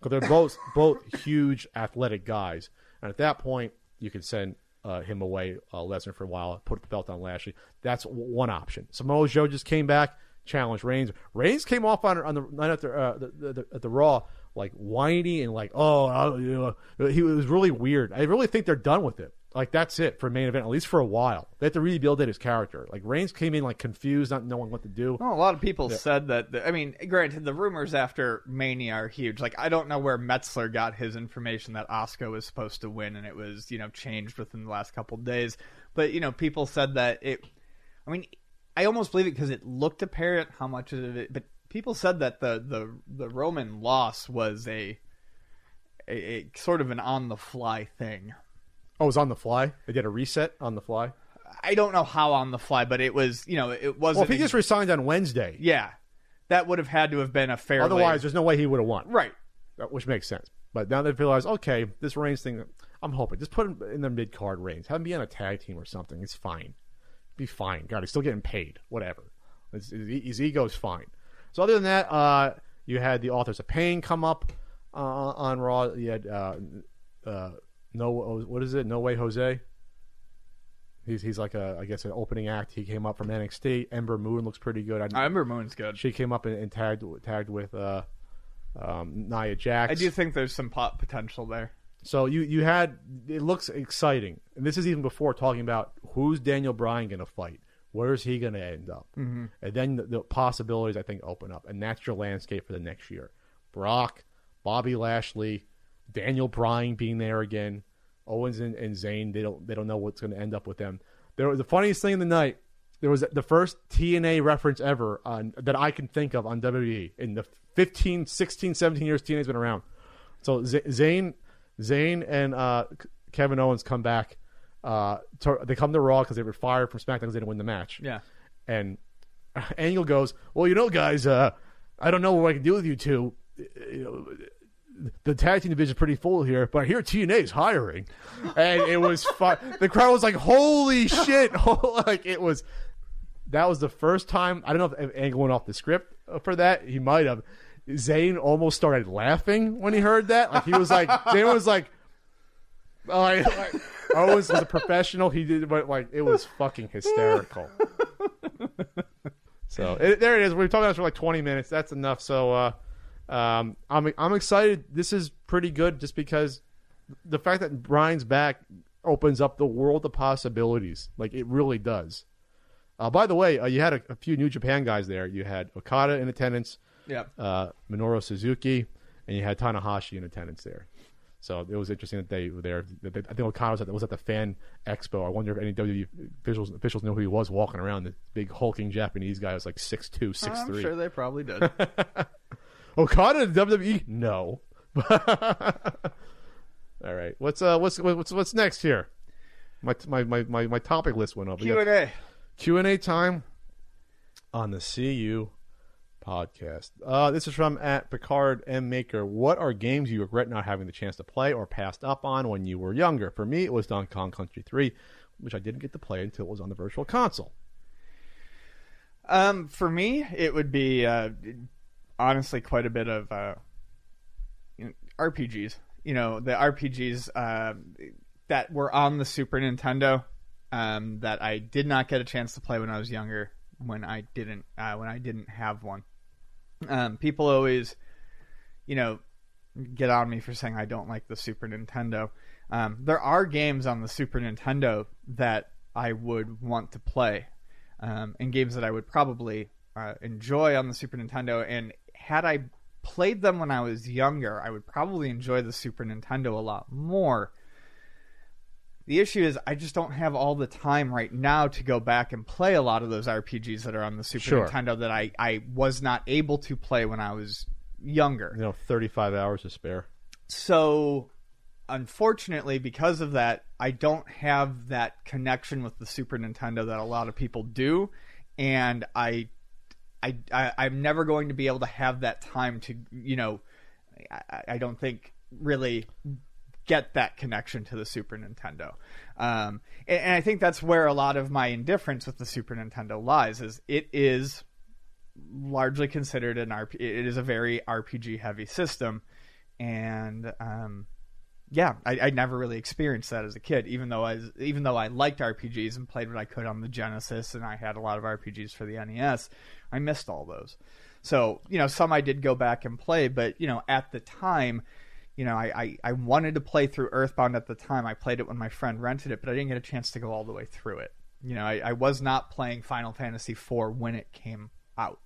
because they're both both huge athletic guys, and at that point you could send uh, him away, uh, Lesnar for a while, put the belt on Lashley. That's one option. Samoa Joe just came back, challenged Reigns. Reigns came off on on the night after uh, the, the, the, at the Raw like whiny and like oh you know, he was really weird. I really think they're done with it. Like that's it for main event, at least for a while. They have to rebuild it his character. Like Reigns came in like confused, not knowing what to do. Well, a lot of people said that. I mean, granted, the rumors after Mania are huge. Like, I don't know where Meltzer got his information that Oscar was supposed to win, and it was you know changed within the last couple of days. But you know, people said that it. I mean, I almost believe it because it looked apparent how much of it. But people said that the the the Roman loss was a a, a sort of an on the fly thing. Oh, it was on the fly. They did a reset on the fly. I don't know how on the fly, but it was you know it wasn't. if he just resigned on Wednesday, yeah, that would have had to have been a fair. otherwise there's no way he would have won. right. Which makes sense. But now they've realized, okay, this Reigns thing, I'm hoping just put him in the mid card Reigns, have him be on a tag team or something. It's fine, be fine. God, he's still getting paid. Whatever, his, his, his ego's fine. So other than that, uh, you had the authors of pain come up uh, on Raw. You had uh, uh, no, what is it? No way, Jose. He's he's like a I guess an opening act. He came up from NXT. Ember Moon looks pretty good. I, I remember Moon's good. she came up and, and tagged tagged with uh, um, Nia Jax. I do think there's some pop potential there. So you you had it looks exciting, and this is even before talking about who's Daniel Bryan going to fight, where is he going to end up, mm-hmm. and then the, the possibilities I think open up, and that's your landscape for the next year. Brock, Bobby Lashley, Daniel Bryan being there again, Owens and, and Zayn they don't they don't know what's going to end up with them. There was the funniest thing in the night. There was the first TNA reference ever on that I can think of on WWE in the 15, 16, 17 years TNA's been around. So Z- Zayn, Zayn and uh, Kevin Owens come back. Uh, to, they come to Raw because they were fired from SmackDown because they didn't win the match. Yeah. And Angle goes, "Well, you know, guys, uh, I don't know what I can do with you two. You know, the tag team division is pretty full here, but I hear TNA is hiring." And it was <laughs> fun. the crowd was like, "Holy shit!" <laughs> like it was. That was the first time. I don't know if Angle went off the script for that. He might have. Zayn almost started laughing when he heard that. Like he was like, <laughs> Zayn was like, "I like, Owens was a professional. He did, but like it was fucking hysterical. so it, there it is. We've talked about this for like 20 minutes. That's enough. So uh, um, I'm I'm excited. This is pretty good, just because the fact that Brian's back opens up the world of possibilities. Like it really does. Uh, by the way, uh, you had a, a, few New Japan guys there. You had Okada in attendance, yeah, uh, Minoru Suzuki, and you had Tanahashi in attendance there. So it was interesting that they were there. I think Okada was at, was at the fan expo. I wonder if any WWE officials officials knew who he was walking around. The big hulking Japanese guy was like 6'2", 6'3". I'm sure they probably did. <laughs> Okada in WWE? No. <laughs> All right. What's uh what's what's what's next here? My my my my, my topic list went up. Q and A. Q and A time on the CU podcast. Uh, this is from at Picard M Maker. What are games you regret not having the chance to play or passed up on when you were younger? For me, it was Donkey Kong Country 3, which I didn't get to play until it was on the Virtual Console. Um, for me, it would be uh, honestly quite a bit of uh, you know, RPGs. You know, the RPGs uh, that were on the Super Nintendo um, that I did not get a chance to play when I was younger. When I didn't, uh, when I didn't have one. Um, people always, you know, get on me for saying I don't like the Super Nintendo. Um, there are games on the Super Nintendo that I would want to play, um, and games that I would probably uh, enjoy on the Super Nintendo. And had I played them when I was younger, I would probably enjoy the Super Nintendo a lot more. The issue is I just don't have all the time right now to go back and play a lot of those RPGs that are on the Super Sure. Nintendo that I, I was not able to play when I was younger. You know, 35 hours to spare. So, unfortunately, because of that, I don't have that connection with the Super Nintendo that a lot of people do, and I, I, I I'm never going to be able to have that time to, you know, I, I don't think really get that connection to the Super Nintendo. Um, and, and I think that's where a lot of my indifference with the Super Nintendo lies. Is it is largely considered an RP. It is a very RPG heavy system, and um, yeah, I, I never really experienced that as a kid. Even though I even though I liked RPGs and played what I could on the Genesis, and I had a lot of RPGs for the NES, I missed all those. So you know, some I did go back and play, but you know, at the time. You know, I, I, I wanted to play through Earthbound at the time. I played it when my friend rented it, but I didn't get a chance to go all the way through it. You know, I, I was not playing Final Fantasy IV when it came out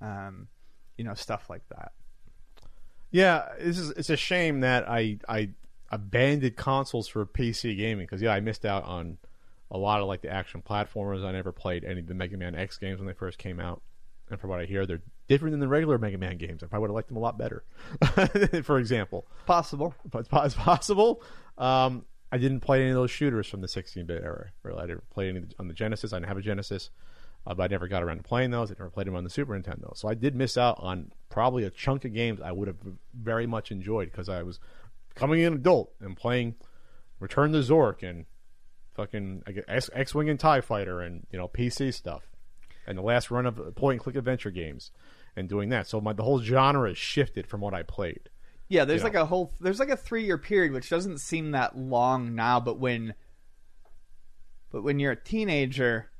um, you know, stuff like that. Yeah, this is it's a shame that I I abandoned consoles for PC gaming because yeah, I missed out on a lot of like the action platformers. I never played any of the Mega Man X games when they first came out, and from what I hear, they're different than the regular Mega Man games. I probably would have liked them a lot better, <laughs> for example. Possible. But it's, possible. Um, I didn't play any of those shooters from the 16-bit era. Really, I didn't play any on the Genesis. I didn't have a Genesis. Uh, but I never got around to playing those. I never played them on the Super Nintendo. So I did miss out on probably a chunk of games I would have very much enjoyed because I was becoming an adult and playing Return to Zork and fucking X Wing and TIE Fighter and, you know, PC stuff. And the last run of point and click adventure games and doing that. So my the whole genre has shifted from what I played. Yeah, there's like a whole there's like a 3 year period which doesn't seem that long now, but when but when you're a teenager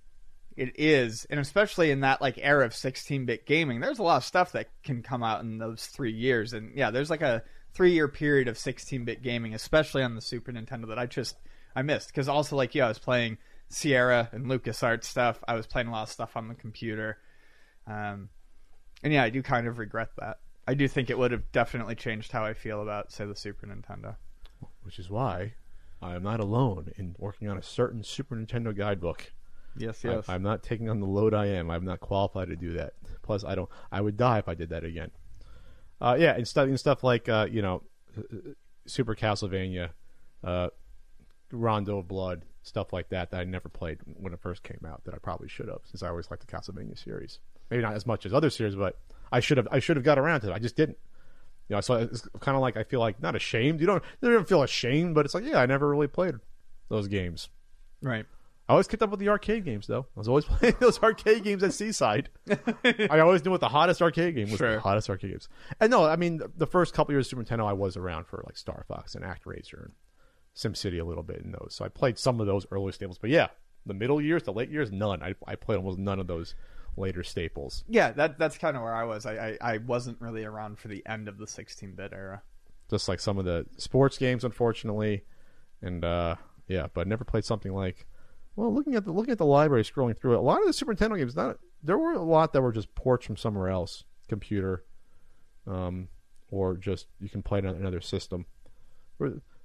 it is, and especially in that like era of 16-bit gaming, there's a lot of stuff that can come out in those 3 years and yeah, there's like a 3-year period of 16-bit gaming especially on the Super Nintendo that I just I missed cuz also like yeah, I was playing Sierra and LucasArts stuff. I was playing a lot of stuff on the computer. Um and yeah, I do kind of regret that. I do think it would have definitely changed how I feel about, say, the Super Nintendo. Which is why I am not alone in working on a certain Super Nintendo guidebook. Yes, I, I'm not taking on the load I am. I'm not qualified to do that. Plus, I don't. I would die if I did that again. Uh, yeah, and stuff, and stuff like uh, you know, Super Castlevania, uh, Rondo of Blood, stuff like that that I never played when it first came out. That I probably should have, since I always liked the Castlevania series. Maybe not as much as other series, but I should have. I should have got around to it. I just didn't. You know, so it's kind of like I feel like not ashamed. You don't. You don't feel ashamed, but it's like yeah, I never really played those games. Right. I always kept up with the arcade games, though. I was always <laughs> playing those arcade games at Seaside. <laughs> I always knew what the hottest arcade game was. Sure. The hottest arcade games. And no, I mean, the first couple years of Super Nintendo, I was around for like Star Fox and ActRaiser and SimCity a little bit in those. So I played some of those early staples, but yeah, the middle years, the late years, none. I, I played almost none of those later staples. Yeah, that that's kind of where I was. I, I, I wasn't really around for the end of the 16-bit era. Just like some of the sports games, unfortunately, and uh, yeah, but never played something like. Well, looking at the looking at the library, scrolling through it, a lot of the Super Nintendo games, not there were a lot that were just ports from somewhere else, computer, um, or just you can play it on another system.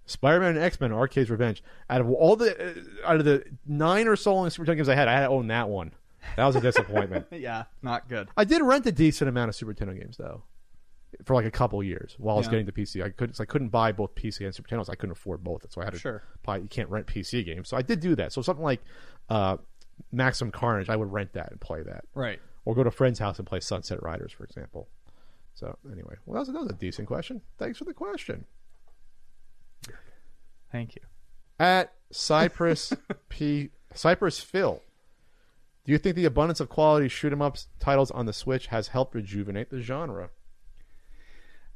Spider-Man and X-Men: Arcade's Revenge. Out of all the uh, out of the nine or so only Super Nintendo games I had, I had to own that one. That was a disappointment. <laughs> yeah, not good. I did rent a decent amount of Super Nintendo games though, for like a couple years while I was Yeah. getting the PC. I couldn't, I couldn't buy both PC and Super Nintendos. I couldn't afford both. That's why I had to Sure. buy. You can't rent PC games, so I did do that. So something like uh, Maximum Carnage, I would rent that and play that, Right. or go to a friend's house and play Sunset Riders, for example. So anyway, well, that was, that was a decent question. Thanks for the question. Thank you. At Cypress <laughs> P Cypress Phil, do you think the abundance of quality shoot 'em ups titles on the Switch has helped rejuvenate the genre?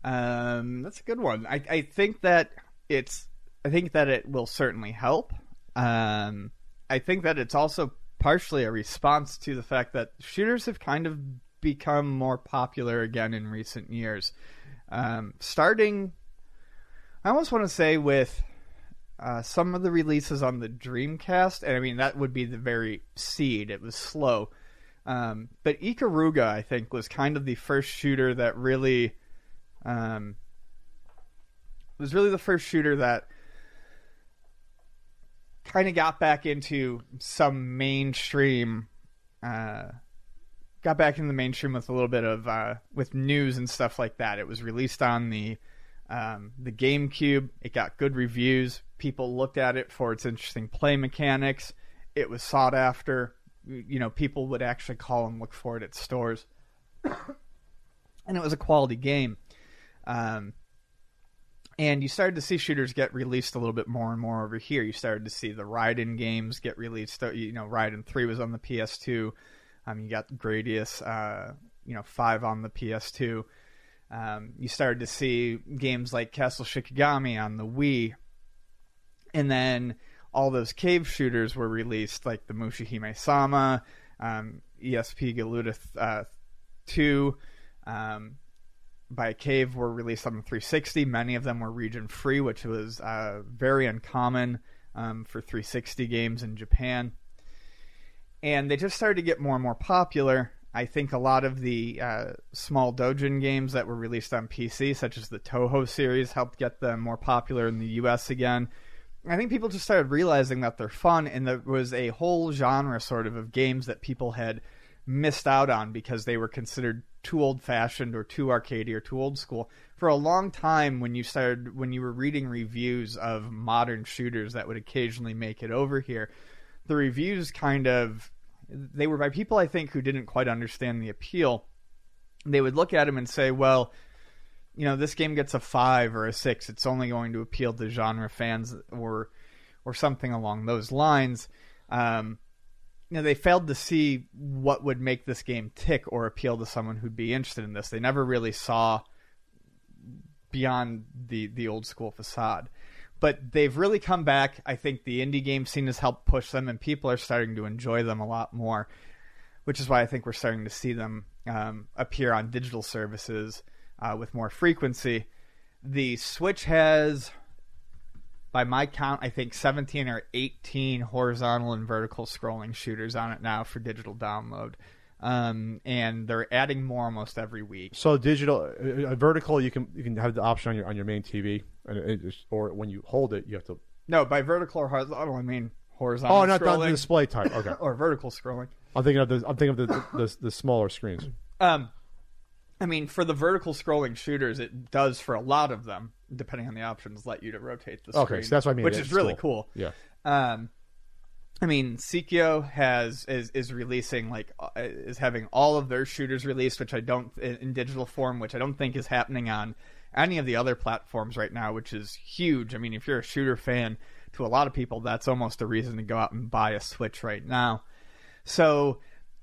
Um, that's a good one. I, I think that it's. I think that it will certainly help. Um, I think that it's also partially a response to the fact that shooters have kind of become more popular again in recent years. Um, starting, I almost want to say with uh, some of the releases on the Dreamcast, and I mean that would be the very seed. It was slow, um, but Ikaruga I think was kind of the first shooter that really um, was really the first shooter that kind of got back into some mainstream uh, got back into the mainstream with a little bit of uh, with news and stuff like that. It was released on the um, the GameCube. It got good reviews. People looked at it for its interesting play mechanics. It was sought after. You know, people would actually call and look for it at stores, <coughs> and it was a quality game. Um, and you started to see shooters get released a little bit more and more over here. You started to see the Raiden games get released. You know, Raiden Three was on the PS2. Um, you got Gradius, uh, you know, Five on the PS2. Um, you started to see games like Castle Shikigami on the Wii, and then all those cave shooters were released, like the Mushihime Sama, um, ESP Galuda uh, Two. Um, by Cave were released on the 360. Many of them were region free, which was uh, very uncommon um, for 360 games in Japan. And they just started to get more and more popular. I think a lot of the uh, small Dojin games that were released on PC, such as the Touhou series, helped get them more popular in the US again. I think people just started realizing that they're fun, and there was a whole genre sort of of games that people had missed out on because they were considered too old fashioned or too arcadey or too old school. For a long time when you started when you were reading reviews of modern shooters that would occasionally make it over here, the reviews kind of they were by people I think who didn't quite understand the appeal. They would look at them and say, "Well, you know, this game gets a 5 or a 6. It's only going to appeal to genre fans or or something along those lines." Um, you know, they failed to see what would make this game tick or appeal to someone who'd be interested in this. They never really saw beyond the the old school facade. But they've really come back. I think the indie game scene has helped push them, and people are starting to enjoy them a lot more, which is why I think we're starting to see them um, appear on digital services uh, with more frequency. The Switch has by my count, I think 17 or 18 horizontal and vertical scrolling shooters on it now for digital download. Um, and they're adding more almost every week. So digital, uh, uh, vertical, you can you can have the option on your on your main TV, and or when you hold it, you have to. No, by vertical or horizontal, I mean horizontal Oh, not on the display type. Okay, <laughs> or vertical scrolling. I'm thinking of the I'm thinking of the the, the smaller screens. Um, I mean, for the vertical scrolling shooters, it does for a lot of them, depending on the options, let you to rotate the Okay, screen. so that's what I mean. Which Yeah, is really cool. cool. Yeah. Um, I mean, Psikyo has is is releasing like uh, is having all of their shooters released, which I don't in, in digital form, which I don't think is happening on any of the other platforms right now, which is huge. I mean, if you're a shooter fan, to a lot of people, that's almost a reason to go out and buy a Switch right now. So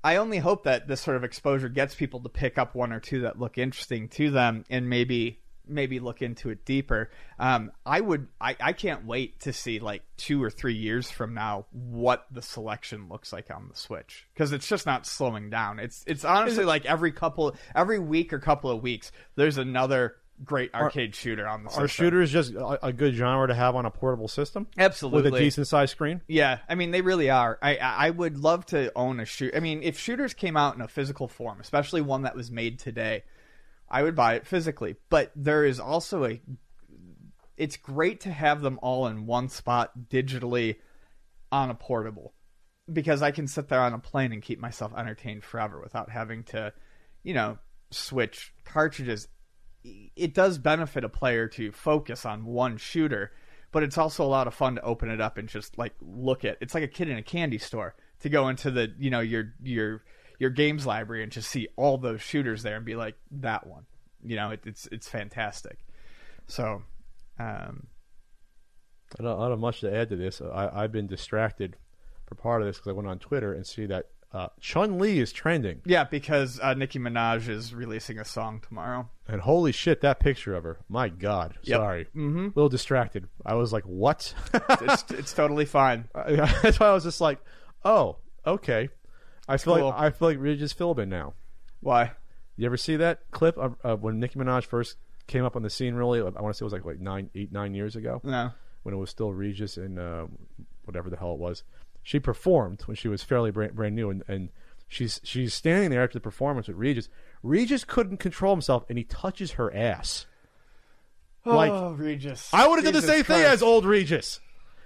I only hope that this sort of exposure gets people to pick up one or two that look interesting to them and maybe maybe look into it deeper. Um, I would. I, I can't wait to see like two or three years from now what the selection looks like on the Switch because it's just not slowing down. It's it's honestly like every couple, every week or couple of weeks, there's another great arcade shooter on the system. Are shooters just a, a good genre to have on a portable system Absolutely. with a decent sized screen? Yeah, I mean they really are. I I I would love to own a shoot. I mean, if shooters came out in a physical form, especially one that was made today, I would buy it physically. But there is also a. It's great to have them all in one spot digitally, on a portable, because I can sit there on a plane and keep myself entertained forever without having to, you know, switch cartridges. It does benefit a player to focus on one shooter but it's also a lot of fun to open it up and just like look at. It's like a kid in a candy store to go into the you know your your your games library and just see all those shooters there and be like that one. You know, it, it's it's fantastic. So, um, I don't, I don't have much to add to this. I, I've been distracted for part of this because I went on Twitter and see that uh, Chun Li is trending, yeah, because uh, Nicki Minaj is releasing a song tomorrow. and holy shit, that picture of her! My God, Yep. sorry, Mm-hmm. a little distracted. I was like, what? It's it's <laughs> totally fine. <laughs> That's why I was just like, oh, okay. I feel cool. like I feel like Regis Philbin now. Why? You ever see that clip of uh, when Nicki Minaj first came up on the scene? Really, I want to say it was like like nine, eight, nine years ago No. when it was still Regis and uh, whatever the hell it was. She performed when she was fairly brand, brand new, and, and she's she's standing there after the performance with Regis. Regis couldn't control himself, and he touches her ass. Like- oh, Regis. I would have done the Jesus same thing as old Regis.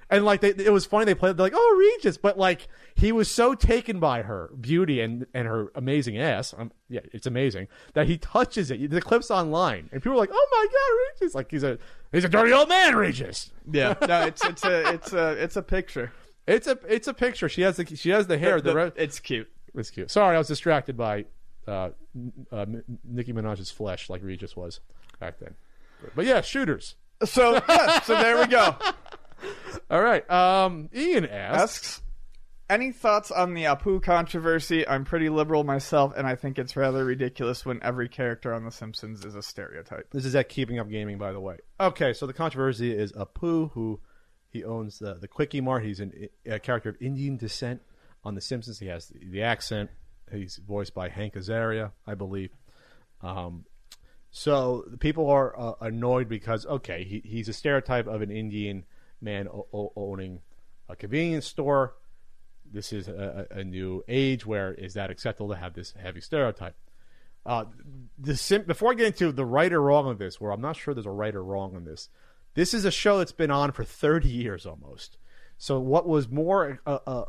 And like they, it was funny, they played they're like, "Oh, Regis," but like he was so taken by her beauty and and her amazing ass. Um, yeah, it's amazing that he touches it. The clip's online, and people are like, "Oh my god, Regis!" Like he's a he's a dirty old man, Regis. Yeah. No, it's it's a it's a it's a picture. It's a it's a picture. She has the she has the hair. The, The- re- it's cute. it's cute. Sorry, I was distracted by uh, uh, Nicki Minaj's flesh, like Regis was back then. But, but yeah, shooters. So yeah, so there we go. <laughs> All right. Um, Ian asks. asks any thoughts on the Apu controversy? I'm pretty liberal myself, and I think it's rather ridiculous when every character on The Simpsons is a stereotype. This is at Keeping Up Gaming, by the way. Okay, so the controversy is Apu, who he owns the the Kwik-E-Mart. He's an, a character of Indian descent on The Simpsons. He has the, the accent. He's voiced by Hank Azaria, I believe. Um, so people are uh, annoyed because okay, he, he's a stereotype of an Indian man o- o- owning a convenience store. This is a, a a new age where is that acceptable to have this heavy stereotype? Uh, the sim- before I get into the right or wrong of this, where I'm not sure there's a right or wrong on this, this is a show that's been on for 30 years almost. So what was more uh, uh,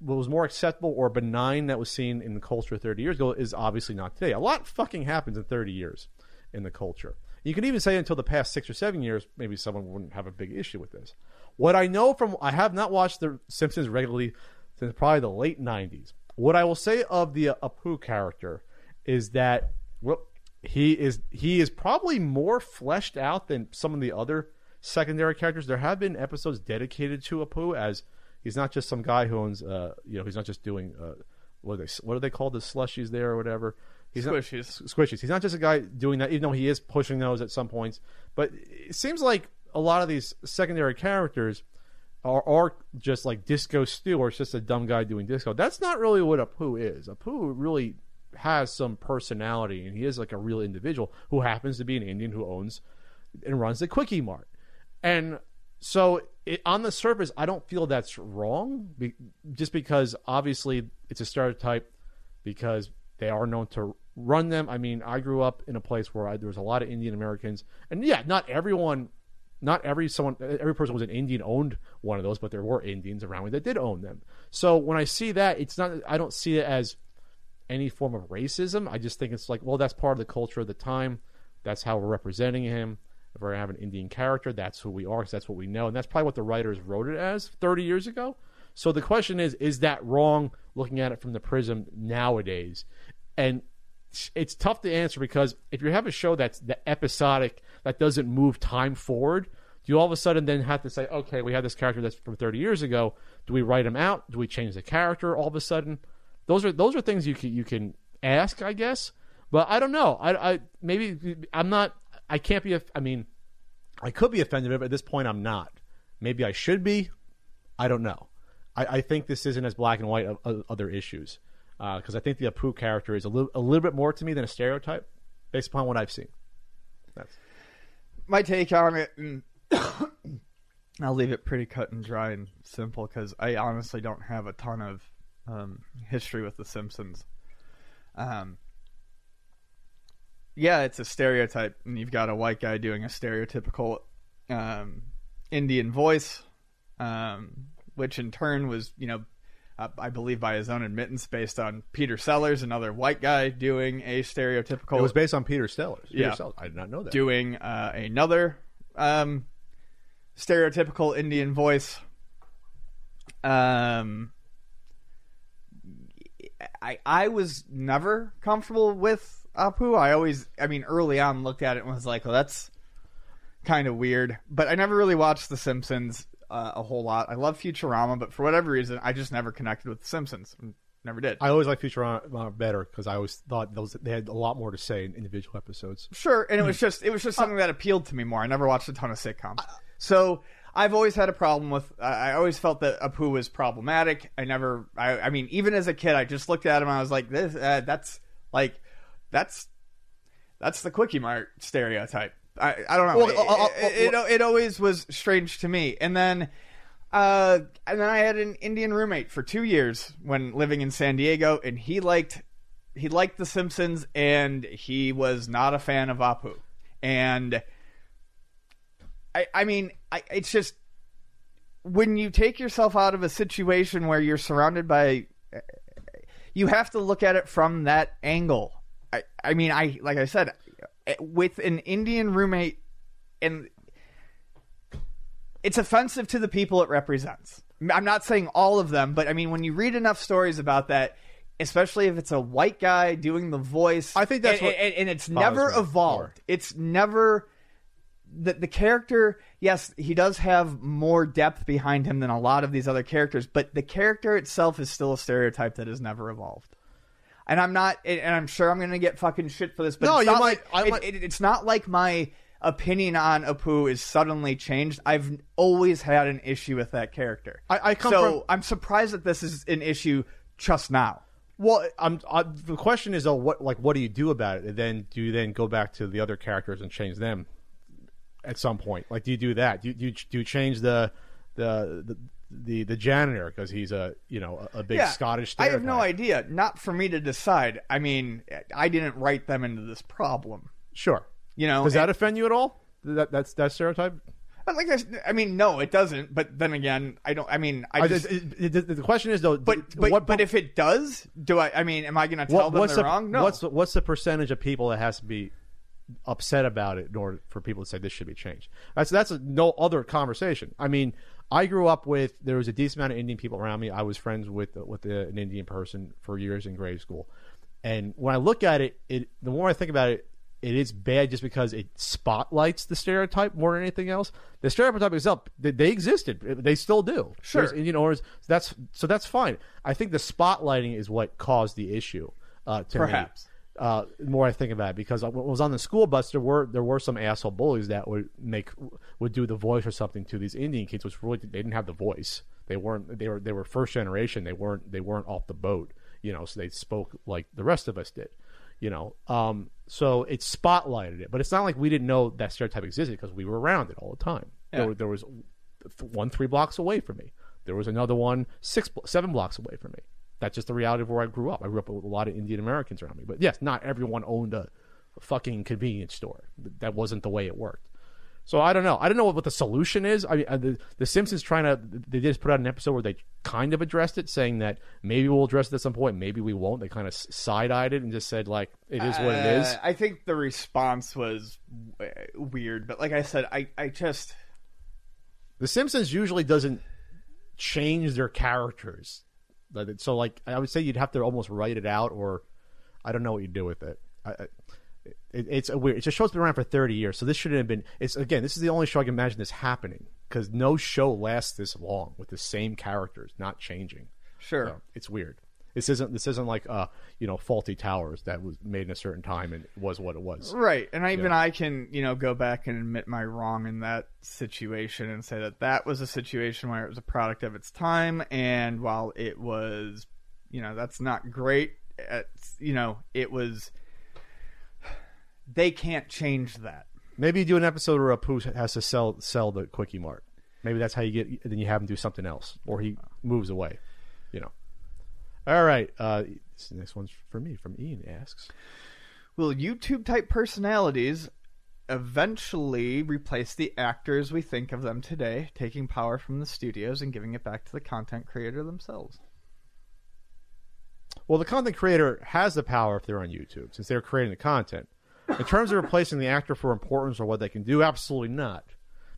what was more acceptable or benign that was seen in the culture 30 years ago is obviously not today. A lot fucking happens in 30 years in the culture. You could even say until the past six or seven years, maybe someone wouldn't have a big issue with this. What I know from I have not watched The Simpsons regularly since probably the late 90s. What I will say of the Apu character is that well, he is he is probably more fleshed out than some of the other secondary characters. There have been episodes dedicated to Apu as he's not just some guy who owns uh you know he's not just doing uh what are they what are they called the slushies there or whatever. He's not, Squishees. squishees. He's not just a guy doing that, even though he is pushing those at some points. But it seems like a lot of these secondary characters are, are just like Disco Stew, or it's just a dumb guy doing disco. That's not really what Apu is. Apu really has some personality, and he is like a real individual who happens to be an Indian who owns and runs the Kwik-E-Mart. And so, it, on the surface, I don't feel that's wrong, be, just because obviously it's a stereotype because they are known to run them. I mean, I grew up in a place where I, there was a lot of Indian Americans, and yeah, not everyone, not every someone, every person was an Indian owned one of those, but there were Indians around me that did own them. So when I see that, it's not. I don't see it as any form of racism. I just think it's like, well, that's part of the culture of the time. That's how we're representing him. If we're have an Indian character, that's who we are. 'cause that's what we know, and that's probably what the writers wrote it as 30 years ago. So the question is, is that wrong? Looking at it from the prism nowadays, and it's tough to answer because if you have a show that's the episodic that doesn't move time forward, do you all of a sudden then have to say, okay, we have this character that's from 30 years ago. Do we write him out? Do we change the character all of a sudden? Those are those are things you can you can ask, I guess. But I don't know. I, I maybe I'm not. I can't be. I mean, I could be offended, but at this point, I'm not. Maybe I should be. I don't know. I, I think this isn't as black and white of, of other issues because uh, I think the Apu character is a little a little bit more to me than a stereotype, based upon what I've seen. That's my take on it. And <coughs> I'll leave it pretty cut and dry and simple because I honestly don't have a ton of um, history with The Simpsons. Um, yeah, it's a stereotype, and you've got a white guy doing a stereotypical um, Indian voice, um, which in turn was, you know, uh, I believe by his own admittance, based on Peter Sellers, another white guy doing a stereotypical. It was based on Peter Sellers. Peter Yeah. Sellers. I did not know that. doing uh, another um, stereotypical Indian voice. Um, I I was never comfortable with Apu. I always, I mean, early on looked at it and was like, "Well, that's kind of weird." But I never really watched The Simpsons uh, a whole lot. I love Futurama, but for whatever reason, I just never connected with The Simpsons. Never did. I always liked Futurama better because I always thought those they had a lot more to say in individual episodes. Sure, and it was Hmm. just it was Uh, just something that appealed to me more. I never watched a ton of sitcoms, so I've always had a problem with. I I always felt that Apu was problematic. I never. I, I mean, even as a kid, I just looked at him. and I was like, "This, uh, that's like, that's that's the Kwik-E-Mart stereotype." I, I don't know. Well, it, uh, uh, it, it, it always was strange to me, and then. Uh, and then I had an Indian roommate for two years when living in San Diego, and he liked he liked The Simpsons, and he was not a fan of Apu. And I, I mean, I, it's just when you take yourself out of a situation where you're surrounded by, you have to look at it from that angle. I, I mean, I like I said, eh, with an Indian roommate, and it's offensive to the people it represents. I'm not saying all of them, but I mean, when you read enough stories about that, especially if it's a white guy doing the voice, I think that's and, what and, and it's never evolved. more. It's never the the character. Yes, he does have more depth behind him than a lot of these other characters, but the character itself is still a stereotype that has never evolved. And I'm not, and I'm sure I'm going to get fucking shit for this, but No, it's you not might- like- I it- it- it's not like my opinion on Apu is suddenly changed. I've always had an issue with that character. I- I come so from- I'm surprised that this is an issue just now. Well, I'm, I, the question is though, what like what do you do about it? And then do you then go back to the other characters and change them at some point? Like, do you do that? Do you do you, do you change the the the the, the janitor because he's a you know a, big Scottish? I have no idea. Not for me to decide. I mean, I didn't write them into this problem. Sure. You know, Does that offend you at all? That that's that stereotype. Like I, I mean, no, it doesn't. But then again, I don't. I mean, I I just. it- it- the question is though, but but, what but if it does, do I? I mean, am I going to tell what, them they're the wrong? No. what's what's the percentage of people that has to be upset about it in order for people to say this should be changed? That's that's a, no other conversation. I mean, I grew up with there was a decent amount of Indian people around me. I was friends with with an Indian person for years in grade school, and when I look at it, it the more I think about it. It is bad just because it spotlights the stereotype more than anything else. The stereotype itself, they, they existed, they still do. Sure. There's Indian owners. That's so that's fine. I think the spotlighting is what caused the issue. Uh, to me. Uh, the more I think about it, because when I was on the school bus, there were there were some asshole bullies that would make would do the voice or something to these Indian kids, which really they didn't have the voice. They weren't they were they were first generation. They weren't they weren't off the boat, you know. So they spoke like the rest of us did, you know. Um, so it spotlighted it, but it's not like we didn't know that stereotype existed because we were around it all the time. Yeah. There, there was one three blocks away from me. There was another one six seven blocks away from me. That's just the reality of where I grew up. I grew up with a lot of Indian Americans around me. But yes, not everyone owned a, fucking convenience store. That wasn't the way it worked. So I don't know. I don't know what, what the solution is. I mean, uh, the, the Simpsons trying to they just put out an episode where they kind of addressed it, saying that maybe we'll address it at some point, maybe we won't. They kind of side eyed it and just said like it is what it is. Uh, I think the response was weird, but like I said, I, I just The Simpsons usually doesn't change their characters. So, like, I would say you'd have to almost write it out, or I don't know what you'd do with it. I, I, it it's a weird. It's a show's been around for thirty years, so this shouldn't have been. It's again, this is the only show I can imagine this happening because no show lasts this long with the same characters not changing. sure. So it's weird. This isn't this isn't like uh you know Fawlty Towers that was made in a certain time and was what it was. Right, and even Yeah. I can, you know, go back and admit my wrong in that situation and say that that was a situation where it was a product of its time, and while it was, you know, that's not great. It's, you know, it was. They can't change that. Maybe you do an episode where a Apu has to sell sell the Kwik-E-Mart. Maybe that's how you get. Then you have him do something else, or he moves away. All right. Uh, this next one's for me. From Ian asks. Will YouTube type personalities eventually replace the actors we think of them today, taking power from the studios and giving it back to the content creator themselves? Well, the content creator has the power if they're on YouTube, since they're creating the content. In terms of replacing the actor for importance or what they can do, absolutely not.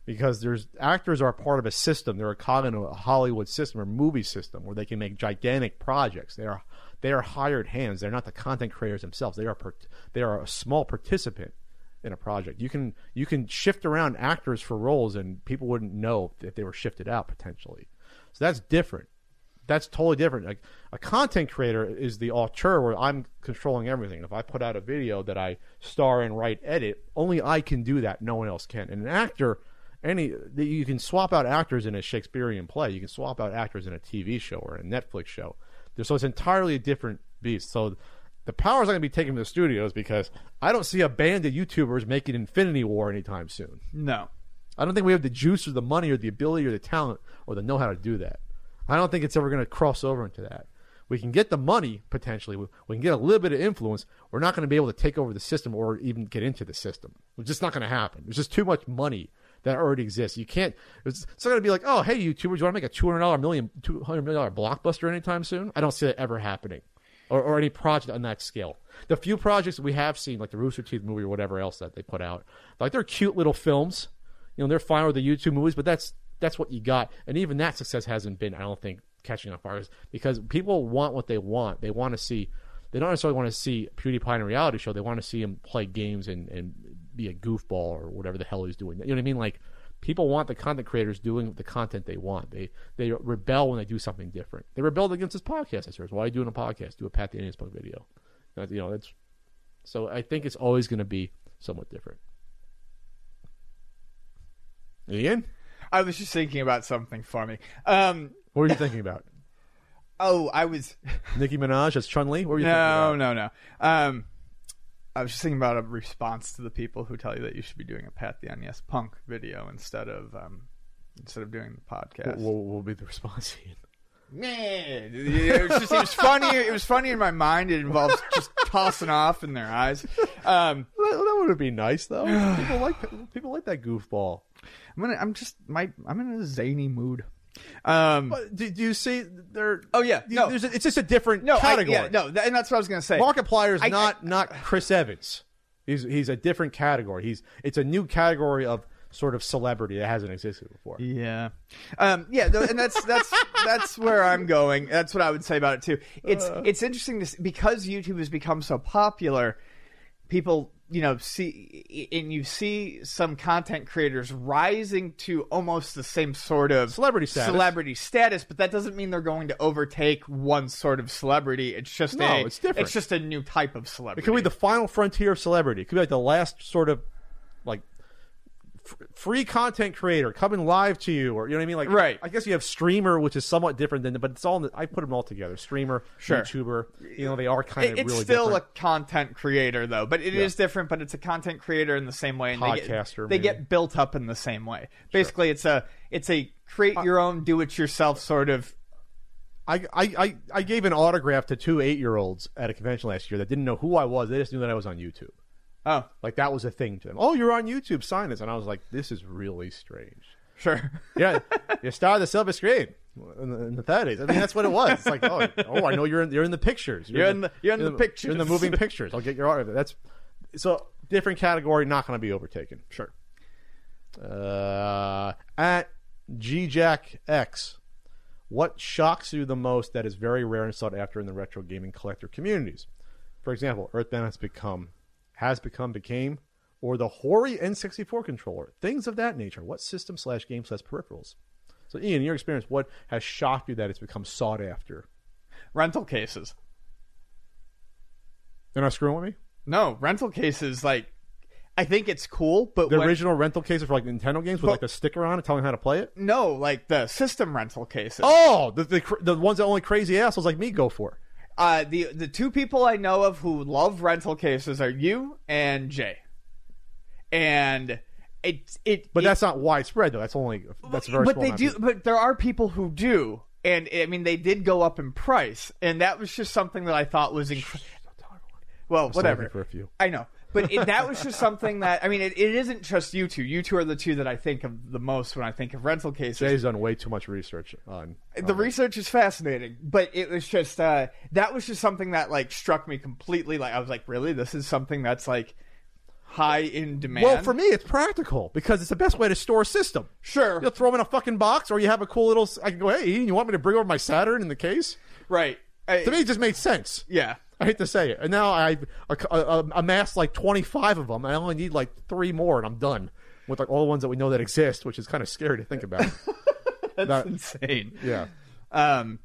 Because there's actors are part of a system. They're a cog in a Hollywood system or movie system where they can make gigantic projects. They are they are hired hands. They're not the content creators themselves. They are they are a small participant in a project. You can you can shift around actors for roles and people wouldn't know if they were shifted out potentially. So that's different that's totally different. Like a content creator is the auteur where I'm controlling everything. If I put out a video that I star and write, edit, only I can do that. No one else can. And an actor, any you can swap out actors in a Shakespearean play. You can swap out actors in a TV show or a Netflix show. So it's entirely a different beast. So the power is not going to be taken from the studios because I don't see a band of YouTubers making Infinity War anytime soon. No. I don't think we have the juice or the money or the ability or the talent or the know how to do that. I don't think it's ever going to cross over into that. We can get the money potentially. We we can get a little bit of influence. We're not going to be able to take over the system or even get into the system. It's just not going to happen. There's just too much money that already exists. You can't. It's, it's not going to be like, oh, hey, YouTubers, you want to make a two hundred dollar million, two hundred million dollar blockbuster anytime soon? I don't see that ever happening, or, or any project on that scale. The few projects we have seen, like the Rooster Teeth movie or whatever else that they put out, like they're cute little films. You know, they're fine with the YouTube movies, but that's that's what you got. And even that success hasn't been, I don't think, catching on fire because people want what they want. They want to see. They don't necessarily want to see PewDiePie in a reality show. They want to see him play games and, and be a goofball or whatever the hell he's doing. You know what I mean? Like people want the content creators doing the content they want. They they rebel when they do something different. They rebelled against this podcast. I said, "Why are you doing a podcast? Do a Pat the NES Punk video." You know, that's so. I think it's always going to be somewhat different. Ian, I was just thinking about something for me. Um, what were you thinking about? <laughs> oh, I was Nicki Minaj as Chun Li? What were you thinking no, no, no. Um, I was just thinking about a response to the people who tell you that you should be doing a Pat the NES Punk video instead of um, instead of doing the podcast. What, will be the response? Ian? Nah, it was just it was funny. It was funny in my mind. It involves just tossing off in their eyes. Um, <laughs> That, that would be nice though. <sighs> people like people like that goofball. I'm gonna. I'm just my. I'm in a zany mood. Um, do, do you see there? Oh, yeah, no. there's a, it's just a different no, I, category. yeah, no, th- and that's what I was gonna say. Markiplier is I- not not Chris Evans. He's he's a different category. He's it's a new category of sort of celebrity that hasn't existed before. Yeah, um, yeah, and that's that's that's where I'm going. That's what I would say about it too. It's it's interesting to see, because YouTube has become so popular. People, you know, see and you see some content creators rising to almost the same sort of Celebrity status. Celebrity status, but that doesn't mean they're going to overtake one sort of celebrity. It's just No, a it's different. It's just a new type of It celebrity. could be the final frontier of celebrity. It could be like the last sort of free content creator coming live to you, or you know what I mean? Like, Right. I guess you have streamer, which is somewhat different than, but it's all. In the, I put them all together. Streamer, Sure. YouTuber. You know, they are kind It- of it's really still different. a content creator though, but it is Yeah. different. But it's a content creator in the same way, and they Podcaster, get, they get built up in the same way. Basically, it's a it's a create your own, do it yourself sort of. I, I, I gave an autograph to two eight year olds at a convention last year that didn't know who I was. They just knew that I was on YouTube. Oh, Like that was a thing to them. Oh, you're on YouTube. Sign this, and I was like, this is really strange. sure. <laughs> Yeah, you started the silver screen in the, in the 30s. I mean, that's what it was. It's like, oh, <laughs> oh, I know you're in, you're in the pictures. You're in the- you're in the You're in the moving pictures. I'll get your autograph. That's so different category. Not going to be overtaken. Sure. Uh, at GJackX, what shocks you the most that is very rare and sought after in the retro gaming collector communities? For example, Earthbound has become, has become, became, or the Hori N64 controller. Things of that nature. What system slash game slash peripherals? So, Ian, in your experience, what has shocked you that it's become sought after? rental cases. They're not screwing with me. No, rental cases like I think it's cool, but The when- original rental cases for like Nintendo games with like a sticker on it telling how to play it. no, like the system rental cases. Oh, the the, the ones that only crazy assholes like me go for. Uh, the the two people I know of who love rental cases are you and Jay, and it it. But it- that's not widespread though. That's only that's very but they do. people. But there are people who do, and I mean they did go up in price, and that was just something that I thought was incredible. Well, Sold whatever. for a few. I know, but it, that was just something that I mean. It, it isn't just you two. You two are the two that I think of the most when I think of rental cases. Jay's done way too much research on. the on it. research is fascinating, but it was just uh, that was just something that like struck me completely. Like I was like, really, this is something that's like high in demand. Well, for me, it's practical because it's the best way to store a system. sure, You'll throw them in a fucking box, or you have a cool little. I can go, hey, Ian, you want me to bring over my Saturn in the case? right? I- To me, it just made sense. yeah, I hate to say it, and now I've amassed like twenty five of them. I only need like three more, and I'm done with like all the ones that we know that exist, which is kind of scary to think about. <laughs> that's That- insane. yeah. Um,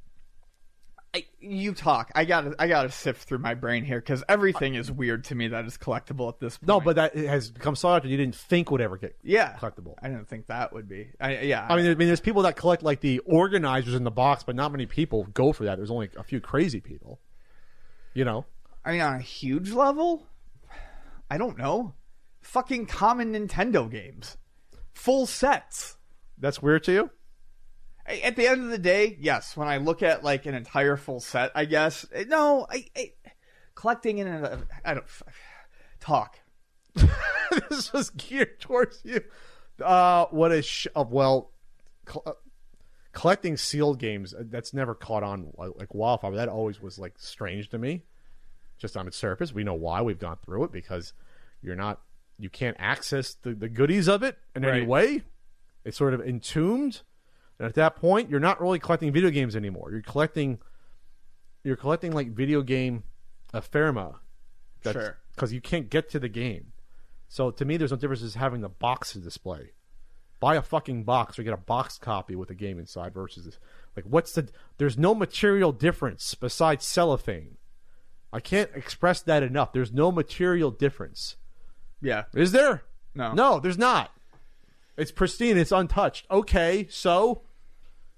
I, you talk. I got. I got to sift through my brain here because everything is weird to me that is collectible at this point. No, but that it has become so that you didn't think would ever get yeah, collectible. I didn't think that would be. I, yeah, I mean, I mean, there's people that collect like the organizers in the box, but not many people go for that. There's only a few crazy people. You know, I mean, on a huge level, I don't know. Fucking common Nintendo games, full sets. that's weird to you. At the end of the day, yes. When I look at like an entire full set, I guess no. I, I collecting in a I don't talk. <laughs> this was geared towards you. Uh, what is sh- uh, well, col- uh, collecting sealed games uh, that's never caught on like, like wildfire. That always was like strange to me, just on its surface. We know why we've gone through it because you're not, you can't access the, the goodies of it in any way. It's sort of entombed, and at that point, you're not really collecting video games anymore. You're collecting, you're collecting like video game ephemera. Sure. because you can't get to the game. So to me, there's no difference as having the box to display. Buy a fucking box or get a box copy with a game inside versus this. Like, what's the? There's no material difference besides cellophane. I can't express that enough. There's no material difference. Yeah. Is there? No. No, there's not. It's pristine. It's untouched. Okay, so,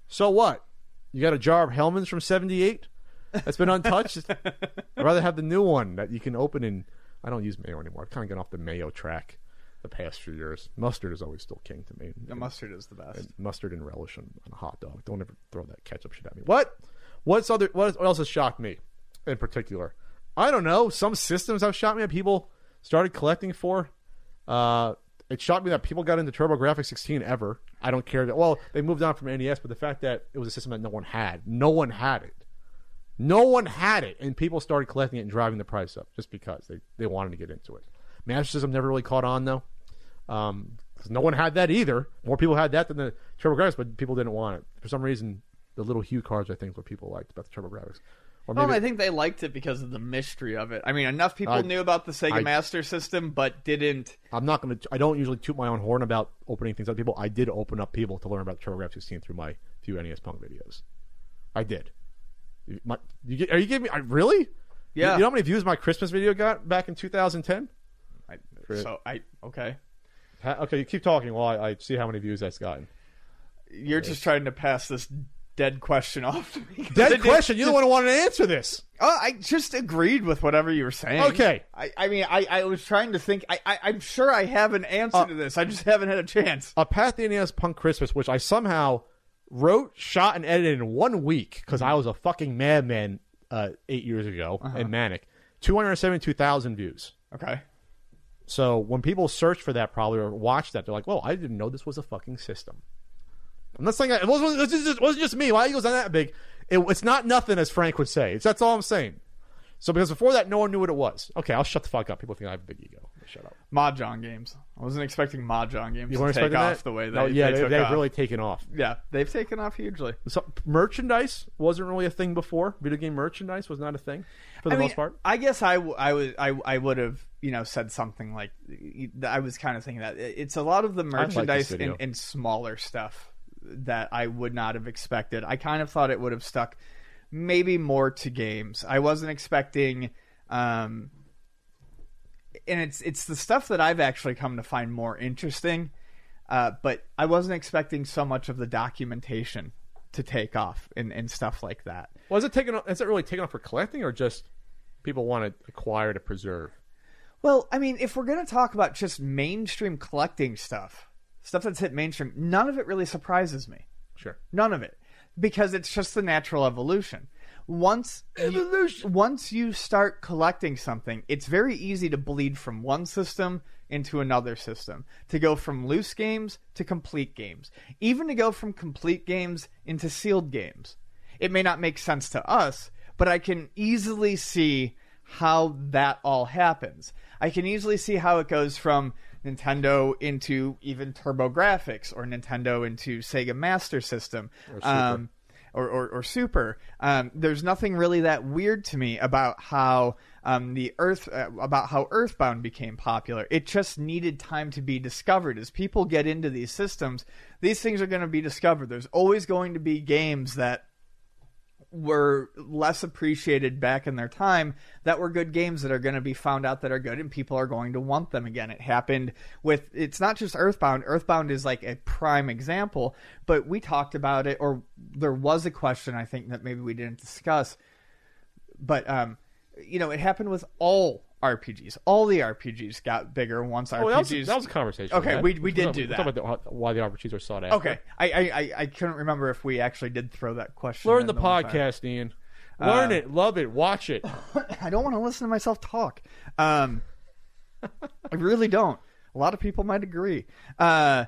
so what? You got a jar of Hellmann's from '78 that's been untouched. <laughs> I'd rather have the new one that you can open in. I don't use mayo anymore. I've kind of gone off the mayo track the past few years. Mustard is always still king to me. The mustard is the best. Mustard and relish on, on a hot dog. Don't ever throw that ketchup shit at me. What? What's other? What else has shocked me in particular? I don't know. Some systems have shot me that people started collecting for. Uh, it shocked me that people got into TurboGrafx 16 ever. I don't care that. Well, they moved on from NES, but the fact that it was a system that no one had, no one had it. No one had it, and people started collecting it and driving the price up just because they, they wanted to get into it. Master System never really caught on though, um, 'cause no one had that either. More people had that than the TurboGrafx, but people didn't want it for some reason. The little HuCards, I think, what people liked about the TurboGrafx. Or Well, I think they liked it because of the mystery of it. I mean, enough people I- knew about the Sega I- Master System, but didn't. I'm not going to. I don't usually toot my own horn about opening things up. People, I did open up people to learn about TurboGrafx 16 through my few NES Punk videos. I did. You- My, you are you giving me? I, really? You- Yeah. You, know how many views my Christmas video got back in 2010? I, so I okay. Ha- Okay, you keep talking while I, I see how many views that's gotten. You're just trying to pass this dead question <laughs> off to me. Dead question. You're the one who wanted to answer this. Oh, I just agreed with whatever you were saying. Okay. I, I mean, I, I was trying to think. I, I, I'm sure I have an answer Uh, to this. I just haven't had a chance. A Path NES Punk Christmas, which I somehow wrote, shot, and edited in one week because I was a fucking madman uh, eight years ago and manic. 272,000 views. Okay. So when people search for that, probably or watch that, they're like, "Well, I didn't know this was a fucking system." I'm not saying that, it wasn't, it wasn't just, it wasn't just me. Why Eagles not that big? It, it's not nothing, as Frank would say. It's that's all I'm saying. So because before that, no one knew what it was. Okay, I'll shut the fuck up. People think I have a big ego. Shut up. Mahjong games. I wasn't expecting mahjong games You to take off that? the way they, no, yeah, they, they, off. really taken off. Yeah, they've taken off hugely. So merchandise wasn't really a thing before. Video game merchandise was not a thing for the I mean, most part. I guess I, w- I was I, I would have you know said something like I was kind of thinking that it's a lot of the merchandise video. and, and smaller stuff that I would not have expected. I kind of thought it would have stuck maybe more to games. I wasn't expecting, um, and it's it's the stuff that I've actually come to find more interesting. Uh, but I wasn't expecting so much of the documentation to take off and, and stuff like that. Was it taken? Is it really taken off for collecting, or just people want to acquire to preserve? Well, I mean, if we're going to talk about just mainstream collecting stuff, stuff that's hit mainstream, none of it really surprises me. Sure. None of it. Because it's just the natural evolution. Once Evolution. You, once you start collecting something, it's very easy to bleed from one system into another system. To go from loose games to complete games. Even to go from complete games into sealed games. It may not make sense to us, but I can easily see how that all happens. I can easily see how it goes from Nintendo into even TurboGrafx or Nintendo into Sega Master System. Super. Um, or, or, or super. Um, there's nothing really that weird to me about how um, the Earth uh, about how Earthbound became popular. It just needed time to be discovered. As people get into these systems, these things are going to be discovered. There's always going to be games that were less appreciated back in their time that were good games that are going to be found out that are good and people are going to want them again. It happened with it's not just Earthbound. Earthbound is like a prime example, but we talked about it or there was a question I think that maybe we didn't discuss. But um you know, it happened with all RPGs. All the RPGs got bigger once RPGs Oh, that, was, that was a conversation. Okay, right? we- we did do that. about the- why the RPGs are sought after. Okay, I, I I couldn't remember if we actually did throw that question. Learn in the one podcast, Ian. Learn Uh, it, love it, watch it. <laughs> I don't want to listen to myself talk. Um, I really don't. A lot of people might agree. Uh,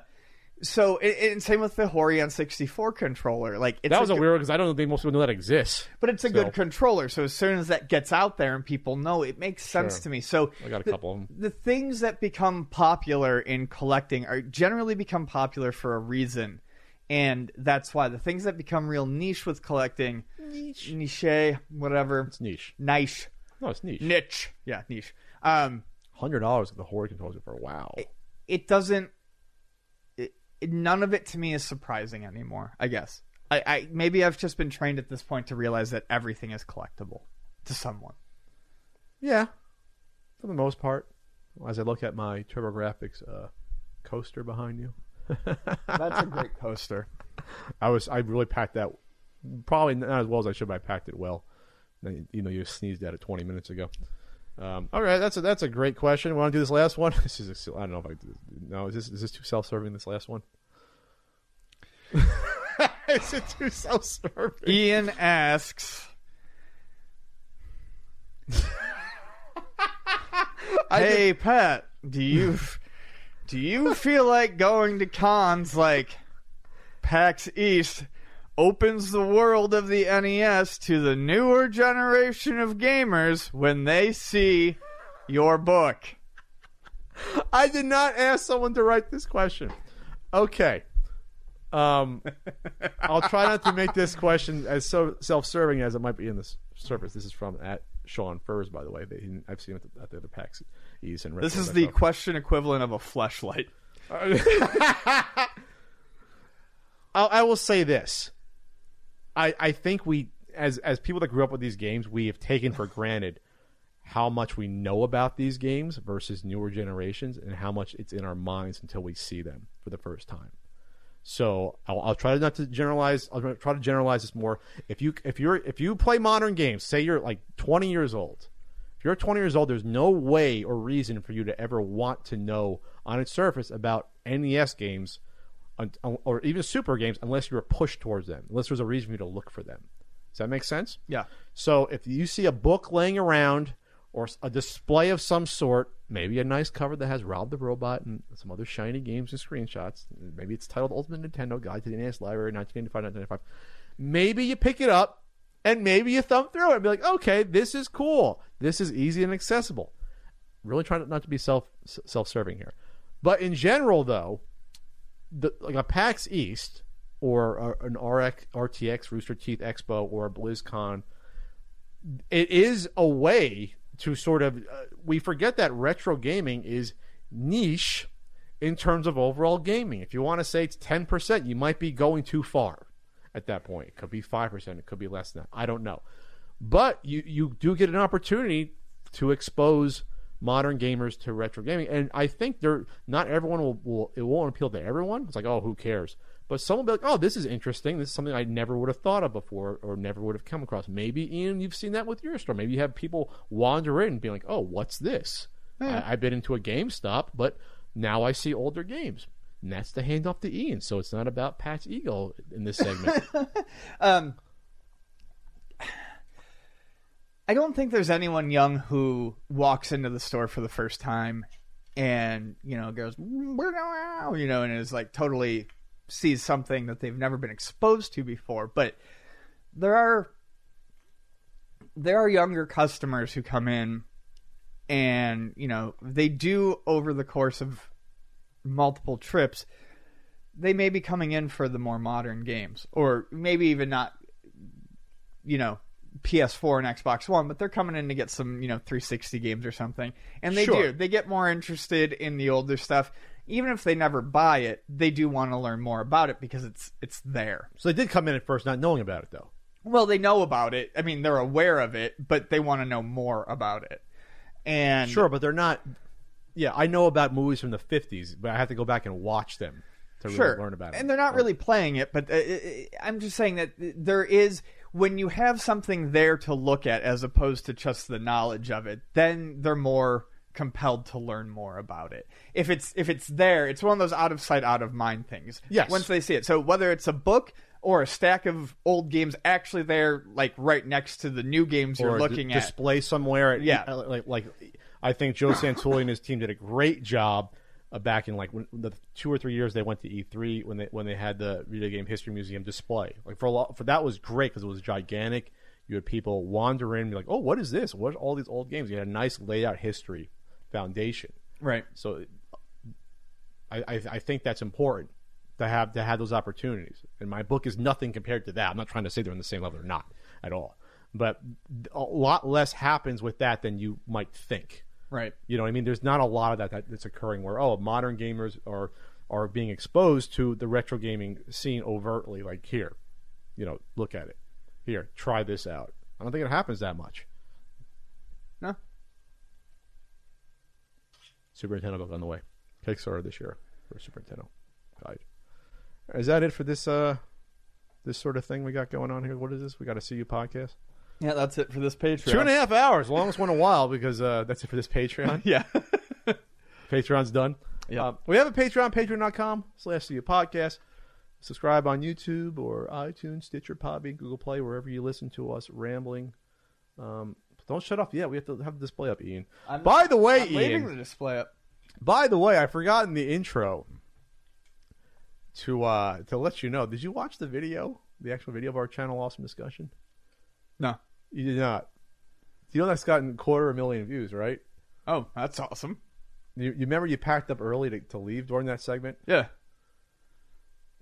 so, and, and same with the Hori N64 controller. Like it's that was a good- weird because I don't think most people know that exists. but it's a so- good controller. So as soon as that gets out there and people know, it makes sense Sure. to me. So I got a the- couple of them. the things that become popular in collecting are generally become popular for a reason. And that's why the things that become real niche with collecting, Niche. niche, whatever, It's niche. niche, No, it's niche. niche, yeah, niche. Um, Hundred dollars with the Hori controller for wow. it doesn't it, it- none of it to me is surprising anymore i guess I, I maybe i've just been trained at this point to realize that everything is collectible to someone Yeah, for the most part. As I look at my TurboGrafx uh, coaster behind you, <laughs> that's a great coaster I was I really packed that probably not as well as I should, but I packed it well. You know, you sneezed at it 20 minutes ago. Um, all right, that's a that's a great question. Want to do this last one? <laughs> This is a, I don't know if I do- no. Is this is this too self serving? This last one. <laughs> is it too self serving? ian asks <laughs> hey pat do you do you feel like going to cons like pax east opens the world of the nes to the newer generation of gamers when they see your book I did not ask someone to write this question. Okay. Um, <laughs> I'll try not to make this question as so self-serving as it might be in the surface. This is from at Sean Furs, by the way. They, I've seen it at the other East and This is the question equivalent of a fleshlight. <laughs> I, I will say this. I I think we as as people that grew up with these games, we have taken for granted how much we know about these games versus newer generations and how much it's in our minds until we see them for the first time. So I'll, I'll try not to generalize. I'll try to generalize this more. If you if you're if you play modern games, say you're like 20 years old. If you're 20 years old, there's no way or reason for you to ever want to know on its surface about NES games or even Super games unless you were pushed towards them. Unless there's a reason for you to look for them. Does that make sense? Yeah. So if you see a book laying around or a display of some sort, maybe a nice cover that has Rob the Robot and some other shiny games and screenshots, maybe it's titled Ultimate Nintendo Guide to the NES Library 1985-1995. Maybe you pick it up and maybe you thumb through it and be like, okay, this is cool. This is easy and accessible. Really trying not to be self self-serving here. But in general, though, the, like a PAX East or a, an RX, RTX Rooster Teeth Expo or a BlizzCon, it is a way to sort of uh, we forget that retro gaming is niche in terms of overall gaming. If you want to say it's ten percent, you might be going too far. at that point. It could be five percent. It could be less than that. I don't know. But you you do get an opportunity to expose modern gamers to retro gaming, and I think they're not everyone will, will it won't appeal to everyone. It's like oh who cares. But someone will be like, "Oh, this is interesting. This is something I never would have thought of before, or never would have come across." Maybe Ian, you've seen that with your store. Maybe you have people wander in and be like, "Oh, what's this?" I, I've been into a GameStop, but now I see older games. And that's the handoff to Ian. So it's not about Pat's ego in this segment. <laughs> Um, I don't think there's anyone young who walks into the store for the first time and you know goes we're going ow you know and is like totally sees something that they've never been exposed to before. But there are there are younger customers who come in and you know they do over the course of multiple trips they may be coming in for the more modern games or maybe even not you know PS4 and Xbox One, but they're coming in to get some, you know, 360 games or something. And they Sure. do. They get more interested in the older stuff. Even if they never buy it, they do want to learn more about it because it's it's there. so they did come in at first not knowing about it, though. Well, they know about it. I mean, they're aware of it, but they want to know more about it. And Sure, but they're not. Yeah, I know about movies from the 50s, but I have to go back and watch them to really learn about it. and they're not really playing it but uh, uh, i'm just saying that there is when you have something there to look at as opposed to just the knowledge of it then they're more compelled to learn more about it if it's if it's there it's one of those out of sight out of mind things Yes. once they see it so whether it's a book or a stack of old games actually there like right next to the new games you're looking d- at display somewhere. At, Yeah. uh, like like I think Joe Santulli and his team did a great job uh, back in like when, the two or three years they went to E3 when they when they had the video game history museum display. Like for a lot, for that was great because it was gigantic. You had people wander in and be like, "Oh, what is this? What are all these old games?" You had a nice laid out history foundation. right So I, I, I think that's important to have to have those opportunities. And my book is nothing compared to that. I'm not trying to say they're on the same level or not at all. But a lot less happens with that than you might think. Right You know what I mean? There's not a lot of that, that that's occurring where oh modern gamers are are being exposed to the retro gaming scene overtly. Like here, you know, look at it. Here, try this out. I don't think it happens that much. no Super Nintendo book on the way. Kickstarter this year for Super Nintendo guide. Is that it for this uh this sort of thing we got going on here? What is this? We got a CU podcast. Yeah that's it for this Patreon. Two and a half hours, longest one in a while because uh, that's it for this Patreon. <laughs> yeah <laughs> Patreon's done. Yeah. Uh, we have a Patreon, patreon.com slash CU podcast. Subscribe on YouTube or iTunes, Stitcher, Podbean, Google Play, wherever you listen to us rambling. Um, don't shut off yet. We have to have the display up, Ian. I'm- By the way, I'm Ian, leaving the display up By the way, I forgot in the intro to uh to let you know. Did you watch the video, the actual video of our channel awesome discussion? No You did not. You know that's gotten quarter of a million views, right? oh that's awesome You, you remember you packed up early to, to leave during that segment? yeah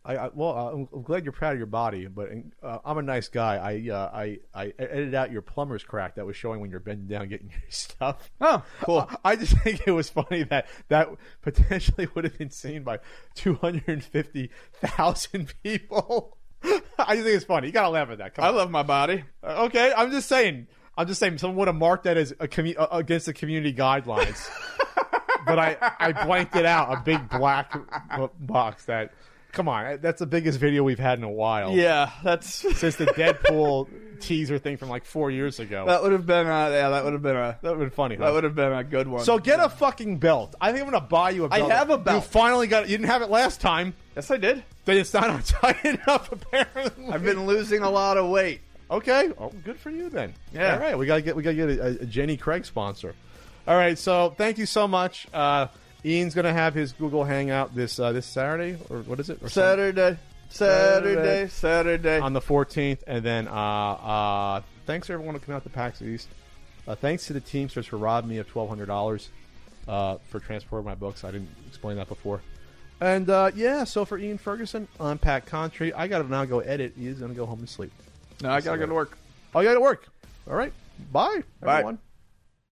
I, I well, uh, I'm, I'm glad you're proud of your body, but uh, I'm a nice guy. I uh, I I edited out your plumber's crack that was showing when you're bending down getting <laughs> your stuff. oh cool I just think it was funny that that potentially would have been seen by 250,000 <laughs> people. <laughs> I just think it's funny. You gotta laugh at that. Come i on. love my body Uh, okay, I'm just saying. I'm just saying. Someone would have marked that as a commu- uh, against the community guidelines, <laughs> but I I blanked it out. A big black box. That come on, that's the biggest video we've had in a while. Yeah, that's <laughs> Since the Deadpool teaser thing from like four years ago. that would have been a, yeah that would have been a that would have been funny. huh? that would have been a good one. So get a fucking belt. I think I'm gonna buy you a belt. I have a belt. You finally got it. You didn't have it last time. yes, I did. Then it's not <laughs> tight enough apparently. I've been losing a lot of weight. okay. Oh, good for you then. Yeah. All right. We gotta get we gotta get a, a Jenny Craig sponsor. All right. So thank you so much. Uh, Ian's gonna have his Google Hangout this uh, this Saturday or what is it? Or some- Saturday, Saturday, Saturday. on the 14th, and then uh, uh, thanks to everyone who came out to PAX East. Uh, thanks to the Teamsters for robbing me of twelve hundred dollars uh, for transporting my books. I didn't explain that before. And uh, yeah, so for Ian Ferguson on Pat Contri, I got to now go edit. He's gonna go home and sleep. no, I gotta go to work. Oh, you got to work. All right. Bye, Bye. everyone.